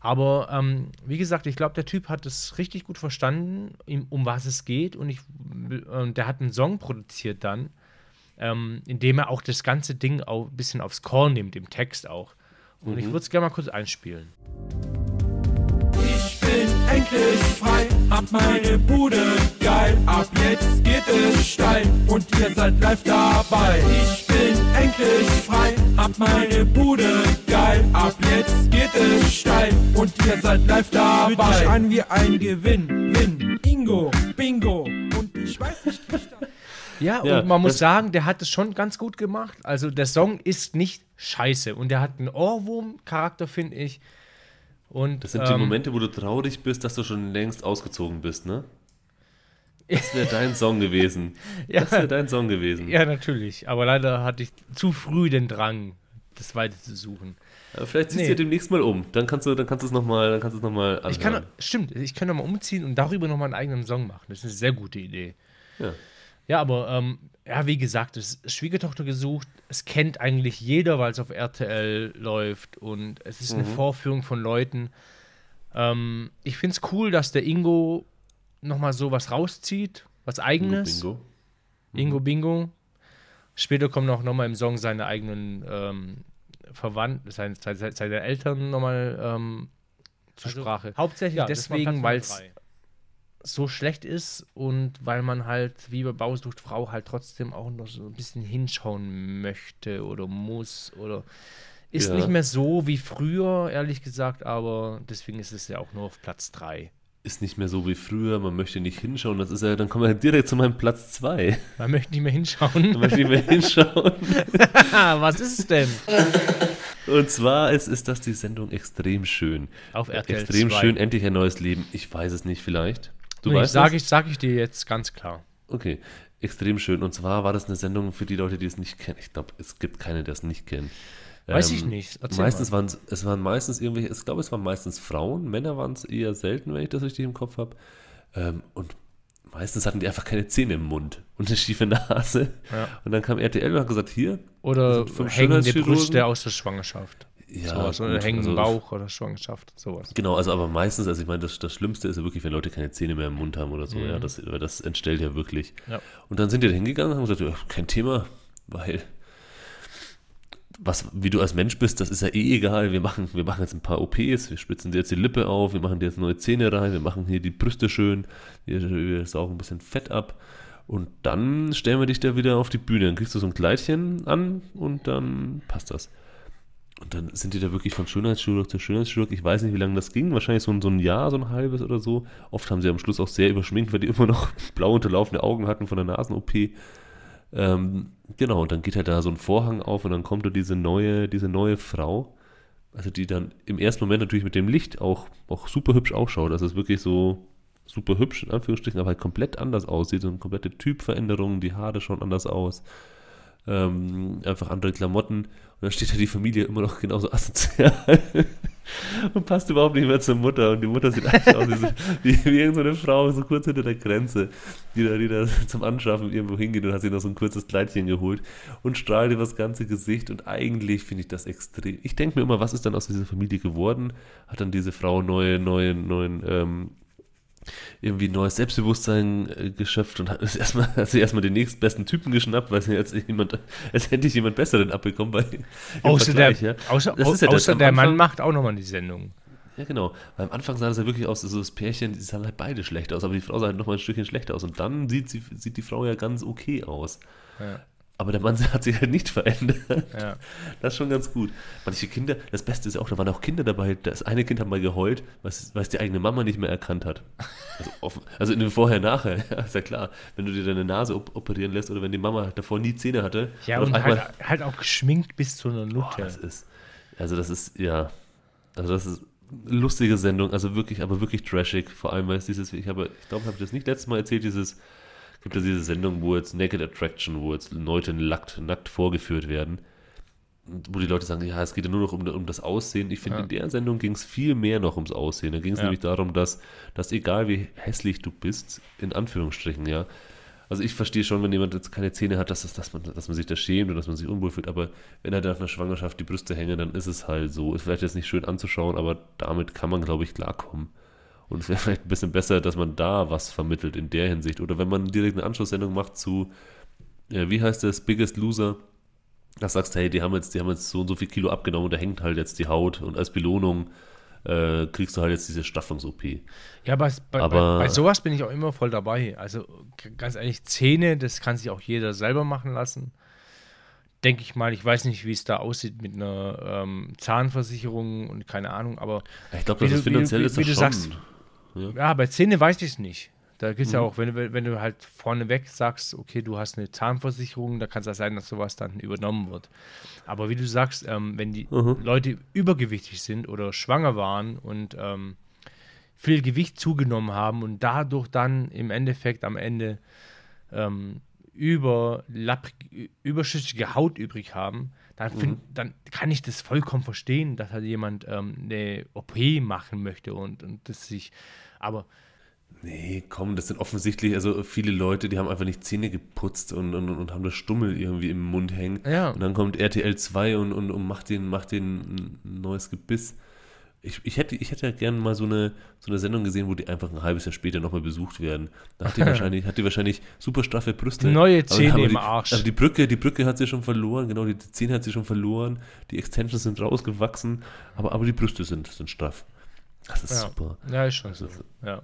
[SPEAKER 1] Aber ähm, wie gesagt, ich glaube, der Typ hat es richtig gut verstanden, um was es geht. Und ich, äh, der hat einen Song produziert dann, ähm, in dem er auch das ganze Ding auch ein bisschen aufs Korn nimmt, im Text auch. Und ich würde es gerne mal kurz einspielen.
[SPEAKER 4] Ich bin endlich frei, hab meine Bude geil. Ab jetzt geht es steil und ihr seid live dabei. Ich bin endlich frei, hab meine Bude geil. Ab jetzt geht es steil und ihr seid live dabei. Fühlt sich an wie ein Gewinn, Win, Ingo, Bingo und ich weiß nicht, wie ich da [LAUGHS]
[SPEAKER 1] Ja,
[SPEAKER 2] Ja,
[SPEAKER 1] und man muss sagen, der hat es schon ganz gut gemacht. Also der Song ist nicht scheiße und der hat einen Ohrwurm-Charakter, finde ich. Und,
[SPEAKER 2] Das sind die
[SPEAKER 1] ähm,
[SPEAKER 2] Momente, wo du traurig bist, dass du schon längst ausgezogen bist, ne? [LAUGHS] Das wäre dein Song gewesen. [LAUGHS]
[SPEAKER 1] Ja.
[SPEAKER 2] Das wäre dein Song gewesen.
[SPEAKER 1] Ja, natürlich. Aber leider hatte ich zu früh den Drang, das weiter zu suchen.
[SPEAKER 2] Aber vielleicht ziehst
[SPEAKER 1] Nee.
[SPEAKER 2] du ja demnächst mal um. Dann kannst du, dann kannst du es nochmal, dann kannst du es nochmal anhören.
[SPEAKER 1] Ich kann, stimmt, ich kann doch mal umziehen und darüber nochmal einen eigenen Song machen. Das ist eine sehr gute Idee.
[SPEAKER 2] Ja.
[SPEAKER 1] Ja, aber ähm, ja, wie gesagt, es ist Schwiegertochter gesucht. Es kennt eigentlich jeder, weil es auf RTL läuft und es ist eine
[SPEAKER 2] Mhm.
[SPEAKER 1] Vorführung von Leuten. Ähm, ich finde es cool, dass der Ingo nochmal so was rauszieht, was eigenes.
[SPEAKER 2] Bingo.
[SPEAKER 1] Ingo Bingo. Später kommen auch nochmal im Song seine eigenen ähm, Verwandten, seine, seine, seine Eltern nochmal ähm, zur
[SPEAKER 2] Also,
[SPEAKER 1] Sprache. Hauptsächlich deswegen, weil es so schlecht ist und weil man halt, wie bei Bausucht Frau, halt trotzdem auch noch so ein bisschen hinschauen möchte oder muss oder ist
[SPEAKER 2] Ja.
[SPEAKER 1] nicht mehr so wie früher, ehrlich gesagt, aber deswegen ist es ja auch nur auf Platz 3.
[SPEAKER 2] Ist nicht mehr so wie früher, man möchte nicht hinschauen. Das ist ja, dann kommen wir direkt zu meinem Platz 2.
[SPEAKER 1] Man möchte nicht mehr
[SPEAKER 2] Man
[SPEAKER 1] hinschauen.
[SPEAKER 2] möchte nicht mehr hinschauen. [LAUGHS]
[SPEAKER 1] Was ist es denn?
[SPEAKER 2] Und zwar ist, ist das die Sendung extrem schön.
[SPEAKER 1] Auf RTL
[SPEAKER 2] Extrem
[SPEAKER 1] 2.
[SPEAKER 2] schön, endlich ein neues Leben. Ich weiß es nicht, vielleicht. Du
[SPEAKER 1] nee,
[SPEAKER 2] weißt
[SPEAKER 1] sag ich, sag ich dir jetzt ganz klar.
[SPEAKER 2] Okay, extrem schön. Und zwar war das eine Sendung für die Leute, die es nicht kennen. Ich glaube, es gibt keine, die es nicht kennen.
[SPEAKER 1] Weiß
[SPEAKER 2] Ähm,
[SPEAKER 1] ich nicht. Erzähl
[SPEAKER 2] meistens
[SPEAKER 1] mal.
[SPEAKER 2] waren es, waren meistens irgendwelche, ich glaube, es waren meistens Frauen, Männer waren es eher selten, wenn ich das richtig im Kopf habe. Ähm, und meistens hatten die einfach keine Zähne im Mund und eine schiefe Nase.
[SPEAKER 1] Ja.
[SPEAKER 2] Und dann kam RTL und hat gesagt, hier,
[SPEAKER 1] Oder hängende. Brüste aus der Schwangerschaft.
[SPEAKER 2] Ja,
[SPEAKER 1] sowas. Oder
[SPEAKER 2] gut,
[SPEAKER 1] hängenden
[SPEAKER 2] also-
[SPEAKER 1] Bauch oder Schwangerschaft. Sowas.
[SPEAKER 2] Genau, also aber meistens, also ich meine, das, das Schlimmste ist ja wirklich, wenn Leute keine Zähne mehr im Mund haben oder so, ja, das, weil das entstellt ja wirklich.
[SPEAKER 1] Ja.
[SPEAKER 2] Und dann sind die da hingegangen und haben gesagt, ja, kein Thema, weil was, wie du als Mensch bist, das ist ja eh egal. Wir machen, wir machen jetzt ein paar OPs, wir spitzen dir jetzt die Lippe auf, wir machen dir jetzt neue Zähne rein, wir machen hier die Brüste schön, wir, wir saugen ein bisschen Fett ab. Und dann stellen wir dich da wieder auf die Bühne. Dann kriegst du so ein Kleidchen an und dann passt das. Und dann sind die da wirklich von Schönheitschirurg zu Schönheitschirurg. Ich weiß nicht, wie lange das ging. Wahrscheinlich so ein, so ein Jahr, so ein halbes oder so. Oft haben sie am Schluss auch sehr überschminkt, weil die [LAUGHS] immer noch blau unterlaufende Augen hatten von der Nasen-OP. Ähm, genau, und dann geht halt da so ein Vorhang auf und dann kommt da diese neue, diese neue Frau. Also die dann im ersten Moment natürlich mit dem Licht auch, auch super hübsch ausschaut. Das ist wirklich so super hübsch, in Anführungsstrichen, aber halt komplett anders aussieht. So eine komplette Typveränderung, die Haare schauen anders aus. Ähm, einfach andere Klamotten. Und dann steht da die Familie immer noch genauso asozial. [LAUGHS] und passt überhaupt nicht mehr zur Mutter. Und die Mutter sieht [LAUGHS] eigentlich aus wie, wie irgendeine Frau, so kurz hinter der Grenze, die da, die da zum Anschaffen irgendwo hingeht und hat sich noch so ein kurzes Kleidchen geholt und strahlt über das ganze Gesicht. Und eigentlich finde ich das extrem. Ich denke mir immer, was ist dann aus dieser Familie geworden? Hat dann diese Frau neue, neue, neuen ähm, irgendwie neues Selbstbewusstsein äh, geschöpft und hat, [LAUGHS] erstmal, hat sich erstmal den nächstbesten Typen geschnappt, weil jetzt jemand, [LAUGHS] als hätte ich jemand besseren abbekommen. Bei,
[SPEAKER 1] außer der, ja. außer, ja außer der Mann macht auch nochmal die Sendung.
[SPEAKER 2] Ja, genau. Weil am Anfang sah das ja wirklich aus, so das Pärchen, die sahen halt beide schlecht aus, aber die Frau sah halt nochmal ein Stückchen schlechter aus. Und dann sieht, sie, sieht die Frau ja ganz okay aus. Ja. Aber der Mann [LAUGHS] hat sich halt nicht verändert. Ja. Das ist schon ganz gut. Manche Kinder, das Beste ist auch, da waren auch Kinder dabei. Das eine Kind hat mal geheult, weil es die eigene Mama nicht mehr erkannt hat. Also, offen, also in dem Vorher-Nachher, [LAUGHS] ja, ist ja klar. Wenn du dir deine Nase op operieren lässt oder wenn die Mama davor nie Zähne hatte.
[SPEAKER 1] Ja, und, und halt, halt, auch geschminkt bis zu einer Nutte.
[SPEAKER 2] Oh, das ist, also das ist, ja, also das ist eine lustige Sendung, also wirklich, aber wirklich trashig. Vor allem, weil es dieses, ich habe, ich glaube, habe ich das nicht letztes Mal erzählt, dieses gibt es diese Sendung, wo jetzt Naked Attraction, wo jetzt Leute nackt, nackt vorgeführt werden, wo die Leute sagen, ja, es geht ja nur noch um, um das Aussehen. Ich finde, ja. in der Sendung ging es viel mehr noch ums Aussehen. Da ging es ja. nämlich darum, dass, dass egal wie hässlich du bist, in Anführungsstrichen, ja, also ich verstehe schon, wenn jemand jetzt keine Zähne hat, dass, das, dass, man, dass man sich da schämt und dass man sich unwohl fühlt, aber wenn er da nach einer Schwangerschaft die Brüste hängen, dann ist es halt so. Ist vielleicht jetzt nicht schön anzuschauen, aber damit kann man, glaube ich, klarkommen. Und es wäre vielleicht ein bisschen besser, dass man da was vermittelt in der Hinsicht. Oder wenn man direkt eine Anschlusssendung macht zu, ja, wie heißt das, Biggest Loser, da sagst du, hey, die haben jetzt, die haben jetzt so und so viel Kilo abgenommen und da hängt halt jetzt die Haut und als Belohnung äh, kriegst du halt jetzt diese Staffungs-OP.
[SPEAKER 1] Ja, bei, bei, aber bei, bei, sowas bin ich auch immer voll dabei. Also ganz ehrlich, Zähne, das kann sich auch jeder selber machen lassen. Denke ich mal, ich weiß nicht, wie es da aussieht mit einer ähm, Zahnversicherung und keine Ahnung, aber.
[SPEAKER 2] Ich glaube, das ist finanziell wie, ist das wie du schon. Sagst,
[SPEAKER 1] ja, ja bei Zähne weiß ich es nicht. Da gibt es mhm. ja auch, wenn, wenn du halt vorneweg sagst, okay, du hast eine Zahnversicherung, da kann es ja sein, dass sowas dann übernommen wird. Aber wie du sagst, ähm, wenn die mhm. Leute übergewichtig sind oder schwanger waren und ähm, viel Gewicht zugenommen haben und dadurch dann im Endeffekt am Ende ähm, über überschüssige Haut übrig haben, dann, find, mhm. dann kann ich das vollkommen verstehen, dass halt jemand ähm, eine OP machen möchte und, und das sich, aber
[SPEAKER 2] Nee, komm, das sind offensichtlich, also viele Leute, die haben einfach nicht Zähne geputzt und, und, und haben das Stummel irgendwie im Mund hängen.
[SPEAKER 1] Ja.
[SPEAKER 2] Und dann kommt RTL 2 und, und, und macht, den, macht den ein neues Gebiss. Ich, ich, hätte, ich hätte ja gerne mal so eine, so eine Sendung gesehen, wo die einfach ein halbes Jahr später nochmal besucht werden. Da hat die [LAUGHS] wahrscheinlich, hat die wahrscheinlich super straffe Brüste.
[SPEAKER 1] Neue Zähne im Arsch.
[SPEAKER 2] Aber die Brücke, die Brücke hat sie schon verloren, genau, die Zähne hat sie schon verloren, die Extensions sind rausgewachsen, aber, aber die Brüste sind, sind straff. Das ist
[SPEAKER 1] ja.
[SPEAKER 2] super.
[SPEAKER 1] Ja, ist schon so. Ja.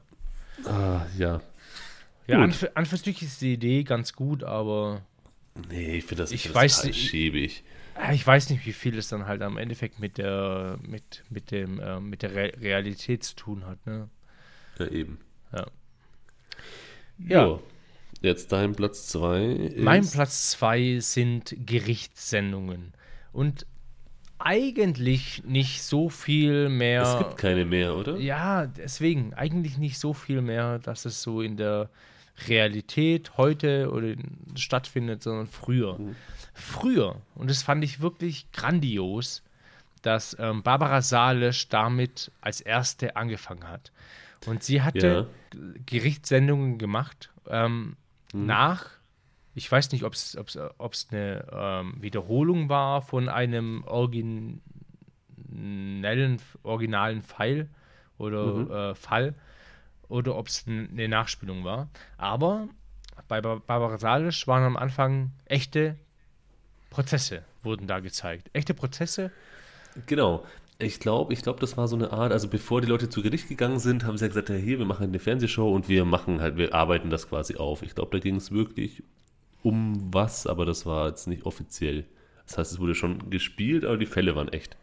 [SPEAKER 2] Ah, ja.
[SPEAKER 1] Ja, an, an für sich ist die Idee ganz gut, aber.
[SPEAKER 2] Nee, ich finde das,
[SPEAKER 1] ich
[SPEAKER 2] find
[SPEAKER 1] weiß,
[SPEAKER 2] total schäbig.
[SPEAKER 1] Ich weiß nicht, wie viel es dann halt am Endeffekt mit der, mit, mit dem, äh, mit der Re Realität zu tun hat, ne?
[SPEAKER 2] Ja, eben.
[SPEAKER 1] Ja.
[SPEAKER 2] Ja. Jo. Jetzt dein Platz 2.
[SPEAKER 1] Mein Platz 2 sind Gerichtssendungen. Und eigentlich nicht so viel mehr.
[SPEAKER 2] Es gibt keine mehr, oder?
[SPEAKER 1] Ja, deswegen. Eigentlich nicht so viel mehr, dass es so in der Realität heute oder stattfindet, sondern früher. Mhm früher, und das fand ich wirklich grandios, dass ähm, Barbara Salisch damit als erste angefangen hat. Und sie hatte ja. Gerichtssendungen gemacht ähm, hm. nach, ich weiß nicht, ob es eine ähm, Wiederholung war von einem originellen, originalen Pfeil oder mhm. äh, Fall oder ob es eine Nachspielung war. Aber bei Barbara Salisch waren am Anfang echte Prozesse, wurden da gezeigt. Echte Prozesse?
[SPEAKER 2] Genau. Ich glaube, ich glaube, das war so eine Art, also bevor die Leute zu Gericht gegangen sind, haben sie ja gesagt, ja, hier, wir machen eine Fernsehshow und wir machen halt, wir arbeiten das quasi auf. Ich glaube, da ging es wirklich um was, aber das war jetzt nicht offiziell. Das heißt, es wurde schon gespielt, aber die Fälle waren echt.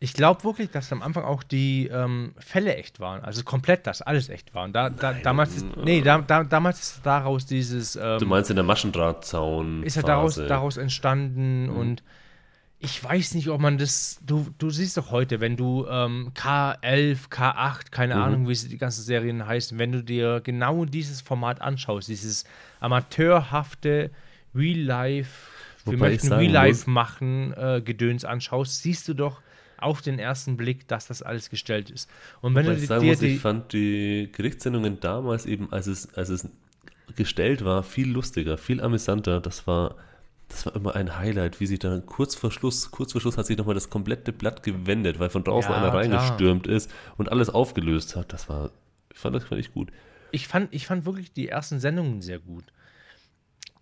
[SPEAKER 1] Ich glaube wirklich, dass am Anfang auch die ähm, Fälle echt waren. Also komplett, dass alles echt war. Und da, da, damals, ist, nee, da, da, damals ist daraus dieses. Ähm,
[SPEAKER 2] Du meinst in der Maschendrahtzaun.
[SPEAKER 1] ist ja daraus, daraus entstanden und ich weiß nicht, ob man das. Du, du siehst doch heute, wenn du ähm, K11, K8, keine Ahnung, wie sie die ganzen Serien heißen, wenn du dir genau dieses Format anschaust, dieses amateurhafte Real Life, wir
[SPEAKER 2] Wobei ich
[SPEAKER 1] möchten Real Life
[SPEAKER 2] muss-
[SPEAKER 1] machen, äh, Gedöns anschaust, siehst du doch auf den ersten Blick, dass das alles gestellt ist. Und wenn
[SPEAKER 2] Weil
[SPEAKER 1] du
[SPEAKER 2] ich sagen muss,
[SPEAKER 1] die,
[SPEAKER 2] ich fand die Gerichtssendungen damals eben, als es, als es gestellt war, viel lustiger, viel amüsanter. Das war, das war immer ein Highlight, wie sich dann kurz vor Schluss, kurz vor Schluss hat sich nochmal das komplette Blatt gewendet, weil von draußen
[SPEAKER 1] Ja,
[SPEAKER 2] einer
[SPEAKER 1] klar.
[SPEAKER 2] reingestürmt ist und alles aufgelöst hat. Das war, ich fand das fand ich gut.
[SPEAKER 1] ich, fand, ich fand wirklich die ersten Sendungen sehr gut.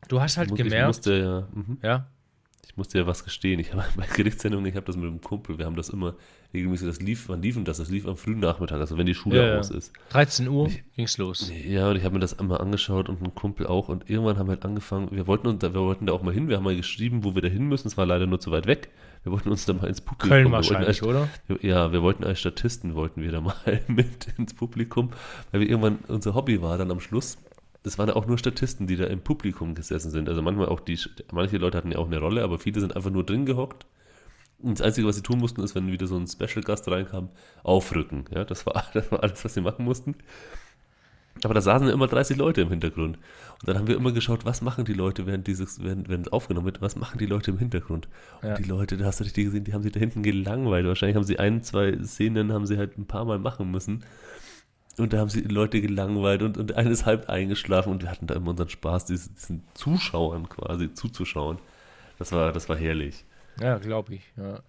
[SPEAKER 1] Du hast halt
[SPEAKER 2] ich
[SPEAKER 1] gemerkt,
[SPEAKER 2] musste ja, mhm.
[SPEAKER 1] ja,
[SPEAKER 2] Ich musste ja was gestehen. Ich [LAUGHS] habe bei Gerichtssendungen, ich habe das mit einem Kumpel, wir haben das immer regelmäßig, das lief, wann lief denn das? Das lief am frühen Nachmittag, also wenn die Schule
[SPEAKER 1] Ja,
[SPEAKER 2] aus ist.
[SPEAKER 1] 13 Uhr ging's los.
[SPEAKER 2] Ja, und ich habe mir das einmal angeschaut und ein Kumpel auch und irgendwann haben wir halt angefangen, wir wollten, uns da, wir wollten da auch mal hin, wir haben mal geschrieben, wo wir da hin müssen, es war leider nur zu weit weg. Wir wollten uns da mal ins Publikum.
[SPEAKER 1] Köln wahrscheinlich, oder?
[SPEAKER 2] Ja, wir wollten als Statisten, wollten wir da mal [LAUGHS] mit ins Publikum, weil wir irgendwann, unser Hobby war dann am Schluss, das waren ja auch nur Statisten, die da im Publikum gesessen sind. Also manchmal auch die, manche Leute hatten ja auch eine Rolle, aber viele sind einfach nur drin gehockt. Und das Einzige, was sie tun mussten, ist, wenn wieder so ein Special-Gast reinkam, aufrücken. Ja, das war, [LAUGHS] das war alles, was sie machen mussten. Aber da saßen immer 30 Leute im Hintergrund. Und dann haben wir immer geschaut, was machen die Leute, während dieses, während, während es aufgenommen wird, was machen die Leute im Hintergrund. Und
[SPEAKER 1] Ja.
[SPEAKER 2] die Leute, da hast du richtig gesehen, die haben sich da hinten gelangweilt. Wahrscheinlich haben sie ein, zwei Szenen, haben sie halt ein paar Mal machen müssen. Und da haben sie die Leute gelangweilt und, und einer ist halb eingeschlafen und wir hatten da immer unseren Spaß, diesen, diesen Zuschauern quasi zuzuschauen. Das war, das war herrlich.
[SPEAKER 1] Ja, glaube ich. Ja,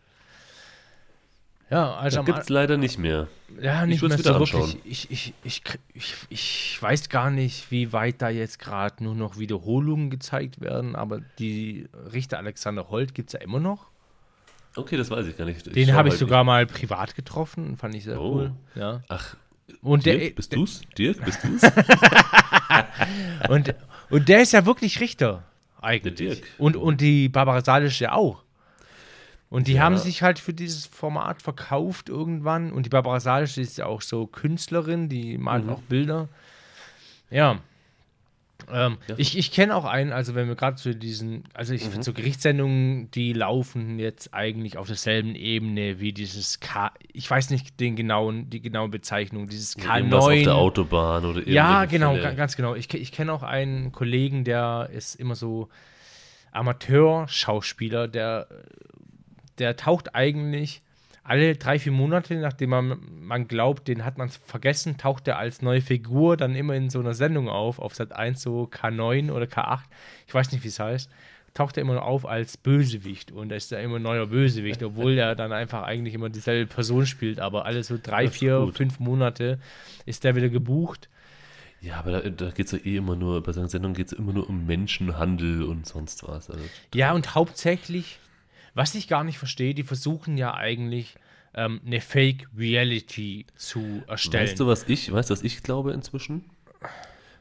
[SPEAKER 1] ja also
[SPEAKER 2] gibt es leider nicht mehr.
[SPEAKER 1] Ja, nicht
[SPEAKER 2] würd's
[SPEAKER 1] mehr
[SPEAKER 2] wieder
[SPEAKER 1] so wirklich. Ich, ich, ich, ich, ich weiß gar nicht, wie weit da jetzt gerade nur noch Wiederholungen gezeigt werden, aber die Richter Alexander Holt gibt es ja immer noch.
[SPEAKER 2] Okay, das weiß ich gar nicht.
[SPEAKER 1] Den habe ich sogar mal privat getroffen, fand ich sehr
[SPEAKER 2] Oh.
[SPEAKER 1] cool. Ja.
[SPEAKER 2] Ach,
[SPEAKER 1] Und der,
[SPEAKER 2] Dirk, bist du's? Dirk, bist du's? [LAUGHS]
[SPEAKER 1] und, und der ist ja wirklich Richter, eigentlich.
[SPEAKER 2] Der Dirk.
[SPEAKER 1] Und, und die Barbara Salisch ja auch. Und die
[SPEAKER 2] Ja.
[SPEAKER 1] haben sich halt für dieses Format verkauft irgendwann. Und die Barbara Salisch ist ja auch so Künstlerin, die malt
[SPEAKER 2] Mhm.
[SPEAKER 1] auch Bilder. Ja. Ähm,
[SPEAKER 2] Ja.
[SPEAKER 1] Ich, ich kenne auch einen, also wenn wir gerade zu diesen, also ich
[SPEAKER 2] Mhm.
[SPEAKER 1] finde so Gerichtssendungen, die laufen jetzt eigentlich auf derselben Ebene wie dieses K, ich weiß nicht den genauen, die genaue Bezeichnung, dieses
[SPEAKER 2] Irgendwas auf
[SPEAKER 1] K9.
[SPEAKER 2] der Autobahn oder
[SPEAKER 1] Ja, genau,
[SPEAKER 2] Fälle.
[SPEAKER 1] ga- ganz genau. Ich, ich kenne auch einen Kollegen, der ist immer so Amateur-Schauspieler, der, der taucht eigentlich alle drei, vier Monate, nachdem man, man glaubt, den hat man vergessen, taucht er als neue Figur dann immer in so einer Sendung auf, auf Sat 1, so K9 oder K8, ich weiß nicht, wie es heißt, taucht er immer auf als Bösewicht und er ist da immer ein neuer Bösewicht, obwohl er dann einfach eigentlich immer dieselbe Person spielt, aber alle so drei, vier,
[SPEAKER 2] gut.
[SPEAKER 1] fünf Monate ist der wieder gebucht.
[SPEAKER 2] Ja, aber da, da geht es ja eh immer nur, bei seinen Sendungen geht es immer nur um Menschenhandel und sonst was. Also,
[SPEAKER 1] Ja, und hauptsächlich, was ich gar nicht verstehe, die versuchen ja eigentlich ähm, eine Fake Reality zu erstellen.
[SPEAKER 2] weißt du, was ich, weißt du, was ich glaube inzwischen?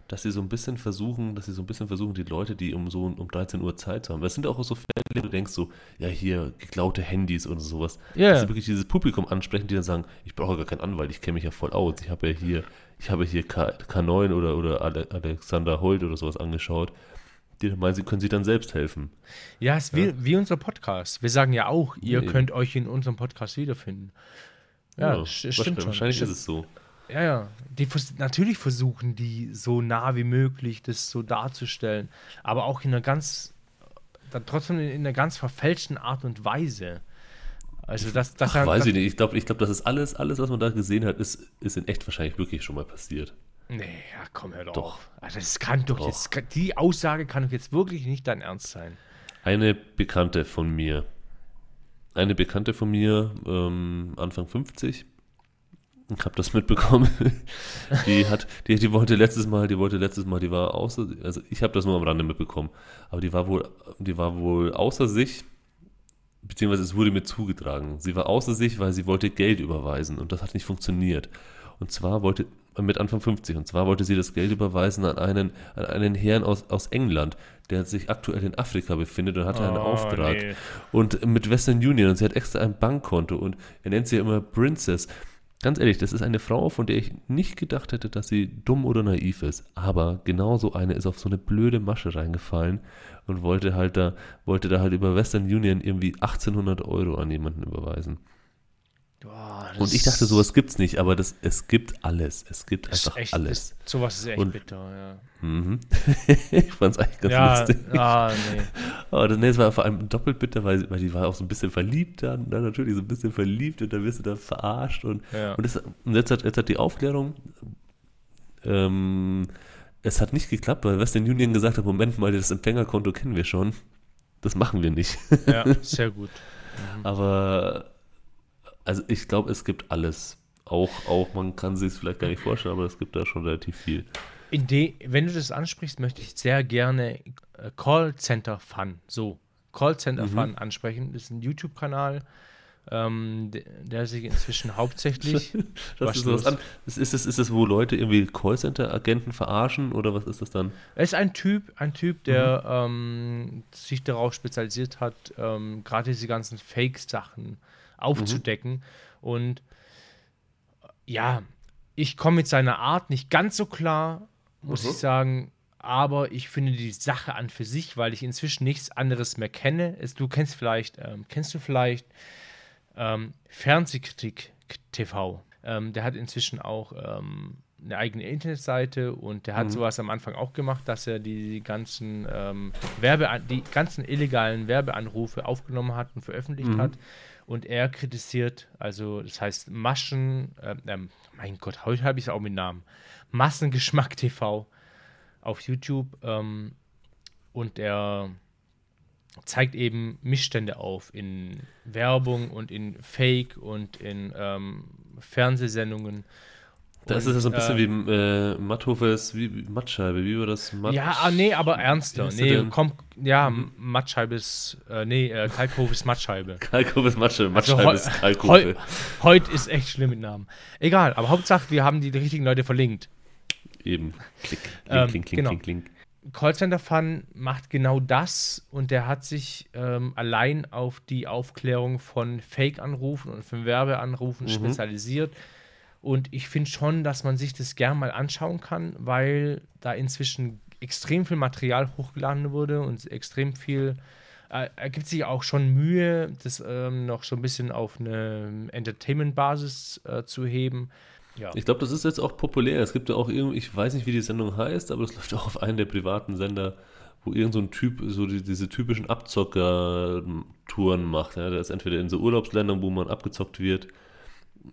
[SPEAKER 2] Dass sie so ein bisschen versuchen, dass sie so ein bisschen versuchen, die Leute, die um so um 13 Uhr Zeit haben. Das sind auch so Fälle, wo du denkst so, ja, hier geklaute Handys oder sowas.
[SPEAKER 1] Ja.
[SPEAKER 2] Dass sie wirklich dieses Publikum ansprechen, die dann sagen, ich brauche gar keinen Anwalt, ich kenne mich ja voll aus. Ich habe ja hier, ich habe hier K, K9 oder, oder Ale, Alexander Holt oder sowas angeschaut. Die meinen, sie können sich dann selbst helfen.
[SPEAKER 1] ja, es ist wie, wie unser Podcast. Wir sagen ja auch, ihr
[SPEAKER 2] Nee.
[SPEAKER 1] könnt euch in unserem Podcast wiederfinden. Ja,
[SPEAKER 2] wahrscheinlich,
[SPEAKER 1] stimmt schon.
[SPEAKER 2] Wahrscheinlich ist es so.
[SPEAKER 1] Ja, ja. Die natürlich versuchen die so nah wie möglich das so darzustellen, aber auch in einer ganz, dann trotzdem in, in einer ganz verfälschten Art und Weise. Also das, das
[SPEAKER 2] Ach, weiß ich nicht. Ich glaube, ich glaub, das ist alles, alles, was man da gesehen hat, ist, ist in echt wahrscheinlich wirklich schon mal passiert.
[SPEAKER 1] Nee, ja, komm, hör doch.
[SPEAKER 2] Doch.
[SPEAKER 1] Also das kann doch,
[SPEAKER 2] Doch.
[SPEAKER 1] jetzt, die Aussage kann doch jetzt wirklich nicht dein Ernst sein.
[SPEAKER 2] Eine Bekannte von mir, eine Bekannte von mir, ähm, Anfang 50, ich habe das mitbekommen, [LAUGHS] die hat, die, die wollte letztes Mal, die wollte letztes Mal, die war außer, also ich habe das nur am Rande mitbekommen, aber die war wohl, die war wohl außer sich beziehungsweise es wurde mir zugetragen. Sie war außer sich, weil sie wollte Geld überweisen und das hat nicht funktioniert. Und zwar wollte, mit Anfang 50, und zwar wollte sie das Geld überweisen an einen, an einen Herrn aus, aus England, der sich aktuell in Afrika befindet und hatte einen
[SPEAKER 1] Oh,
[SPEAKER 2] Auftrag.
[SPEAKER 1] nee.
[SPEAKER 2] Und mit Western Union und sie hat extra ein Bankkonto und er nennt sie ja immer Princess. Ganz ehrlich, das ist eine Frau, von der ich nicht gedacht hätte, dass sie dumm oder naiv ist. Aber genau so eine ist auf so eine blöde Masche reingefallen und wollte halt da, wollte da halt über Western Union irgendwie 1800 Euro an jemanden überweisen.
[SPEAKER 1] Das
[SPEAKER 2] Und ich dachte, sowas gibt's nicht, aber das, es gibt alles. Es gibt
[SPEAKER 1] ist
[SPEAKER 2] einfach
[SPEAKER 1] echt,
[SPEAKER 2] alles.
[SPEAKER 1] Das, sowas ist echt
[SPEAKER 2] Und-
[SPEAKER 1] bitter, ja.
[SPEAKER 2] Mhm. [LAUGHS] ich fand's eigentlich ganz
[SPEAKER 1] ja,
[SPEAKER 2] lustig. [LAUGHS]
[SPEAKER 1] ah, nee.
[SPEAKER 2] Aber das, nee, es war vor allem doppelt bitter, weil, weil die war auch so ein bisschen verliebt dann, dann natürlich so ein bisschen verliebt und dann wirst du da verarscht und,
[SPEAKER 1] Ja.
[SPEAKER 2] und, das, und jetzt, hat, jetzt hat die Aufklärung, ähm, es hat nicht geklappt, weil Western Union gesagt hat, Moment mal, das Empfängerkonto kennen wir schon, das machen wir nicht.
[SPEAKER 1] Ja, [LAUGHS] sehr gut.
[SPEAKER 2] aber, also ich glaube, es gibt alles. Auch, auch, man kann sich es vielleicht gar nicht vorstellen, aber es gibt da schon relativ viel.
[SPEAKER 1] De, wenn du das ansprichst, möchte ich sehr gerne äh, Callcenter Fun, so Callcenter Fun ansprechen. Das ist ein YouTube-Kanal, ähm, der, der sich inzwischen hauptsächlich [LAUGHS]
[SPEAKER 2] Das ist, was an. Ist, ist, es, ist es, wo Leute irgendwie Callcenter-Agenten verarschen oder was ist das dann?
[SPEAKER 1] Er ist ein Typ, ein Typ, der ähm, sich darauf spezialisiert hat, ähm, gerade diese ganzen Fake-Sachen aufzudecken. Und äh, ja, ich komme mit seiner Art nicht ganz so klar, muss
[SPEAKER 2] Mhm.
[SPEAKER 1] ich sagen. Aber ich finde die Sache an für sich, weil ich inzwischen nichts anderes mehr kenne. Es, du kennst vielleicht, ähm, kennst du vielleicht ähm, Fernsehkritik TV. Ähm, der hat inzwischen auch ähm, eine eigene Internetseite und der hat sowas am Anfang auch gemacht, dass er die ganzen ähm, Werbe die ganzen illegalen Werbeanrufe aufgenommen hat und veröffentlicht hat. Und er kritisiert, also das heißt Maschen, ähm, ähm, mein Gott, heute habe ich es auch mit Namen, Massengeschmack [LAUGHS] TV auf YouTube ähm, und er zeigt eben Missstände auf in Werbung und in Fake und in ähm, Fernsehsendungen.
[SPEAKER 2] Da ist ja so ein bisschen
[SPEAKER 1] äh,
[SPEAKER 2] wie äh, Matthofes, wie, wie Mattscheibe, wie war das? Matt
[SPEAKER 1] Ja, ah, nee, aber ernster. Nee, komm, ja, Mattscheibe ist, äh, nee, äh, Kalkhof ist Mattscheibe. [LAUGHS]
[SPEAKER 2] Kalkhofe Mattscheibe,
[SPEAKER 1] Also
[SPEAKER 2] Mattscheibe
[SPEAKER 1] heu-
[SPEAKER 2] ist Kalkhofe.
[SPEAKER 1] Heute ist echt schlimm mit Namen. Egal, aber Hauptsache, wir haben die richtigen Leute verlinkt.
[SPEAKER 2] Eben. Klick,
[SPEAKER 1] Ähm,
[SPEAKER 2] klink, klink,
[SPEAKER 1] genau.
[SPEAKER 2] klink, klink.
[SPEAKER 1] Callcenter Fun macht genau das und der hat sich ähm, allein auf die Aufklärung von Fake-Anrufen und von Werbeanrufen spezialisiert. Und ich finde schon, dass man sich das gern mal anschauen kann, weil da inzwischen extrem viel Material hochgeladen wurde und extrem viel. Äh, er gibt sich auch schon Mühe, das ähm, noch so ein bisschen auf eine Entertainment-Basis äh, zu heben. Ja.
[SPEAKER 2] Ich glaube, das ist jetzt auch populär. Es gibt ja auch irgendwie, ich weiß nicht, wie die Sendung heißt, aber es [LAUGHS] läuft auch auf einem der privaten Sender, wo irgend so ein Typ so die, diese typischen Abzocker-Touren macht. Ja? Der ist entweder in so Urlaubsländern, wo man abgezockt wird,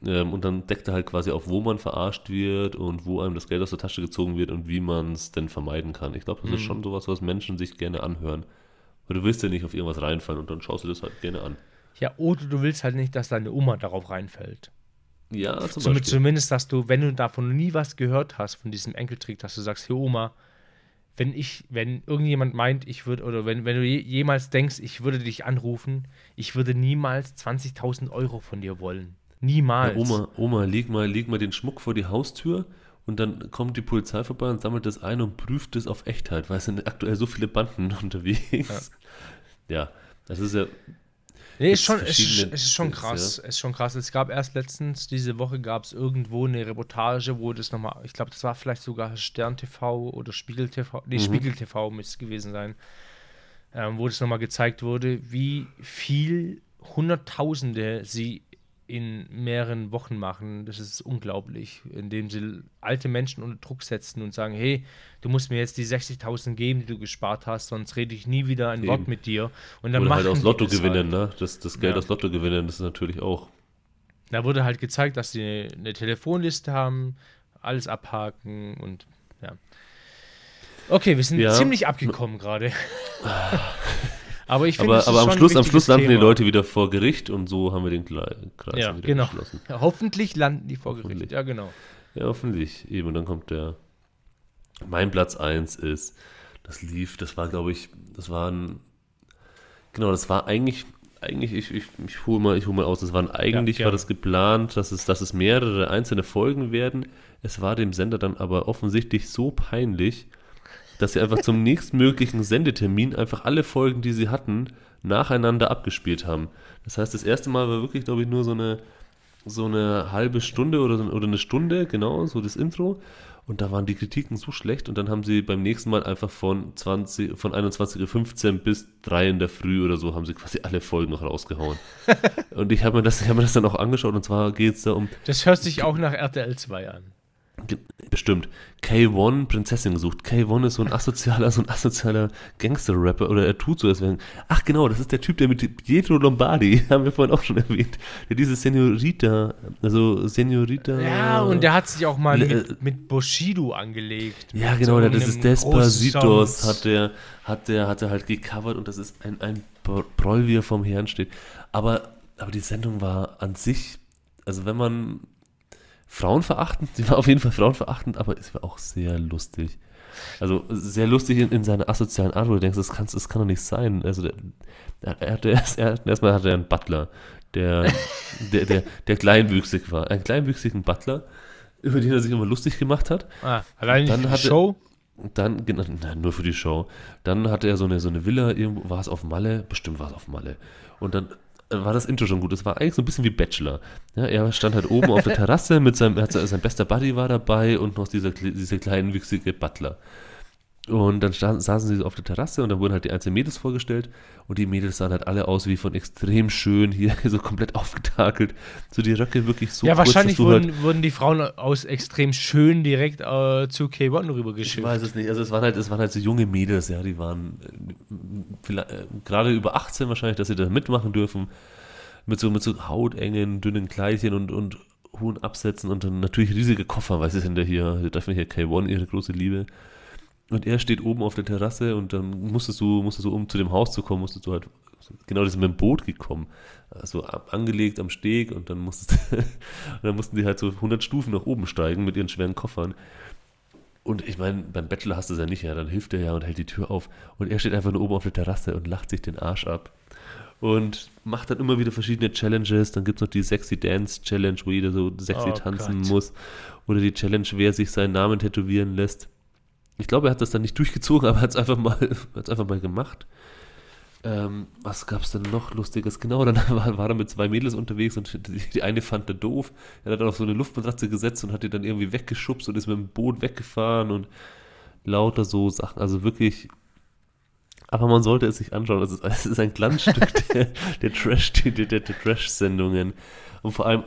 [SPEAKER 2] ähm, und dann deckt er halt quasi auf, wo man verarscht wird und wo einem das Geld aus der Tasche gezogen wird und wie man es denn vermeiden kann. Ich glaube, das ist schon sowas, was Menschen sich gerne anhören. Weil du willst ja nicht auf irgendwas reinfallen und dann schaust du das halt gerne an.
[SPEAKER 1] ja, oder du willst halt nicht, dass deine Oma darauf reinfällt.
[SPEAKER 2] Ja, zum Beispiel.
[SPEAKER 1] zumindest, dass du, wenn du davon nie was gehört hast, von diesem Enkeltrick, dass du sagst, hey Oma, wenn ich, wenn irgendjemand meint, ich würde, oder wenn, wenn du je, jemals denkst, ich würde dich anrufen, ich würde niemals 20.000 Euro von dir wollen. Niemals.
[SPEAKER 2] Ja, Oma, Oma, leg mal, leg mal den Schmuck vor die Haustür und dann kommt die Polizei vorbei und sammelt das ein und prüft es auf Echtheit, weil es sind aktuell so viele Banden [LAUGHS] unterwegs. Ja, das ist ja.
[SPEAKER 1] Nee, ist schon, es ist, ist schon krass. Es ist schon krass. Es gab erst letztens, diese Woche gab es irgendwo eine Reportage, wo das nochmal, ich glaube, das war vielleicht sogar Stern TV oder Spiegel TV, nee, Spiegel TV müsste es gewesen sein, ähm, wo das nochmal gezeigt wurde, wie viel Hunderttausende sie in mehreren Wochen machen. Das ist unglaublich, indem sie alte Menschen unter Druck setzen und sagen, hey, du musst mir jetzt die 60.000 geben, die du gespart hast, sonst rede ich nie wieder ein Wort
[SPEAKER 2] Eben.
[SPEAKER 1] mit dir. Und dann
[SPEAKER 2] Oder halt
[SPEAKER 1] machen
[SPEAKER 2] aus
[SPEAKER 1] die
[SPEAKER 2] Lotto
[SPEAKER 1] das
[SPEAKER 2] gewinnen,
[SPEAKER 1] halt.
[SPEAKER 2] ne? Das, das Geld
[SPEAKER 1] Ja.
[SPEAKER 2] aus Lotto gewinnen, das ist natürlich auch.
[SPEAKER 1] Da wurde halt gezeigt, dass sie eine, eine Telefonliste haben, alles abhaken und ja. Okay, wir sind
[SPEAKER 2] Ja.
[SPEAKER 1] ziemlich abgekommen gerade. [LAUGHS] aber ich finde,
[SPEAKER 2] Aber, aber am Schluss, am Schluss landen die
[SPEAKER 1] Thema.
[SPEAKER 2] Leute wieder vor Gericht und so haben wir den Kreis
[SPEAKER 1] Ja,
[SPEAKER 2] wieder
[SPEAKER 1] genau.
[SPEAKER 2] geschlossen.
[SPEAKER 1] Ja, hoffentlich landen die vor Gericht. Ja, genau.
[SPEAKER 2] Ja, hoffentlich. Eben, und dann kommt der. Mein Platz 1 ist, das lief, das war, glaube ich, das war ein. Genau, das war eigentlich eigentlich, ich, ich, ich hole mal, ich hol mal aus, es waren eigentlich,
[SPEAKER 1] Ja,
[SPEAKER 2] war das geplant, dass es, dass es mehrere einzelne Folgen werden. Es war dem Sender dann aber offensichtlich so peinlich, dass sie einfach zum nächstmöglichen Sendetermin einfach alle Folgen, die sie hatten, nacheinander abgespielt haben. Das heißt, das erste Mal war wirklich, glaube ich, nur so eine, so eine halbe Stunde oder, oder eine Stunde, genau, so das Intro. Und da waren die Kritiken so schlecht und dann haben sie beim nächsten Mal einfach von 20, von 21.15 Uhr bis 3 in der Früh oder so haben sie quasi alle Folgen noch rausgehauen. [LAUGHS] und ich habe mir, das- ich hab mir das dann auch angeschaut und zwar geht es da um
[SPEAKER 1] Das hört sich auch nach RTL 2 an.
[SPEAKER 2] Bestimmt. K1 Prinzessin gesucht. K1 ist so ein asozialer, so ein asozialer Gangster-Rapper oder er tut so, als wäre. Ach genau, das ist der Typ, der mit Pietro Lombardi, [LAUGHS] haben wir vorhin auch schon erwähnt, der diese Senorita, also Senorita.
[SPEAKER 1] Ja, und der hat sich auch mal mit, mit Bushido angelegt.
[SPEAKER 2] Ja, genau,
[SPEAKER 1] so
[SPEAKER 2] der, das ist Despacitos,
[SPEAKER 1] großen
[SPEAKER 2] hat der, hat der, hat er halt gecovert und das ist ein, ein Proll, wie er vom Herrn steht. Aber, aber die Sendung war an sich, also wenn man frauenverachtend, sie war auf jeden Fall frauenverachtend, aber es war auch sehr lustig. Also sehr lustig in, in seiner asozialen Art, wo du denkst, das, kann's, das kann doch nicht sein. Also der, er, hatte erst, er, erstmal hatte er einen Butler, der, [LAUGHS] der, der, der kleinwüchsig war. Einen kleinwüchsigen Butler, über den er sich immer lustig gemacht hat.
[SPEAKER 1] Ah, allein
[SPEAKER 2] Dann
[SPEAKER 1] die
[SPEAKER 2] hatte-
[SPEAKER 1] Show.
[SPEAKER 2] Dann, genau, nur für die Show. Dann hatte er so eine, so eine Villa, irgendwo, war es auf Malle? Bestimmt war es auf Malle. Und dann war das Intro schon gut. Das war eigentlich so ein bisschen wie Bachelor. Ja, er stand halt oben auf der [LAUGHS] Terrasse mit seinem, hat, sein bester Buddy war dabei und noch dieser, dieser kleinen, wüchsige Butler. Und dann saßen sie auf der Terrasse und dann wurden halt die einzelnen Mädels vorgestellt und die Mädels sahen halt alle aus wie von extrem schön, hier [LAUGHS] so komplett aufgetakelt. So die Röcke wirklich so
[SPEAKER 1] ja,
[SPEAKER 2] kurz,
[SPEAKER 1] wahrscheinlich
[SPEAKER 2] halt-
[SPEAKER 1] wurden, wurden die Frauen aus extrem schön direkt äh, zu K1
[SPEAKER 2] Ich
[SPEAKER 1] rübergeschickt.
[SPEAKER 2] weiß es nicht. Also es waren halt, es waren halt so junge Mädels, ja, die waren äh, äh, gerade über 18 wahrscheinlich, dass sie da mitmachen dürfen. Mit so, mit so hautengen, dünnen Kleidchen und, und hohen Absätzen und dann natürlich riesige Koffer, sie sind ja hier, sie treffen hier K1, ihre große Liebe. Und er steht oben auf der Terrasse und dann musstest du, musstest du, um zu dem Haus zu kommen, musstest du halt, genau, das ist mit dem Boot gekommen. Also angelegt am Steg und dann musstest [LAUGHS] und dann mussten die halt so 100 Stufen nach oben steigen mit ihren schweren Koffern. Und ich meine, beim Bachelor hast du es ja nicht, ja, dann hilft er ja und hält die Tür auf. Und er steht einfach nur oben auf der Terrasse und lacht sich den Arsch ab. Und macht dann immer wieder verschiedene Challenges. Dann gibt es noch die Sexy Dance Challenge, wo jeder so sexy
[SPEAKER 1] Oh
[SPEAKER 2] tanzen
[SPEAKER 1] Gott.
[SPEAKER 2] muss. Oder die Challenge, wer sich seinen Namen tätowieren lässt. Ich glaube, er hat das dann nicht durchgezogen, [LAUGHS] aber er hat es einfach, mal- einfach mal gemacht. Ähm, was gab es denn noch Lustiges? Genau, dann [LAUGHS] war, war er mit zwei Mädels unterwegs und die, die eine fand er doof. Er hat dann auf so eine Luftmatratze gesetzt und hat die dann irgendwie weggeschubst und ist mit dem Boot weggefahren und lauter so Sachen. Also wirklich. Aber man sollte es sich anschauen. Es ist, [LAUGHS] es ist ein Glanzstück der, der Trash, der, der, der Trash-Sendungen. Und vor allem,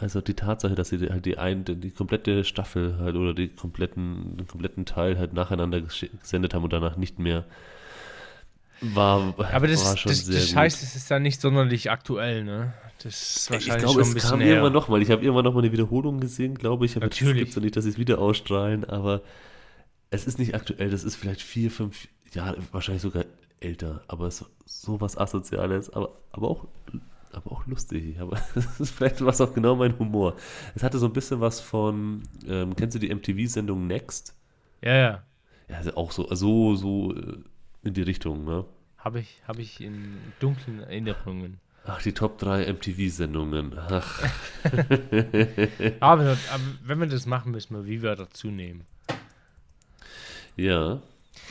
[SPEAKER 2] also die Tatsache, dass sie halt die, ein, die komplette Staffel halt oder die kompletten, den kompletten Teil halt nacheinander gesendet haben und danach nicht mehr war,
[SPEAKER 1] Aber das,
[SPEAKER 2] war schon
[SPEAKER 1] das,
[SPEAKER 2] sehr
[SPEAKER 1] das heißt, es ist dann nicht sonderlich aktuell, ne? Das ist
[SPEAKER 2] Ich
[SPEAKER 1] wahrscheinlich
[SPEAKER 2] glaube,
[SPEAKER 1] schon ein
[SPEAKER 2] es kam
[SPEAKER 1] her.
[SPEAKER 2] irgendwann nochmal. Ich habe irgendwann nochmal eine Wiederholung gesehen, glaube ich. Aber Es
[SPEAKER 1] Natürlich.
[SPEAKER 2] gibt ja nicht, dass sie es wieder ausstrahlen, aber es ist nicht aktuell. Das ist vielleicht vier, fünf Jahre, wahrscheinlich sogar älter. Aber es so was Asoziales, aber, aber auch aber auch lustig. Aber das [LAUGHS] ist vielleicht was auch genau mein Humor. Es hatte so ein bisschen was von, ähm, kennst du die MTV-Sendung Next?
[SPEAKER 1] Ja, ja.
[SPEAKER 2] Ja, also auch so, so, so äh, in die Richtung, ne?
[SPEAKER 1] Habe ich, hab ich in dunklen Erinnerungen.
[SPEAKER 2] Ach, die Top 3 MTV-Sendungen. Ach, [LAUGHS]
[SPEAKER 1] Aber, aber wenn wir das machen, müssen wir Viva dazu nehmen.
[SPEAKER 2] ja.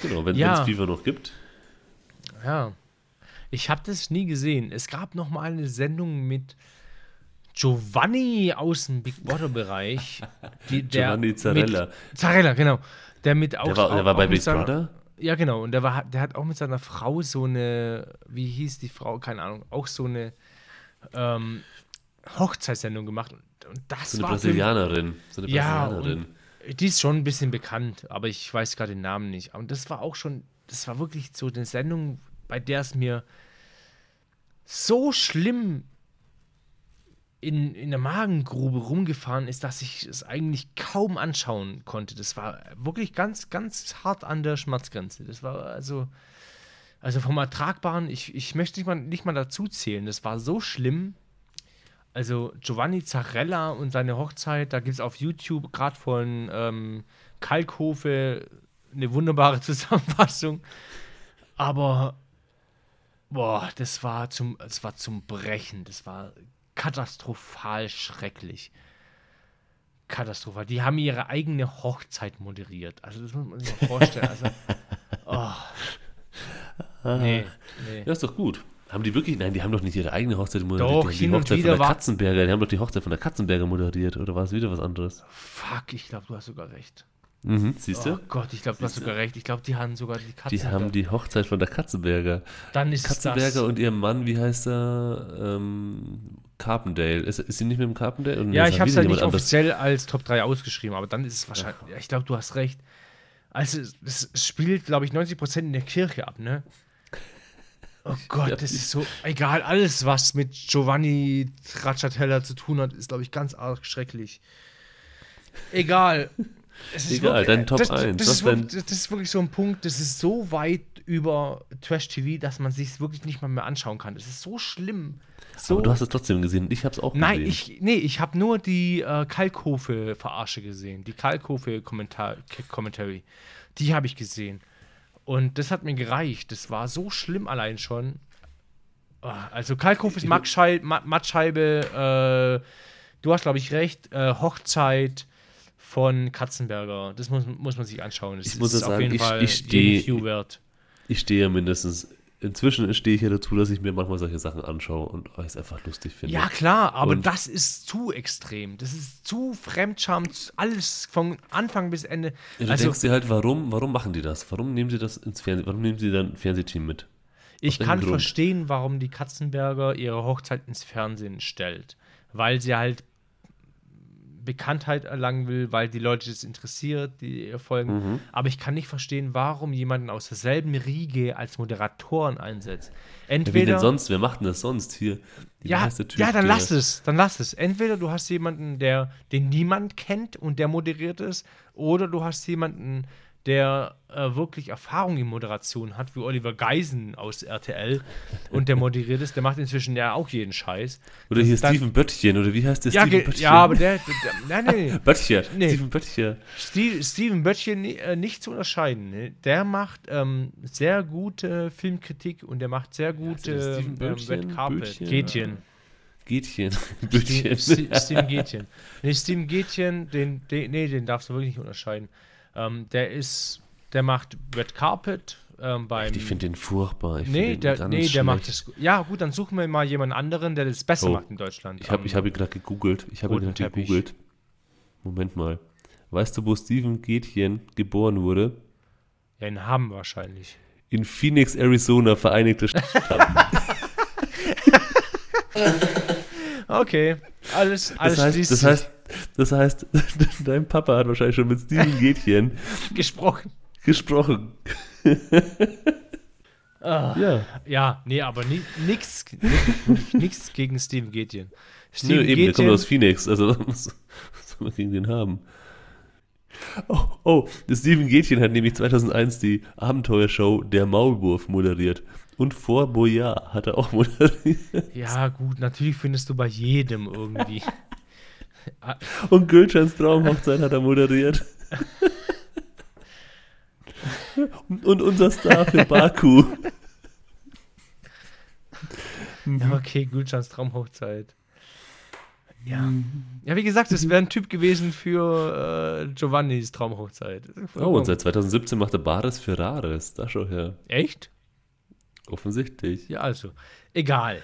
[SPEAKER 2] Genau, wenn
[SPEAKER 1] Ja.
[SPEAKER 2] es FIFA noch gibt.
[SPEAKER 1] Ja. Ich habe das nie gesehen. Es gab noch mal eine Sendung mit Giovanni aus dem Big Brother Bereich. Die,
[SPEAKER 2] Giovanni Zarella.
[SPEAKER 1] Mit, Zarella, genau. Der mit auch,
[SPEAKER 2] Der war, der war bei Big
[SPEAKER 1] seiner-
[SPEAKER 2] Brother?
[SPEAKER 1] Ja, genau. Und der, war, der hat auch mit seiner Frau so eine, wie hieß die Frau? Keine Ahnung. Auch so eine ähm, Hochzeitssendung gemacht. Und, das
[SPEAKER 2] So eine
[SPEAKER 1] war
[SPEAKER 2] Brasilianerin. So eine
[SPEAKER 1] Ja,
[SPEAKER 2] Brasilianerin.
[SPEAKER 1] Die ist schon ein bisschen bekannt, aber ich weiß gerade den Namen nicht. Und das war auch schon, das war wirklich so eine Sendung, bei der es mir so schlimm in, in der Magengrube rumgefahren ist, dass ich es eigentlich kaum anschauen konnte. Das war wirklich ganz, ganz hart an der Schmerzgrenze. Das war also, also vom Ertragbaren, ich, ich möchte nicht mal, nicht mal dazu zählen. Das war so schlimm. Also Giovanni Zarella und seine Hochzeit, da gibt es auf YouTube gerade von ähm, Kalkhofe eine wunderbare [LAUGHS] Zusammenfassung. Aber boah, das war zum, das war zum Brechen. Das war katastrophal schrecklich. Katastrophal. Die haben ihre eigene Hochzeit moderiert. Also das muss man sich mal vorstellen. Also, [LAUGHS] oh. Nee, nee.
[SPEAKER 2] Ja, ist doch gut. Haben die wirklich, nein, die haben doch nicht ihre eigene Hochzeit moderiert.
[SPEAKER 1] Doch,
[SPEAKER 2] die haben die Hochzeit von der
[SPEAKER 1] war-
[SPEAKER 2] Katzenberger. Die haben doch die Hochzeit von der Katzenberger moderiert. Oder war es wieder was anderes?
[SPEAKER 1] Fuck, ich glaube, du hast sogar recht.
[SPEAKER 2] Mhm, siehst
[SPEAKER 1] Oh
[SPEAKER 2] du?
[SPEAKER 1] Gott, ich glaube, du hast sogar recht. Ich glaube, die haben sogar die Katzen.
[SPEAKER 2] Die haben die Hochzeit von der Katzenberger.
[SPEAKER 1] Dann ist
[SPEAKER 2] Katzenberger
[SPEAKER 1] das.
[SPEAKER 2] und ihr Mann, wie heißt er? Ähm, Carpendale. Ist, ist sie nicht mit dem Carpendale? Oder
[SPEAKER 1] Ja,
[SPEAKER 2] ist
[SPEAKER 1] ich habe es halt nicht
[SPEAKER 2] anders?
[SPEAKER 1] offiziell als Top 3 ausgeschrieben, aber dann ist es wahrscheinlich. Ja, ich glaube, du hast recht. Also, es- spielt, glaube ich, 90% in der Kirche ab, ne? [LAUGHS] Oh Gott,
[SPEAKER 2] Ja,
[SPEAKER 1] das ist so. Egal, alles, was mit Giovanni Stracciatella zu tun hat, ist, glaube ich, ganz arg schrecklich. Egal. Es ist
[SPEAKER 2] Egal, dein Top
[SPEAKER 1] das,
[SPEAKER 2] 1,
[SPEAKER 1] Das, ist wirklich, das ist wirklich so ein Punkt, das ist so weit über Trash-TV, dass man sich wirklich nicht mal mehr anschauen kann. Das ist so schlimm. So
[SPEAKER 2] Aber du hast es trotzdem gesehen. Ich habe es auch
[SPEAKER 1] Nein,
[SPEAKER 2] gesehen.
[SPEAKER 1] ich, nee, ich habe nur die äh, Kalkofe-Verarsche gesehen. Die Kalkofe-Commentary. Die habe ich gesehen. Und das hat mir gereicht. Das war so schlimm allein schon. Ah, Also Kalkofe ist Mattschei Ma Mattscheibe. Äh, du hast, glaube ich, recht. Äh, Hochzeit von Katzenberger. Das muss, muss man sich anschauen. Das
[SPEAKER 2] Ich muss
[SPEAKER 1] auf
[SPEAKER 2] sagen,
[SPEAKER 1] jeden
[SPEAKER 2] ich-
[SPEAKER 1] Fall
[SPEAKER 2] ich
[SPEAKER 1] jeden
[SPEAKER 2] steh-
[SPEAKER 1] View wert.
[SPEAKER 2] Ich stehe ja mindestens. Inzwischen stehe ich ja dazu, dass ich mir manchmal solche Sachen anschaue und es einfach lustig finde.
[SPEAKER 1] Ja, klar, aber
[SPEAKER 2] Und-
[SPEAKER 1] das ist zu extrem. Das ist zu Fremdscham, alles von Anfang bis Ende.
[SPEAKER 2] Ja, du
[SPEAKER 1] also,
[SPEAKER 2] denkst dir halt, warum, warum machen die das? Warum nehmen sie das ins Fernsehen? Warum nehmen sie dann ein Fernsehteam mit?
[SPEAKER 1] ich kann
[SPEAKER 2] Grund?
[SPEAKER 1] verstehen, warum die Katzenberger ihre Hochzeit ins Fernsehen stellt. Weil sie halt Bekanntheit erlangen will, weil die Leute das interessiert, die ihr folgen.
[SPEAKER 2] Mhm.
[SPEAKER 1] Aber ich kann nicht verstehen, warum jemanden aus derselben Riege als Moderatoren einsetzt.
[SPEAKER 2] Ja, wie
[SPEAKER 1] Entweder
[SPEAKER 2] denn sonst? Wer macht denn das sonst hier?
[SPEAKER 1] Ja, ja, dann lass es, dann lass es. Entweder du hast jemanden, der den niemand kennt und der moderiert ist, oder du hast jemanden, der äh, wirklich Erfahrung in Moderation hat, wie Oliver Geisen aus RTL und der moderiert ist, der macht inzwischen ja auch jeden Scheiß.
[SPEAKER 2] Oder
[SPEAKER 1] Das
[SPEAKER 2] hier Steven Böttchen, oder wie heißt der
[SPEAKER 1] Ja,
[SPEAKER 2] Steven Böttchen?
[SPEAKER 1] ja, aber der, der, nein, nein, nein. [LAUGHS]
[SPEAKER 2] Böttcher,
[SPEAKER 1] Nee.
[SPEAKER 2] Steven Böttcher.
[SPEAKER 1] Steve, Steven Böttchen äh, nicht zu unterscheiden. Ne? Der macht ähm, sehr gute Filmkritik und der macht sehr gute
[SPEAKER 2] Steven
[SPEAKER 1] ähm,
[SPEAKER 2] Böttchen?
[SPEAKER 1] Red Carpet.
[SPEAKER 2] Böttchen?
[SPEAKER 1] Gätchen.
[SPEAKER 2] Gätchen.
[SPEAKER 1] Ste- [LAUGHS]
[SPEAKER 2] Böttchen.
[SPEAKER 1] Ste- Steven Gätchen. Nee, Steven Gätchen, den, den, nee, den darfst du wirklich nicht unterscheiden. Ähm, der ist, der macht Red Carpet ähm, beim.
[SPEAKER 2] Ich finde den furchtbar. Ich
[SPEAKER 1] nee,
[SPEAKER 2] find
[SPEAKER 1] der,
[SPEAKER 2] ganz
[SPEAKER 1] nee, der
[SPEAKER 2] schlecht.
[SPEAKER 1] macht das. Ja, gut, dann suchen wir mal jemanden anderen, der das besser
[SPEAKER 2] Oh.
[SPEAKER 1] macht in Deutschland.
[SPEAKER 2] Ich habe
[SPEAKER 1] Ähm,
[SPEAKER 2] ich hab ihn gerade gegoogelt. Ich habe ihn gerade gegoogelt. Moment mal. Weißt du, wo Steven Gätchen geboren wurde?
[SPEAKER 1] ja, in Hamm wahrscheinlich.
[SPEAKER 2] In Phoenix, Arizona, Vereinigte Staaten. [LAUGHS] [LAUGHS]
[SPEAKER 1] Okay, alles, alles
[SPEAKER 2] Das heißt, das heißt, das [LAUGHS] heißt, dein Papa hat wahrscheinlich schon mit Steven [LAUGHS] Gätchen
[SPEAKER 1] gesprochen.
[SPEAKER 2] gesprochen. [LAUGHS]
[SPEAKER 1] Ah.
[SPEAKER 2] Ja.
[SPEAKER 1] Ja, nee, aber ni nix, nix gegen Steven Gätchen.
[SPEAKER 2] Nö,
[SPEAKER 1] Steven
[SPEAKER 2] eben, der kommt
[SPEAKER 1] Gätchen-
[SPEAKER 2] aus Phoenix. Also, was soll man gegen den haben? Oh, oh, Steven Gätchen hat nämlich 2001 die Abenteuershow Der Maulwurf moderiert. Und vor Boyard hat er auch moderiert.
[SPEAKER 1] Ja, gut, natürlich findest du bei jedem irgendwie. [LAUGHS]
[SPEAKER 2] Und Gülschans Traumhochzeit hat er moderiert. [LAUGHS] Und unser Star für Baku.
[SPEAKER 1] Ja, okay, Gülschans Traumhochzeit. Ja. Ja, wie gesagt, es wäre ein Typ gewesen für äh, Giovannis Traumhochzeit.
[SPEAKER 2] Oh, und seit 2017 macht er Bares Ferraris. Da schon her.
[SPEAKER 1] Echt?
[SPEAKER 2] Offensichtlich.
[SPEAKER 1] Ja, also. Egal.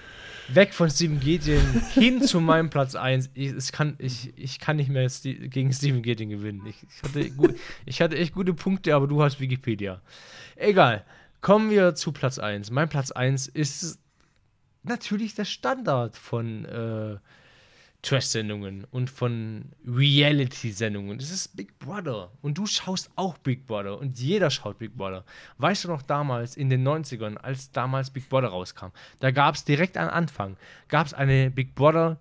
[SPEAKER 1] Weg von Steven Gätjen hin zu meinem Platz 1. Ich, es kann, ich, ich kann nicht mehr Sti- gegen Steven Gätjen gewinnen. Ich, ich, hatte gut, ich hatte echt gute Punkte, aber du hast Wikipedia. Egal. Kommen wir zu Platz 1. Mein Platz 1 ist natürlich der Standard von äh, Trash-Sendungen und von Reality-Sendungen. Das ist Big Brother. Und du schaust auch Big Brother. Und jeder schaut Big Brother. Weißt du noch damals, in den 90ern, als damals Big Brother rauskam, da gab es direkt am Anfang, gab es eine Big Brother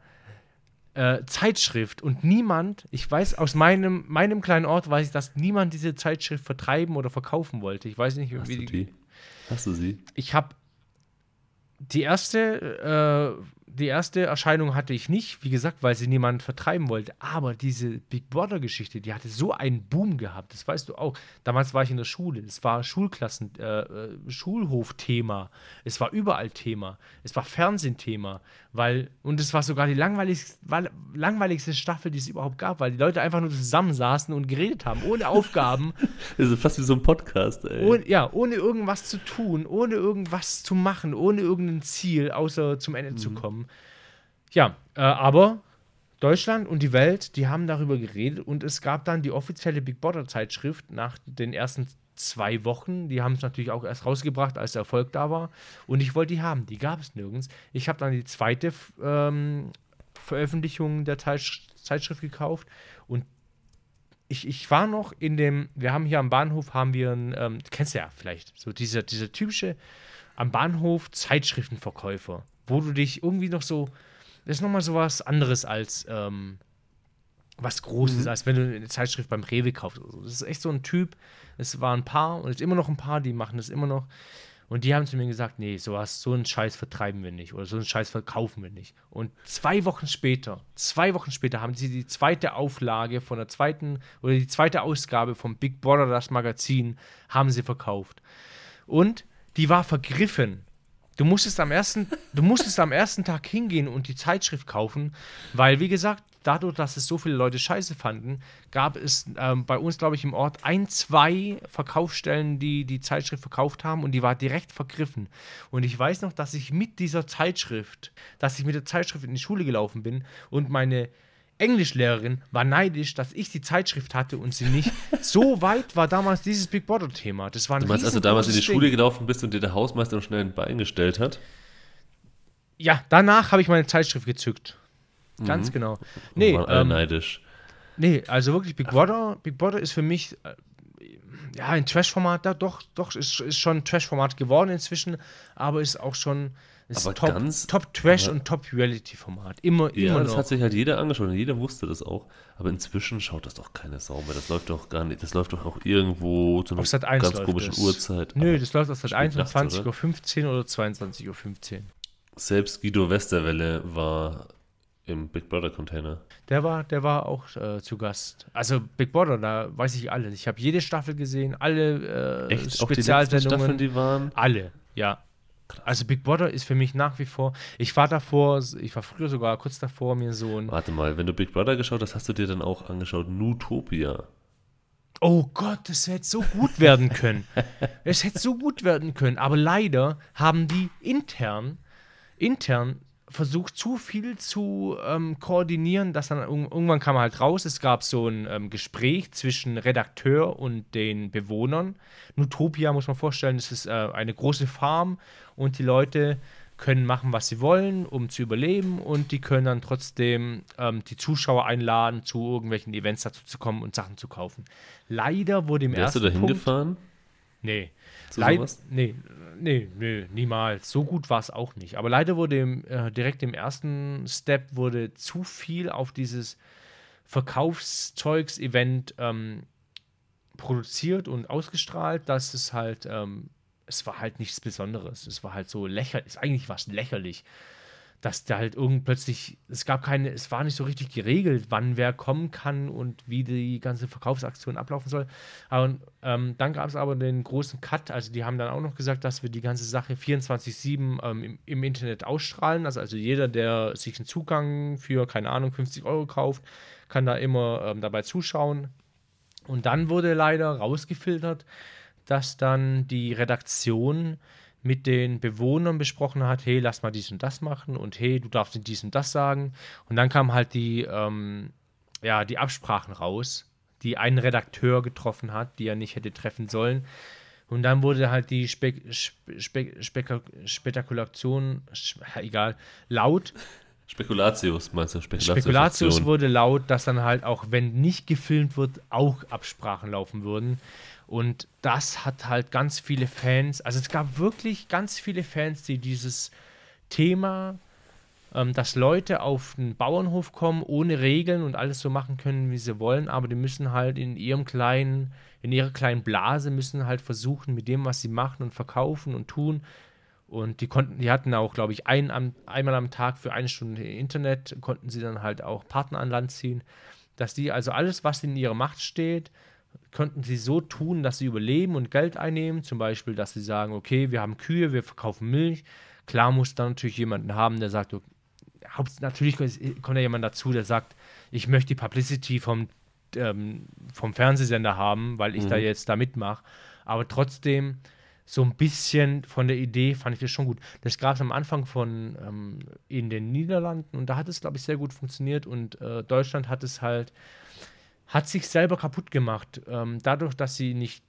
[SPEAKER 1] äh, Zeitschrift und niemand, ich weiß aus meinem, meinem kleinen Ort, weiß ich, dass niemand diese Zeitschrift vertreiben oder verkaufen wollte. Ich weiß nicht,
[SPEAKER 2] Hast
[SPEAKER 1] wie
[SPEAKER 2] du die? Hast du sie?
[SPEAKER 1] ich habe die erste, äh, die erste Erscheinung hatte ich nicht, wie gesagt, weil sie niemand vertreiben wollte. Aber diese Big Brother-Geschichte, die hatte so einen Boom gehabt. Das weißt du auch. Damals war ich in der Schule. Es war Schulklassen, äh, äh Schulhof-Thema. Es war überall Thema. Es war Fernsehthema. Weil, und es war sogar die langweiligste, langweiligste Staffel, die es überhaupt gab, weil die Leute einfach nur zusammensaßen und geredet haben, ohne Aufgaben. [LAUGHS]
[SPEAKER 2] ist fast wie so ein Podcast, ey.
[SPEAKER 1] Ohne, ja, ohne irgendwas zu tun, ohne irgendwas zu machen, ohne irgendein Ziel, außer zum Ende mhm. zu kommen. Ja, äh, aber Deutschland und die Welt, die haben darüber geredet und es gab dann die offizielle Big Brother Zeitschrift nach den ersten zwei Wochen. Die haben es natürlich auch erst rausgebracht, als der Erfolg da war. Und ich wollte die haben. Die gab es nirgends. Ich habe dann die zweite ähm, Veröffentlichung der Zeitsch Zeitschrift gekauft und ich, ich war noch in dem, wir haben hier am Bahnhof, haben wir ein, ähm, kennst du ja vielleicht, so dieser, dieser typische am Bahnhof Zeitschriftenverkäufer, wo du dich irgendwie noch so, das ist nochmal so was anderes als ähm, was Großes, mhm. als wenn du eine Zeitschrift beim Rewe kaufst. Das ist echt so ein Typ, es war ein Paar und es ist immer noch ein Paar, die machen das immer noch. Und die haben zu mir gesagt, nee, sowas, so einen Scheiß vertreiben wir nicht oder so einen Scheiß verkaufen wir nicht. Und zwei Wochen später, zwei Wochen später haben sie die zweite Auflage von der zweiten oder die zweite Ausgabe vom Big Brother, das Magazin, haben sie verkauft. Und die war vergriffen. Du musstest am ersten, du musstest am ersten Tag hingehen und die Zeitschrift kaufen, weil, wie gesagt, dadurch, dass es so viele Leute scheiße fanden, gab es ähm, bei uns, glaube ich, im Ort ein, zwei Verkaufsstellen, die die Zeitschrift verkauft haben und die war direkt vergriffen. Und ich weiß noch, dass ich mit dieser Zeitschrift, dass ich mit der Zeitschrift in die Schule gelaufen bin und meine Englischlehrerin war neidisch, dass ich die Zeitschrift hatte und sie nicht. [LAUGHS] so weit war damals dieses Big Brother-Thema. Das war ein
[SPEAKER 2] Du meinst, als du damals in die Schule gelaufen bist und dir der Hausmeister noch schnell ein Bein gestellt hat?
[SPEAKER 1] Ja, danach habe ich meine Zeitschrift gezückt. Ganz mhm. genau.
[SPEAKER 2] Nee, waren alle ähm, neidisch.
[SPEAKER 1] Nee, also wirklich, Big Brother, Big Brother ist für mich äh, ja ein Trash-Format, da doch, doch, ist, ist schon ein Trash-Format geworden inzwischen, aber ist auch schon ist aber top, ganz, top Trash und Top Reality-Format. Immer, ja, immer.
[SPEAKER 2] das hat sich halt jeder angeschaut und jeder wusste das auch. Aber inzwischen schaut das doch keine Sau mehr. Das läuft doch gar nicht. Das läuft doch auch irgendwo
[SPEAKER 1] zu einer ganz komischen
[SPEAKER 2] das. Uhrzeit.
[SPEAKER 1] Nö, das läuft auf Sat 1 um 20.15 Uhr oder 22.15 Uhr.
[SPEAKER 2] Selbst Guido Westerwelle war im Big Brother Container.
[SPEAKER 1] Der war, der war auch äh, zu Gast. Also Big Brother, da weiß ich alles. Ich habe jede Staffel gesehen, alle
[SPEAKER 2] äh, Echt? Spezialsendungen. Auch die Staffeln, die waren?
[SPEAKER 1] Alle, ja. Also Big Brother ist für mich nach wie vor. Ich war davor, ich war früher sogar kurz davor, mir so ein.
[SPEAKER 2] Warte mal, wenn du Big Brother geschaut hast, hast du dir dann auch angeschaut Nutopia.
[SPEAKER 1] Oh Gott, das hätte so gut werden können. [LAUGHS] es hätte so gut werden können. Aber leider haben die intern, intern versucht, zu viel zu ähm, koordinieren, dass dann irgendwann kam halt raus, es gab so ein ähm, Gespräch zwischen Redakteur und den Bewohnern. Nutopia muss man vorstellen, es ist äh, eine große Farm und die Leute können machen, was sie wollen, um zu überleben und die können dann trotzdem ähm, die Zuschauer einladen, zu irgendwelchen Events dazu zu kommen und Sachen zu kaufen. Leider wurde im Wer ersten
[SPEAKER 2] Hast du da hingefahren?
[SPEAKER 1] Nee. Leid, nee, nee, nee, niemals. So gut war es auch nicht. Aber leider wurde im, äh, direkt im ersten Step wurde zu viel auf dieses Verkaufszeugs-Event ähm, produziert und ausgestrahlt, dass es halt, ähm, es war halt nichts Besonderes. Es war halt so lächerlich, eigentlich war es lächerlich dass da halt irgend plötzlich, es gab keine, es war nicht so richtig geregelt, wann wer kommen kann und wie die ganze Verkaufsaktion ablaufen soll. Aber, ähm, dann gab es aber den großen Cut, also die haben dann auch noch gesagt, dass wir die ganze Sache 24-7 ähm, im, im, Internet ausstrahlen. Also, also jeder, der sich einen Zugang für, keine Ahnung, 50 Euro kauft, kann da immer ähm, dabei zuschauen. Und dann wurde leider rausgefiltert, dass dann die Redaktion mit den Bewohnern besprochen hat, hey, lass mal dies und das machen und hey, du darfst dies und das sagen. Und dann kamen halt die, ähm, ja, die Absprachen raus, die ein Redakteur getroffen hat, die er nicht hätte treffen sollen. Und dann wurde halt die Spe Spe Spe Spekulation, egal, laut.
[SPEAKER 2] Spekulatius, meinst du?
[SPEAKER 1] Spekulatius, Spekulatius wurde laut, dass dann halt auch, wenn nicht gefilmt wird, auch Absprachen laufen würden. Und das hat halt ganz viele Fans, also es gab wirklich ganz viele Fans, die dieses Thema, ähm, dass Leute auf den Bauernhof kommen, ohne Regeln und alles so machen können, wie sie wollen, aber die müssen halt in ihrem kleinen, in ihrer kleinen Blase müssen halt versuchen, mit dem, was sie machen und verkaufen und tun, Und die konnten, die hatten auch, glaube ich, ein, einmal am Tag für eine Stunde Internet, konnten sie dann halt auch Partner an Land ziehen. Dass die also alles, was in ihrer Macht steht, könnten sie so tun, dass sie überleben und Geld einnehmen. Zum Beispiel, dass sie sagen, okay, wir haben Kühe, wir verkaufen Milch. Klar muss dann natürlich jemanden haben, der sagt, natürlich kommt ja jemand dazu, der sagt, ich möchte die Publicity vom, ähm, vom Fernsehsender haben, weil ich mhm. da jetzt da mitmache. Aber trotzdem, so ein bisschen von der Idee fand ich das schon gut. Das gab es am Anfang von ähm, in den Niederlanden und da hat es, glaube ich, sehr gut funktioniert und äh, Deutschland hat es halt, hat sich selber kaputt gemacht, ähm, dadurch, dass sie nicht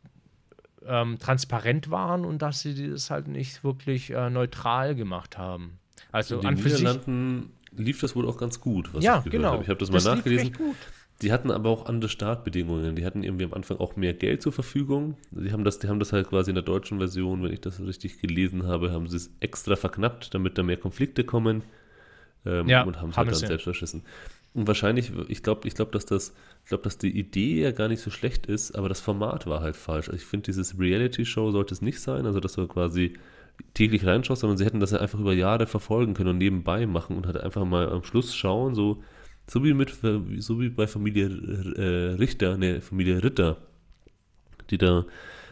[SPEAKER 1] ähm, transparent waren und dass sie das halt nicht wirklich äh, neutral gemacht haben. Also
[SPEAKER 2] in den Niederlanden lief das wohl auch ganz gut,
[SPEAKER 1] was ja, ich gehört genau. habe.
[SPEAKER 2] Ich habe das, das mal nachgelesen. Die hatten aber auch andere Startbedingungen. Die hatten irgendwie am Anfang auch mehr Geld zur Verfügung. Die haben das, die haben das halt quasi in der deutschen Version, wenn ich das richtig gelesen habe, haben sie es extra verknappt, damit da mehr Konflikte kommen. Ähm, ja, und haben es halt dann selbst verschissen. Und wahrscheinlich, ich glaube, ich glaube, dass das, ich glaube, dass die Idee ja gar nicht so schlecht ist, aber das Format war halt falsch. Also ich finde, dieses Reality-Show sollte es nicht sein, also dass du quasi täglich reinschaust, sondern sie hätten das ja einfach über Jahre verfolgen können und nebenbei machen und halt einfach mal am Schluss schauen, so, so wie mit, so wie bei Familie äh, Richter, ne, Familie Ritter, die da,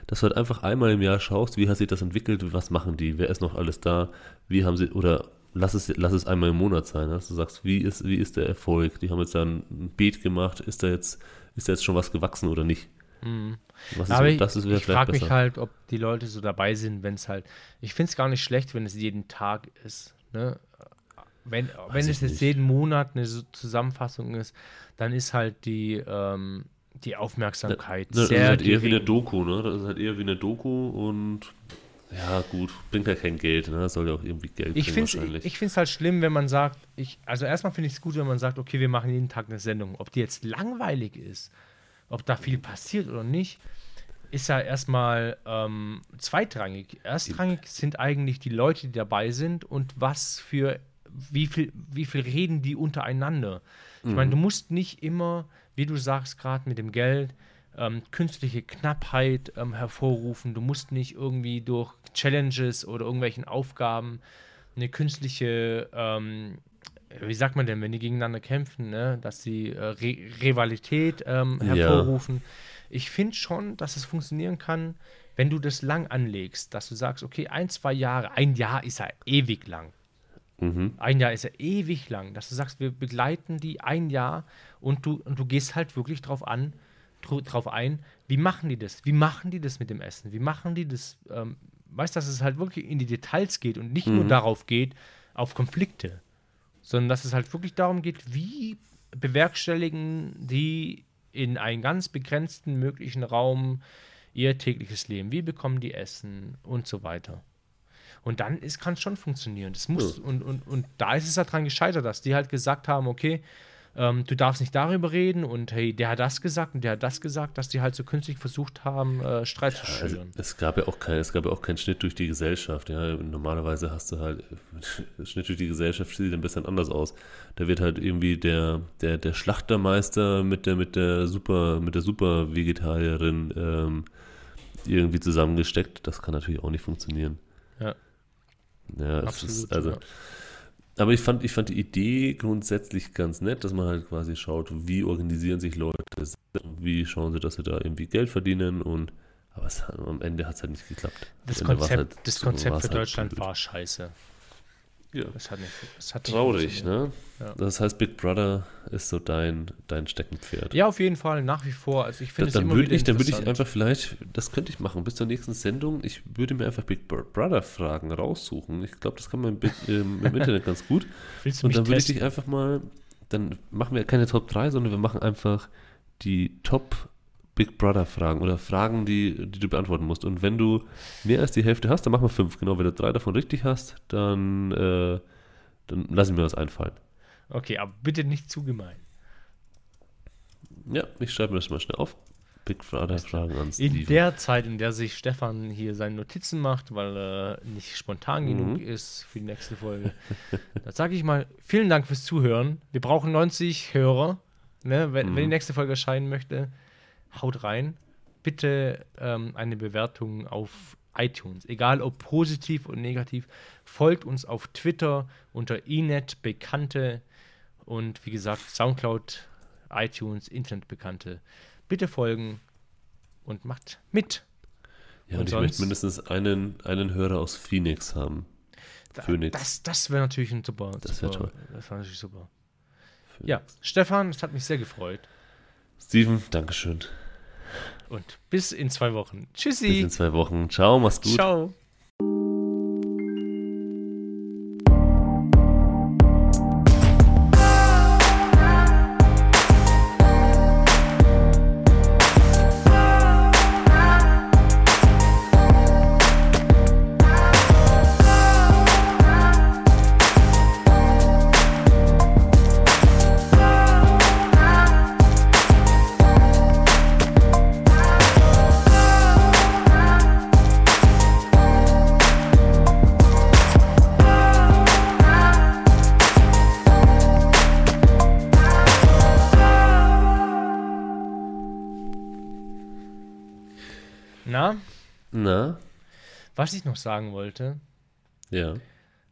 [SPEAKER 2] dass du halt einfach einmal im Jahr schaust, wie hat sich das entwickelt, was machen die, wer ist noch alles da, wie haben sie, oder lass es, lass es einmal im Monat sein, dass du sagst, wie ist, wie ist der Erfolg? Die haben jetzt da ein Beet gemacht, ist da jetzt, ist da jetzt schon was gewachsen oder nicht?
[SPEAKER 1] Mhm. Was Aber ist, das ist ich frage mich halt, ob die Leute so dabei sind, wenn es halt. Ich finde es gar nicht schlecht, wenn es jeden Tag ist. Ne? Wenn, wenn es jetzt jeden Monat eine Zusammenfassung ist, dann ist halt die, ähm, die Aufmerksamkeit
[SPEAKER 2] ja, sehr. Das ist halt eher wie eine Doku, ne? Das ist halt eher wie eine Doku und ja, gut, bringt ja kein Geld, ne? Das soll ja auch irgendwie Geld
[SPEAKER 1] ich bringen wahrscheinlich. Ich finde es halt schlimm, wenn man sagt, ich, also erstmal finde ich es gut, wenn man sagt, okay, wir machen jeden Tag eine Sendung. Ob die jetzt langweilig ist ob da viel passiert oder nicht, ist ja erstmal ähm, zweitrangig. Erstrangig sind eigentlich die Leute, die dabei sind und was für, wie viel, wie viel reden die untereinander. Ich meine, mhm. du musst nicht immer, wie du sagst, gerade mit dem Geld, ähm, künstliche Knappheit ähm, hervorrufen. Du musst nicht irgendwie durch Challenges oder irgendwelchen Aufgaben eine künstliche ähm, wie sagt man denn, wenn die gegeneinander kämpfen, ne? dass sie äh, Re Rivalität ähm, hervorrufen. Ja. Ich finde schon, dass es funktionieren kann, wenn du das lang anlegst, dass du sagst, okay, ein, zwei Jahre, ein Jahr ist ja ewig lang. Mhm. Ein Jahr ist ja ewig lang, dass du sagst, wir begleiten die ein Jahr und du, und du gehst halt wirklich drauf an, drauf ein, wie machen die das? Wie machen die das mit dem Essen? Wie machen die das? Ähm, weißt du, dass es halt wirklich in die Details geht und nicht mhm. nur darauf geht, auf Konflikte sondern dass es halt wirklich darum geht, wie bewerkstelligen die in einen ganz begrenzten möglichen Raum ihr tägliches Leben, wie bekommen die Essen und so weiter. Und dann kann es schon funktionieren. Das muss, ja. und, und, und da ist es halt dran gescheitert, dass die halt gesagt haben, okay, ähm, du darfst nicht darüber reden und hey, der hat das gesagt und der hat das gesagt, dass die halt so künstlich versucht haben, äh, Streit ja, zu schüren.
[SPEAKER 2] Also es gab ja auch kein, es gab ja auch keinen Schnitt durch die Gesellschaft. Ja. Normalerweise hast du halt, [LAUGHS] Schnitt durch die Gesellschaft sieht ein bisschen anders aus. Da wird halt irgendwie der, der, der Schlachtermeister mit der, mit der super, mit der super Vegetarierin ähm, irgendwie zusammengesteckt. Das kann natürlich auch nicht funktionieren.
[SPEAKER 1] Ja.
[SPEAKER 2] Ja, Absolut, ist, also. Ja aber ich fand, ich fand die Idee grundsätzlich ganz nett, dass man halt quasi schaut, wie organisieren sich Leute, wie schauen sie, dass sie da irgendwie Geld verdienen und aber es, am Ende hat es halt nicht geklappt.
[SPEAKER 1] Das Konzept, halt, das Konzept für halt Deutschland halt war scheiße.
[SPEAKER 2] Ja. Es hat nicht, es hat Traurig, ne? Ja. Das heißt, Big Brother ist so dein, dein Steckenpferd.
[SPEAKER 1] Ja, auf jeden Fall, nach wie vor. Also ich finde
[SPEAKER 2] es immer würde ich, Dann würde ich einfach vielleicht, das könnte ich machen, bis zur nächsten Sendung, ich würde mir einfach Big Brother Fragen raussuchen. Ich glaube, das kann man im, im, [LAUGHS] im Internet ganz gut. Willst du Und dann würde ich dich einfach mal, dann machen wir keine Top 3, sondern wir machen einfach die Top Big Brother Fragen oder Fragen, die, die du beantworten musst. Und wenn du mehr als die Hälfte hast, dann machen wir fünf. Genau, wenn du drei davon richtig hast, dann, äh, dann lass ich mir was einfallen.
[SPEAKER 1] Okay, aber bitte nicht zu gemein.
[SPEAKER 2] Ja, ich schreibe mir das mal schnell auf. Big Brother Fragen an
[SPEAKER 1] Steven. In der Zeit, in der sich Stefan hier seine Notizen macht, weil er nicht spontan mhm. genug ist für die nächste Folge, da sage ich mal, vielen Dank fürs Zuhören. Wir brauchen 90 Hörer. Ne? Wenn, mhm. wenn die nächste Folge erscheinen möchte, haut rein. Bitte ähm, eine Bewertung auf iTunes. Egal ob positiv und negativ. Folgt uns auf Twitter unter inet Bekannte und wie gesagt Soundcloud, iTunes, Internetbekannte. Bitte folgen und macht mit.
[SPEAKER 2] Ja, und,
[SPEAKER 1] Und
[SPEAKER 2] ich möchte mindestens einen, einen Hörer aus Phoenix haben.
[SPEAKER 1] Da-
[SPEAKER 2] Phoenix.
[SPEAKER 1] Das, das wäre natürlich ein super.
[SPEAKER 2] Das wär
[SPEAKER 1] super
[SPEAKER 2] toll.
[SPEAKER 1] Das war natürlich super.
[SPEAKER 2] Phoenix.
[SPEAKER 1] Ja, Stefan, es hat mich sehr gefreut.
[SPEAKER 2] Steven, Dankeschön.
[SPEAKER 1] Und bis in zwei Wochen.
[SPEAKER 2] Bis
[SPEAKER 1] Tschüssi.
[SPEAKER 2] in zwei Wochen. Ciao, mach's gut.
[SPEAKER 1] Ciao. Was ich noch sagen wollte,
[SPEAKER 2] Ja.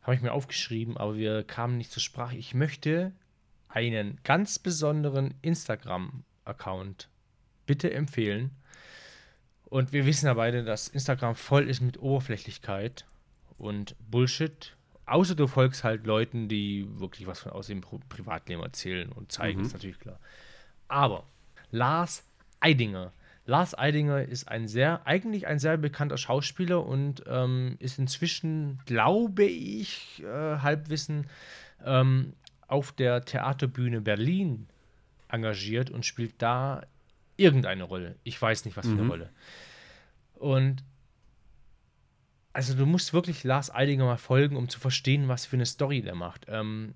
[SPEAKER 1] habe ich mir aufgeschrieben, aber wir kamen nicht zur Sprache. Ich möchte einen ganz besonderen Instagram-Account bitte empfehlen. Und wir wissen ja beide, dass Instagram voll ist mit Oberflächlichkeit und Bullshit. Außer du folgst halt Leuten, die wirklich was von aus dem Pri- Privatleben erzählen und zeigen, ist natürlich klar. Aber Lars Eidinger. Lars Eidinger ist ein sehr, eigentlich ein sehr bekannter Schauspieler und ähm, ist inzwischen, glaube ich, äh, Halbwissen, ähm, auf der Theaterbühne Berlin engagiert und spielt da irgendeine Rolle. Ich weiß nicht, was für eine Rolle. Und also du musst wirklich Lars Eidinger mal folgen, um zu verstehen, was für eine Story der macht. Ähm,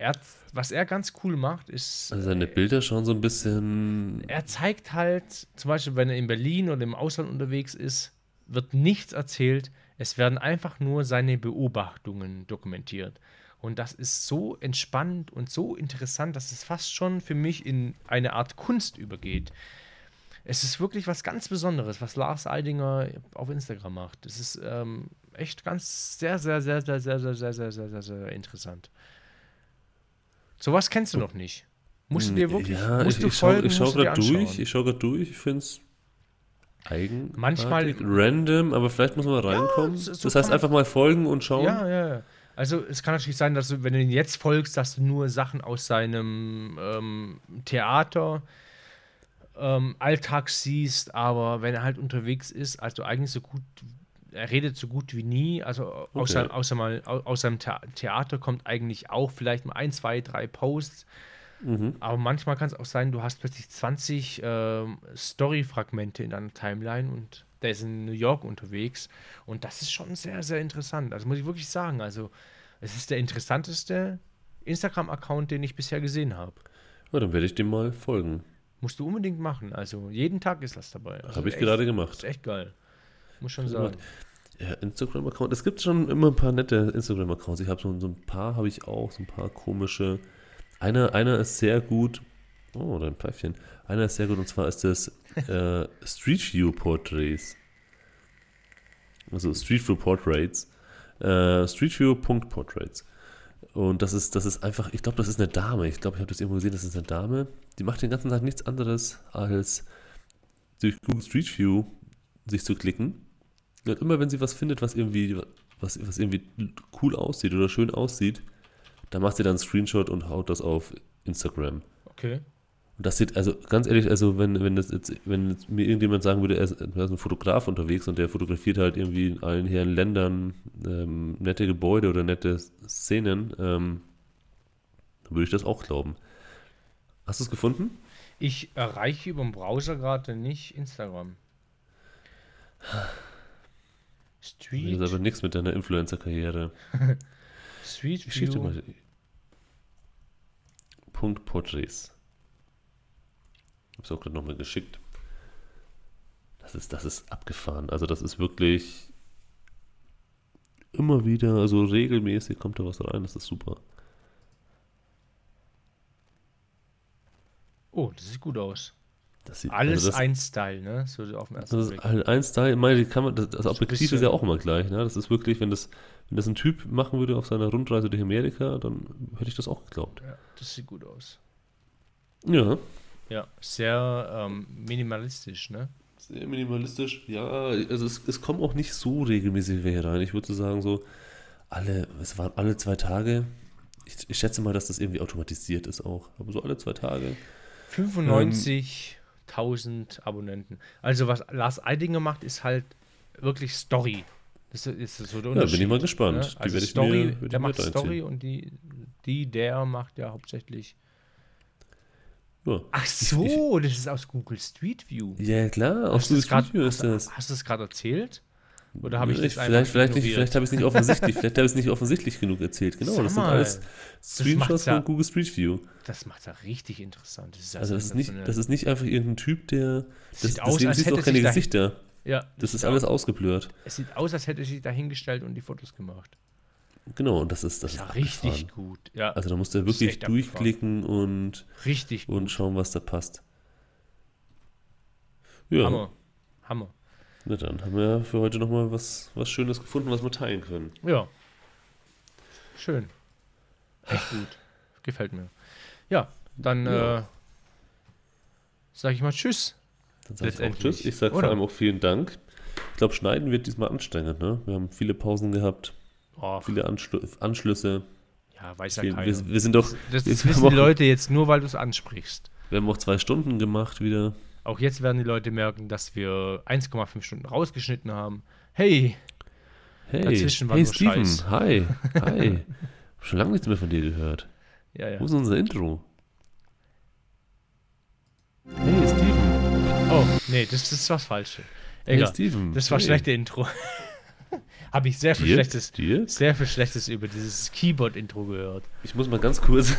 [SPEAKER 1] er, was er ganz cool macht, ist
[SPEAKER 2] Also seine Bilder schauen so ein bisschen.
[SPEAKER 1] er zeigt halt, zum Beispiel, wenn er in Berlin oder im Ausland unterwegs ist, wird nichts erzählt. Es werden einfach nur seine Beobachtungen dokumentiert. Und das ist so entspannend und so interessant, dass es fast schon für mich in eine Art Kunst übergeht. Es ist wirklich was ganz Besonderes, was Lars Eidinger auf Instagram macht. Es ist ähm, echt ganz sehr, sehr, sehr, sehr, sehr, sehr, sehr, sehr, sehr, sehr, sehr interessant. Sowas kennst du noch nicht. Musst du dir wirklich
[SPEAKER 2] ja,
[SPEAKER 1] musst
[SPEAKER 2] ich,
[SPEAKER 1] du
[SPEAKER 2] ich schaue
[SPEAKER 1] folgen,
[SPEAKER 2] schau
[SPEAKER 1] du dir
[SPEAKER 2] gerade durch. Ich schaue gerade durch. Ich finde es eigen.
[SPEAKER 1] Manchmal-
[SPEAKER 2] random, aber vielleicht muss man reinkommen.
[SPEAKER 1] so- so
[SPEAKER 2] das heißt einfach mal folgen und schauen.
[SPEAKER 1] Ja, ja, ja. Also es kann natürlich sein, dass du, wenn du ihn jetzt folgst, dass du nur Sachen aus seinem ähm, Theater ähm, Alltag siehst, aber wenn er halt unterwegs ist, also eigentlich so gut, er redet so gut wie nie, also außer, außer, mal, au- aus seinem Thea- Theater kommt eigentlich auch vielleicht mal ein, zwei, drei Posts,
[SPEAKER 2] Mhm.
[SPEAKER 1] aber manchmal kann es auch sein, du hast plötzlich 20 ähm, Story-Fragmente in deiner Timeline und der ist in New York unterwegs. Und das ist schon sehr, sehr interessant. Also muss ich wirklich sagen, also es ist der interessanteste Instagram-Account, den ich bisher gesehen habe.
[SPEAKER 2] Ja, dann werde ich dem mal folgen.
[SPEAKER 1] Musst du unbedingt machen. Also jeden Tag ist das dabei. Also
[SPEAKER 2] Habe ich
[SPEAKER 1] echt-
[SPEAKER 2] gerade
[SPEAKER 1] Ist
[SPEAKER 2] gemacht.
[SPEAKER 1] echt geil. Muss schon sagen.
[SPEAKER 2] Ja, Instagram-Account. Es gibt schon immer ein paar nette Instagram-Accounts. Ich habe so, so ein paar, habe ich auch, so ein paar komische. Einer, einer ist sehr gut. Oh, dein Pfeifchen. Einer ist sehr gut und zwar ist das äh, [LAUGHS] Street View Portraits. Also Street View Portraits. Äh, Street View.portraits. Und das ist, das ist einfach, ich glaube, das ist eine Dame. Ich glaube, ich habe das irgendwo gesehen, das ist eine Dame. Die macht den ganzen Tag nichts anderes, als durch Google Street View sich zu klicken. Und immer wenn sie was findet, was irgendwie, was, was irgendwie cool aussieht oder schön aussieht, dann macht sie dann einen Screenshot und haut das auf Instagram.
[SPEAKER 1] Okay.
[SPEAKER 2] Und das sieht, also ganz ehrlich, also wenn, wenn das jetzt, wenn jetzt mir irgendjemand sagen würde, er ist, er ist ein Fotograf unterwegs und der fotografiert halt irgendwie in allen Herren Ländern ähm, nette Gebäude oder nette Szenen, ähm, dann würde ich das auch glauben. Hast du es gefunden?
[SPEAKER 1] Ich erreiche über den Browser gerade nicht Instagram.
[SPEAKER 2] Das
[SPEAKER 1] Street,
[SPEAKER 2] ist aber nichts mit deiner Influencer-Karriere. [LAUGHS]
[SPEAKER 1] Street
[SPEAKER 2] dir
[SPEAKER 1] View.
[SPEAKER 2] mal. Punkt Portraits. Ich habe es auch gerade nochmal geschickt. Das ist, das ist abgefahren. Also das ist wirklich immer wieder, also regelmäßig kommt da was rein. Das ist super.
[SPEAKER 1] Oh, das sieht gut aus.
[SPEAKER 2] Sieht,
[SPEAKER 1] Alles
[SPEAKER 2] also das,
[SPEAKER 1] ein Style, ne? So auf den ersten
[SPEAKER 2] Das
[SPEAKER 1] Blick.
[SPEAKER 2] ist halt ein Style, meine, die kann man, das, das Objektiv ist ja auch immer gleich. Ne? Das ist wirklich, wenn das, wenn das ein Typ machen würde auf seiner Rundreise durch Amerika, dann hätte ich das auch geglaubt.
[SPEAKER 1] Ja, das sieht gut aus.
[SPEAKER 2] Ja.
[SPEAKER 1] Ja, sehr ähm, minimalistisch, ne?
[SPEAKER 2] Sehr minimalistisch. Ja, also es, es kommen auch nicht so regelmäßig welche rein. Ich würde so sagen, so alle, es waren alle zwei Tage. Ich, ich schätze mal, dass das irgendwie automatisiert ist auch. Aber so alle zwei Tage.
[SPEAKER 1] 95.000 Abonnenten. Also was Lars Eidinger macht, ist halt wirklich Story. Das ist so der
[SPEAKER 2] Ja, bin ich
[SPEAKER 1] Unterschied,
[SPEAKER 2] mal gespannt.
[SPEAKER 1] Ne?
[SPEAKER 2] Die
[SPEAKER 1] Also
[SPEAKER 2] werde ich
[SPEAKER 1] Story,
[SPEAKER 2] mir- ich
[SPEAKER 1] der
[SPEAKER 2] mir
[SPEAKER 1] macht. Story und die, die, der macht ja hauptsächlich.
[SPEAKER 2] Ja,
[SPEAKER 1] Ach so, das ist aus Google Street View.
[SPEAKER 2] ja klar,
[SPEAKER 1] Hast du
[SPEAKER 2] Google
[SPEAKER 1] das
[SPEAKER 2] Street View ist das.
[SPEAKER 1] Hast, hast du es gerade erzählt? Oder habe ich
[SPEAKER 2] Ja,
[SPEAKER 1] das
[SPEAKER 2] vielleicht, vielleicht, nicht, vielleicht habe ich es nicht offensichtlich, vielleicht habe ich es nicht [LAUGHS] offensichtlich genug erzählt. Genau,
[SPEAKER 1] Sag
[SPEAKER 2] das sind
[SPEAKER 1] mal,
[SPEAKER 2] alles Screenshots
[SPEAKER 1] macht's ja-
[SPEAKER 2] von Google Street View.
[SPEAKER 1] Das macht ja richtig interessant. Das ist
[SPEAKER 2] Also das ist nicht,
[SPEAKER 1] sensationell.
[SPEAKER 2] das ist nicht einfach irgendein Typ, der. Das,
[SPEAKER 1] Sieht aus,
[SPEAKER 2] deswegen
[SPEAKER 1] als
[SPEAKER 2] siehst du
[SPEAKER 1] hätte
[SPEAKER 2] auch keine Gesichter.
[SPEAKER 1] ja,
[SPEAKER 2] Das ist alles
[SPEAKER 1] aus,
[SPEAKER 2] ausgeblurrt.
[SPEAKER 1] Es sieht aus, als hätte sich da hingestellt und die Fotos gemacht.
[SPEAKER 2] Genau, und das ist das.
[SPEAKER 1] Das ist ja
[SPEAKER 2] ist
[SPEAKER 1] richtig
[SPEAKER 2] abgefahren.
[SPEAKER 1] gut. Ja,
[SPEAKER 2] Also da musst du
[SPEAKER 1] Das
[SPEAKER 2] wirklich
[SPEAKER 1] abgefahren.
[SPEAKER 2] durchklicken und,
[SPEAKER 1] richtig gut.
[SPEAKER 2] und schauen, was da passt. Ja,
[SPEAKER 1] Hammer. Hammer.
[SPEAKER 2] Na dann haben wir für heute nochmal was, was Schönes gefunden, was wir teilen können.
[SPEAKER 1] Ja. Schön. Echt gut. Gefällt mir. Ja, dann
[SPEAKER 2] Ja.
[SPEAKER 1] äh, sage ich mal Tschüss.
[SPEAKER 2] Dann sage ich auch Tschüss. Ich sage vor allem auch vielen Dank. Ich glaube, Schneiden wird diesmal anstrengend. Ne? Wir haben viele Pausen gehabt,
[SPEAKER 1] Oh,
[SPEAKER 2] viele Anschlu Anschlüsse.
[SPEAKER 1] ja, weiß ja keiner.
[SPEAKER 2] wir, wir sind doch,
[SPEAKER 1] das das wissen die Leute jetzt nur, weil du es ansprichst.
[SPEAKER 2] wir haben auch zwei Stunden gemacht wieder.
[SPEAKER 1] Auch jetzt werden die Leute merken, dass wir 1,5 Stunden rausgeschnitten haben. Hey,
[SPEAKER 2] Hey,
[SPEAKER 1] Dazwischen war
[SPEAKER 2] hey
[SPEAKER 1] nur
[SPEAKER 2] Steven,
[SPEAKER 1] Scheiß.
[SPEAKER 2] hi, [LAUGHS] hi. Hab schon lange nichts mehr von dir gehört.
[SPEAKER 1] ja, ja.
[SPEAKER 2] Wo ist unser Intro? Hey Steven,
[SPEAKER 1] Oh, nee, das, das ist was Falsches.
[SPEAKER 2] hey
[SPEAKER 1] Egal.
[SPEAKER 2] Steven.
[SPEAKER 1] Das war
[SPEAKER 2] hey.
[SPEAKER 1] schlechte Intro. [LAUGHS] [LAUGHS] Habe ich sehr viel
[SPEAKER 2] Dir?
[SPEAKER 1] Schlechtes,
[SPEAKER 2] Dir?
[SPEAKER 1] sehr viel Schlechtes über dieses Keyboard-Intro gehört.
[SPEAKER 2] Ich muss mal ganz kurz,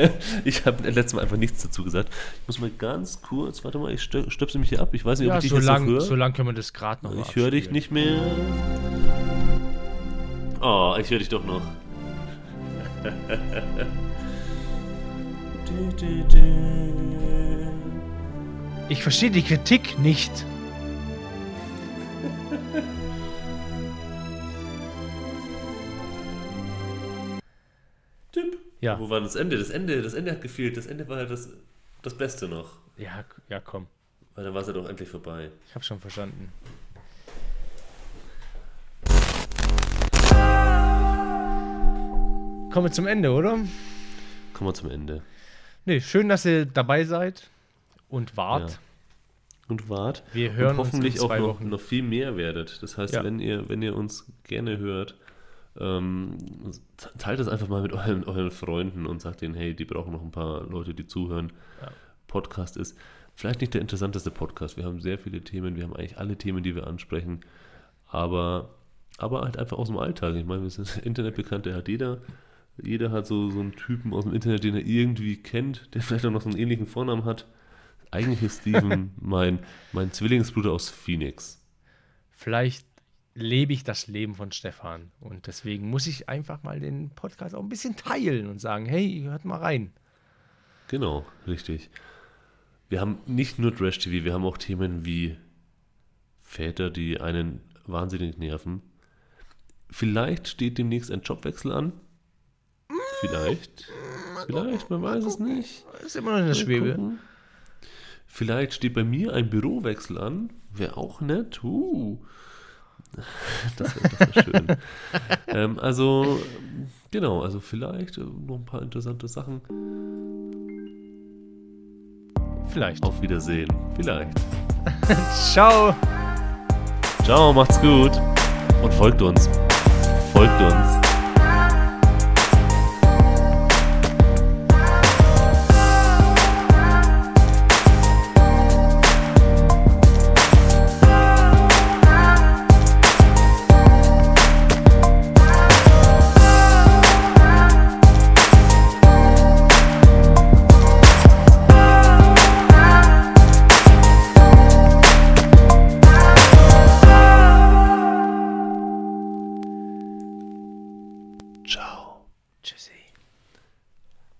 [SPEAKER 2] [LAUGHS] ich habe letztes Mal einfach nichts dazu gesagt. Ich muss mal ganz kurz, warte mal, ich stö- stöpsel mich hier ab. Ich weiß nicht, ob
[SPEAKER 1] Ja,
[SPEAKER 2] ich dich
[SPEAKER 1] so
[SPEAKER 2] jetzt
[SPEAKER 1] lang,
[SPEAKER 2] noch höre.
[SPEAKER 1] so lang können wir das gerade noch
[SPEAKER 2] ich höre dich nicht mehr. Oh, ich höre dich doch noch. [LAUGHS]
[SPEAKER 1] Ich verstehe die Kritik nicht.
[SPEAKER 2] Tipp.
[SPEAKER 1] Ja,
[SPEAKER 2] Wo war das Ende? Das Ende, das Ende hat gefehlt. Das Ende war ja das, das Beste noch.
[SPEAKER 1] ja, ja, komm.
[SPEAKER 2] Weil dann war es ja doch endlich vorbei.
[SPEAKER 1] Ich habe schon verstanden. Kommen wir zum Ende, oder?
[SPEAKER 2] Kommen wir zum Ende.
[SPEAKER 1] Nee, schön, dass ihr dabei seid und wart.
[SPEAKER 2] Ja. Und wart.
[SPEAKER 1] Wir hören
[SPEAKER 2] und hoffentlich
[SPEAKER 1] uns in zwei
[SPEAKER 2] auch noch,
[SPEAKER 1] Wochen.
[SPEAKER 2] noch viel mehr werdet. Das heißt,
[SPEAKER 1] Ja.
[SPEAKER 2] wenn, ihr, wenn ihr uns gerne hört, ähm, teilt das einfach mal mit euren, [LAUGHS] euren Freunden und sagt denen, hey, die brauchen noch ein paar Leute, die zuhören.
[SPEAKER 1] Ja.
[SPEAKER 2] Podcast ist vielleicht nicht der interessanteste Podcast. Wir haben sehr viele Themen, wir haben eigentlich alle Themen, die wir ansprechen, aber, aber halt einfach aus dem Alltag. Ich meine, wir sind [LAUGHS] Internetbekannt, der hat jeder. Jeder hat so, so einen Typen aus dem Internet, den er irgendwie kennt, der [LAUGHS] vielleicht auch noch so einen ähnlichen Vornamen hat. Eigentlich ist Steven mein, mein Zwillingsbruder aus Phoenix.
[SPEAKER 1] Vielleicht lebe ich das Leben von Stefan. Und deswegen muss ich einfach mal den Podcast auch ein bisschen teilen und sagen, hey, hört mal rein.
[SPEAKER 2] Genau, richtig. Wir haben nicht nur Trash-TV, wir haben auch Themen wie Väter, die einen wahnsinnig nerven. Vielleicht steht demnächst ein Jobwechsel an. Vielleicht. Vielleicht, man weiß es nicht.
[SPEAKER 1] Ist immer noch in der Schwebe.
[SPEAKER 2] Vielleicht steht bei mir ein Bürowechsel an. Wäre auch nett. Uh. [LAUGHS] Das wäre wär schön. [LAUGHS] ähm, also, genau, also vielleicht äh, noch ein paar interessante Sachen.
[SPEAKER 1] Vielleicht.
[SPEAKER 2] Auf Wiedersehen. Vielleicht. [LAUGHS]
[SPEAKER 1] Ciao.
[SPEAKER 2] Ciao, macht's gut. Und folgt uns. Folgt uns.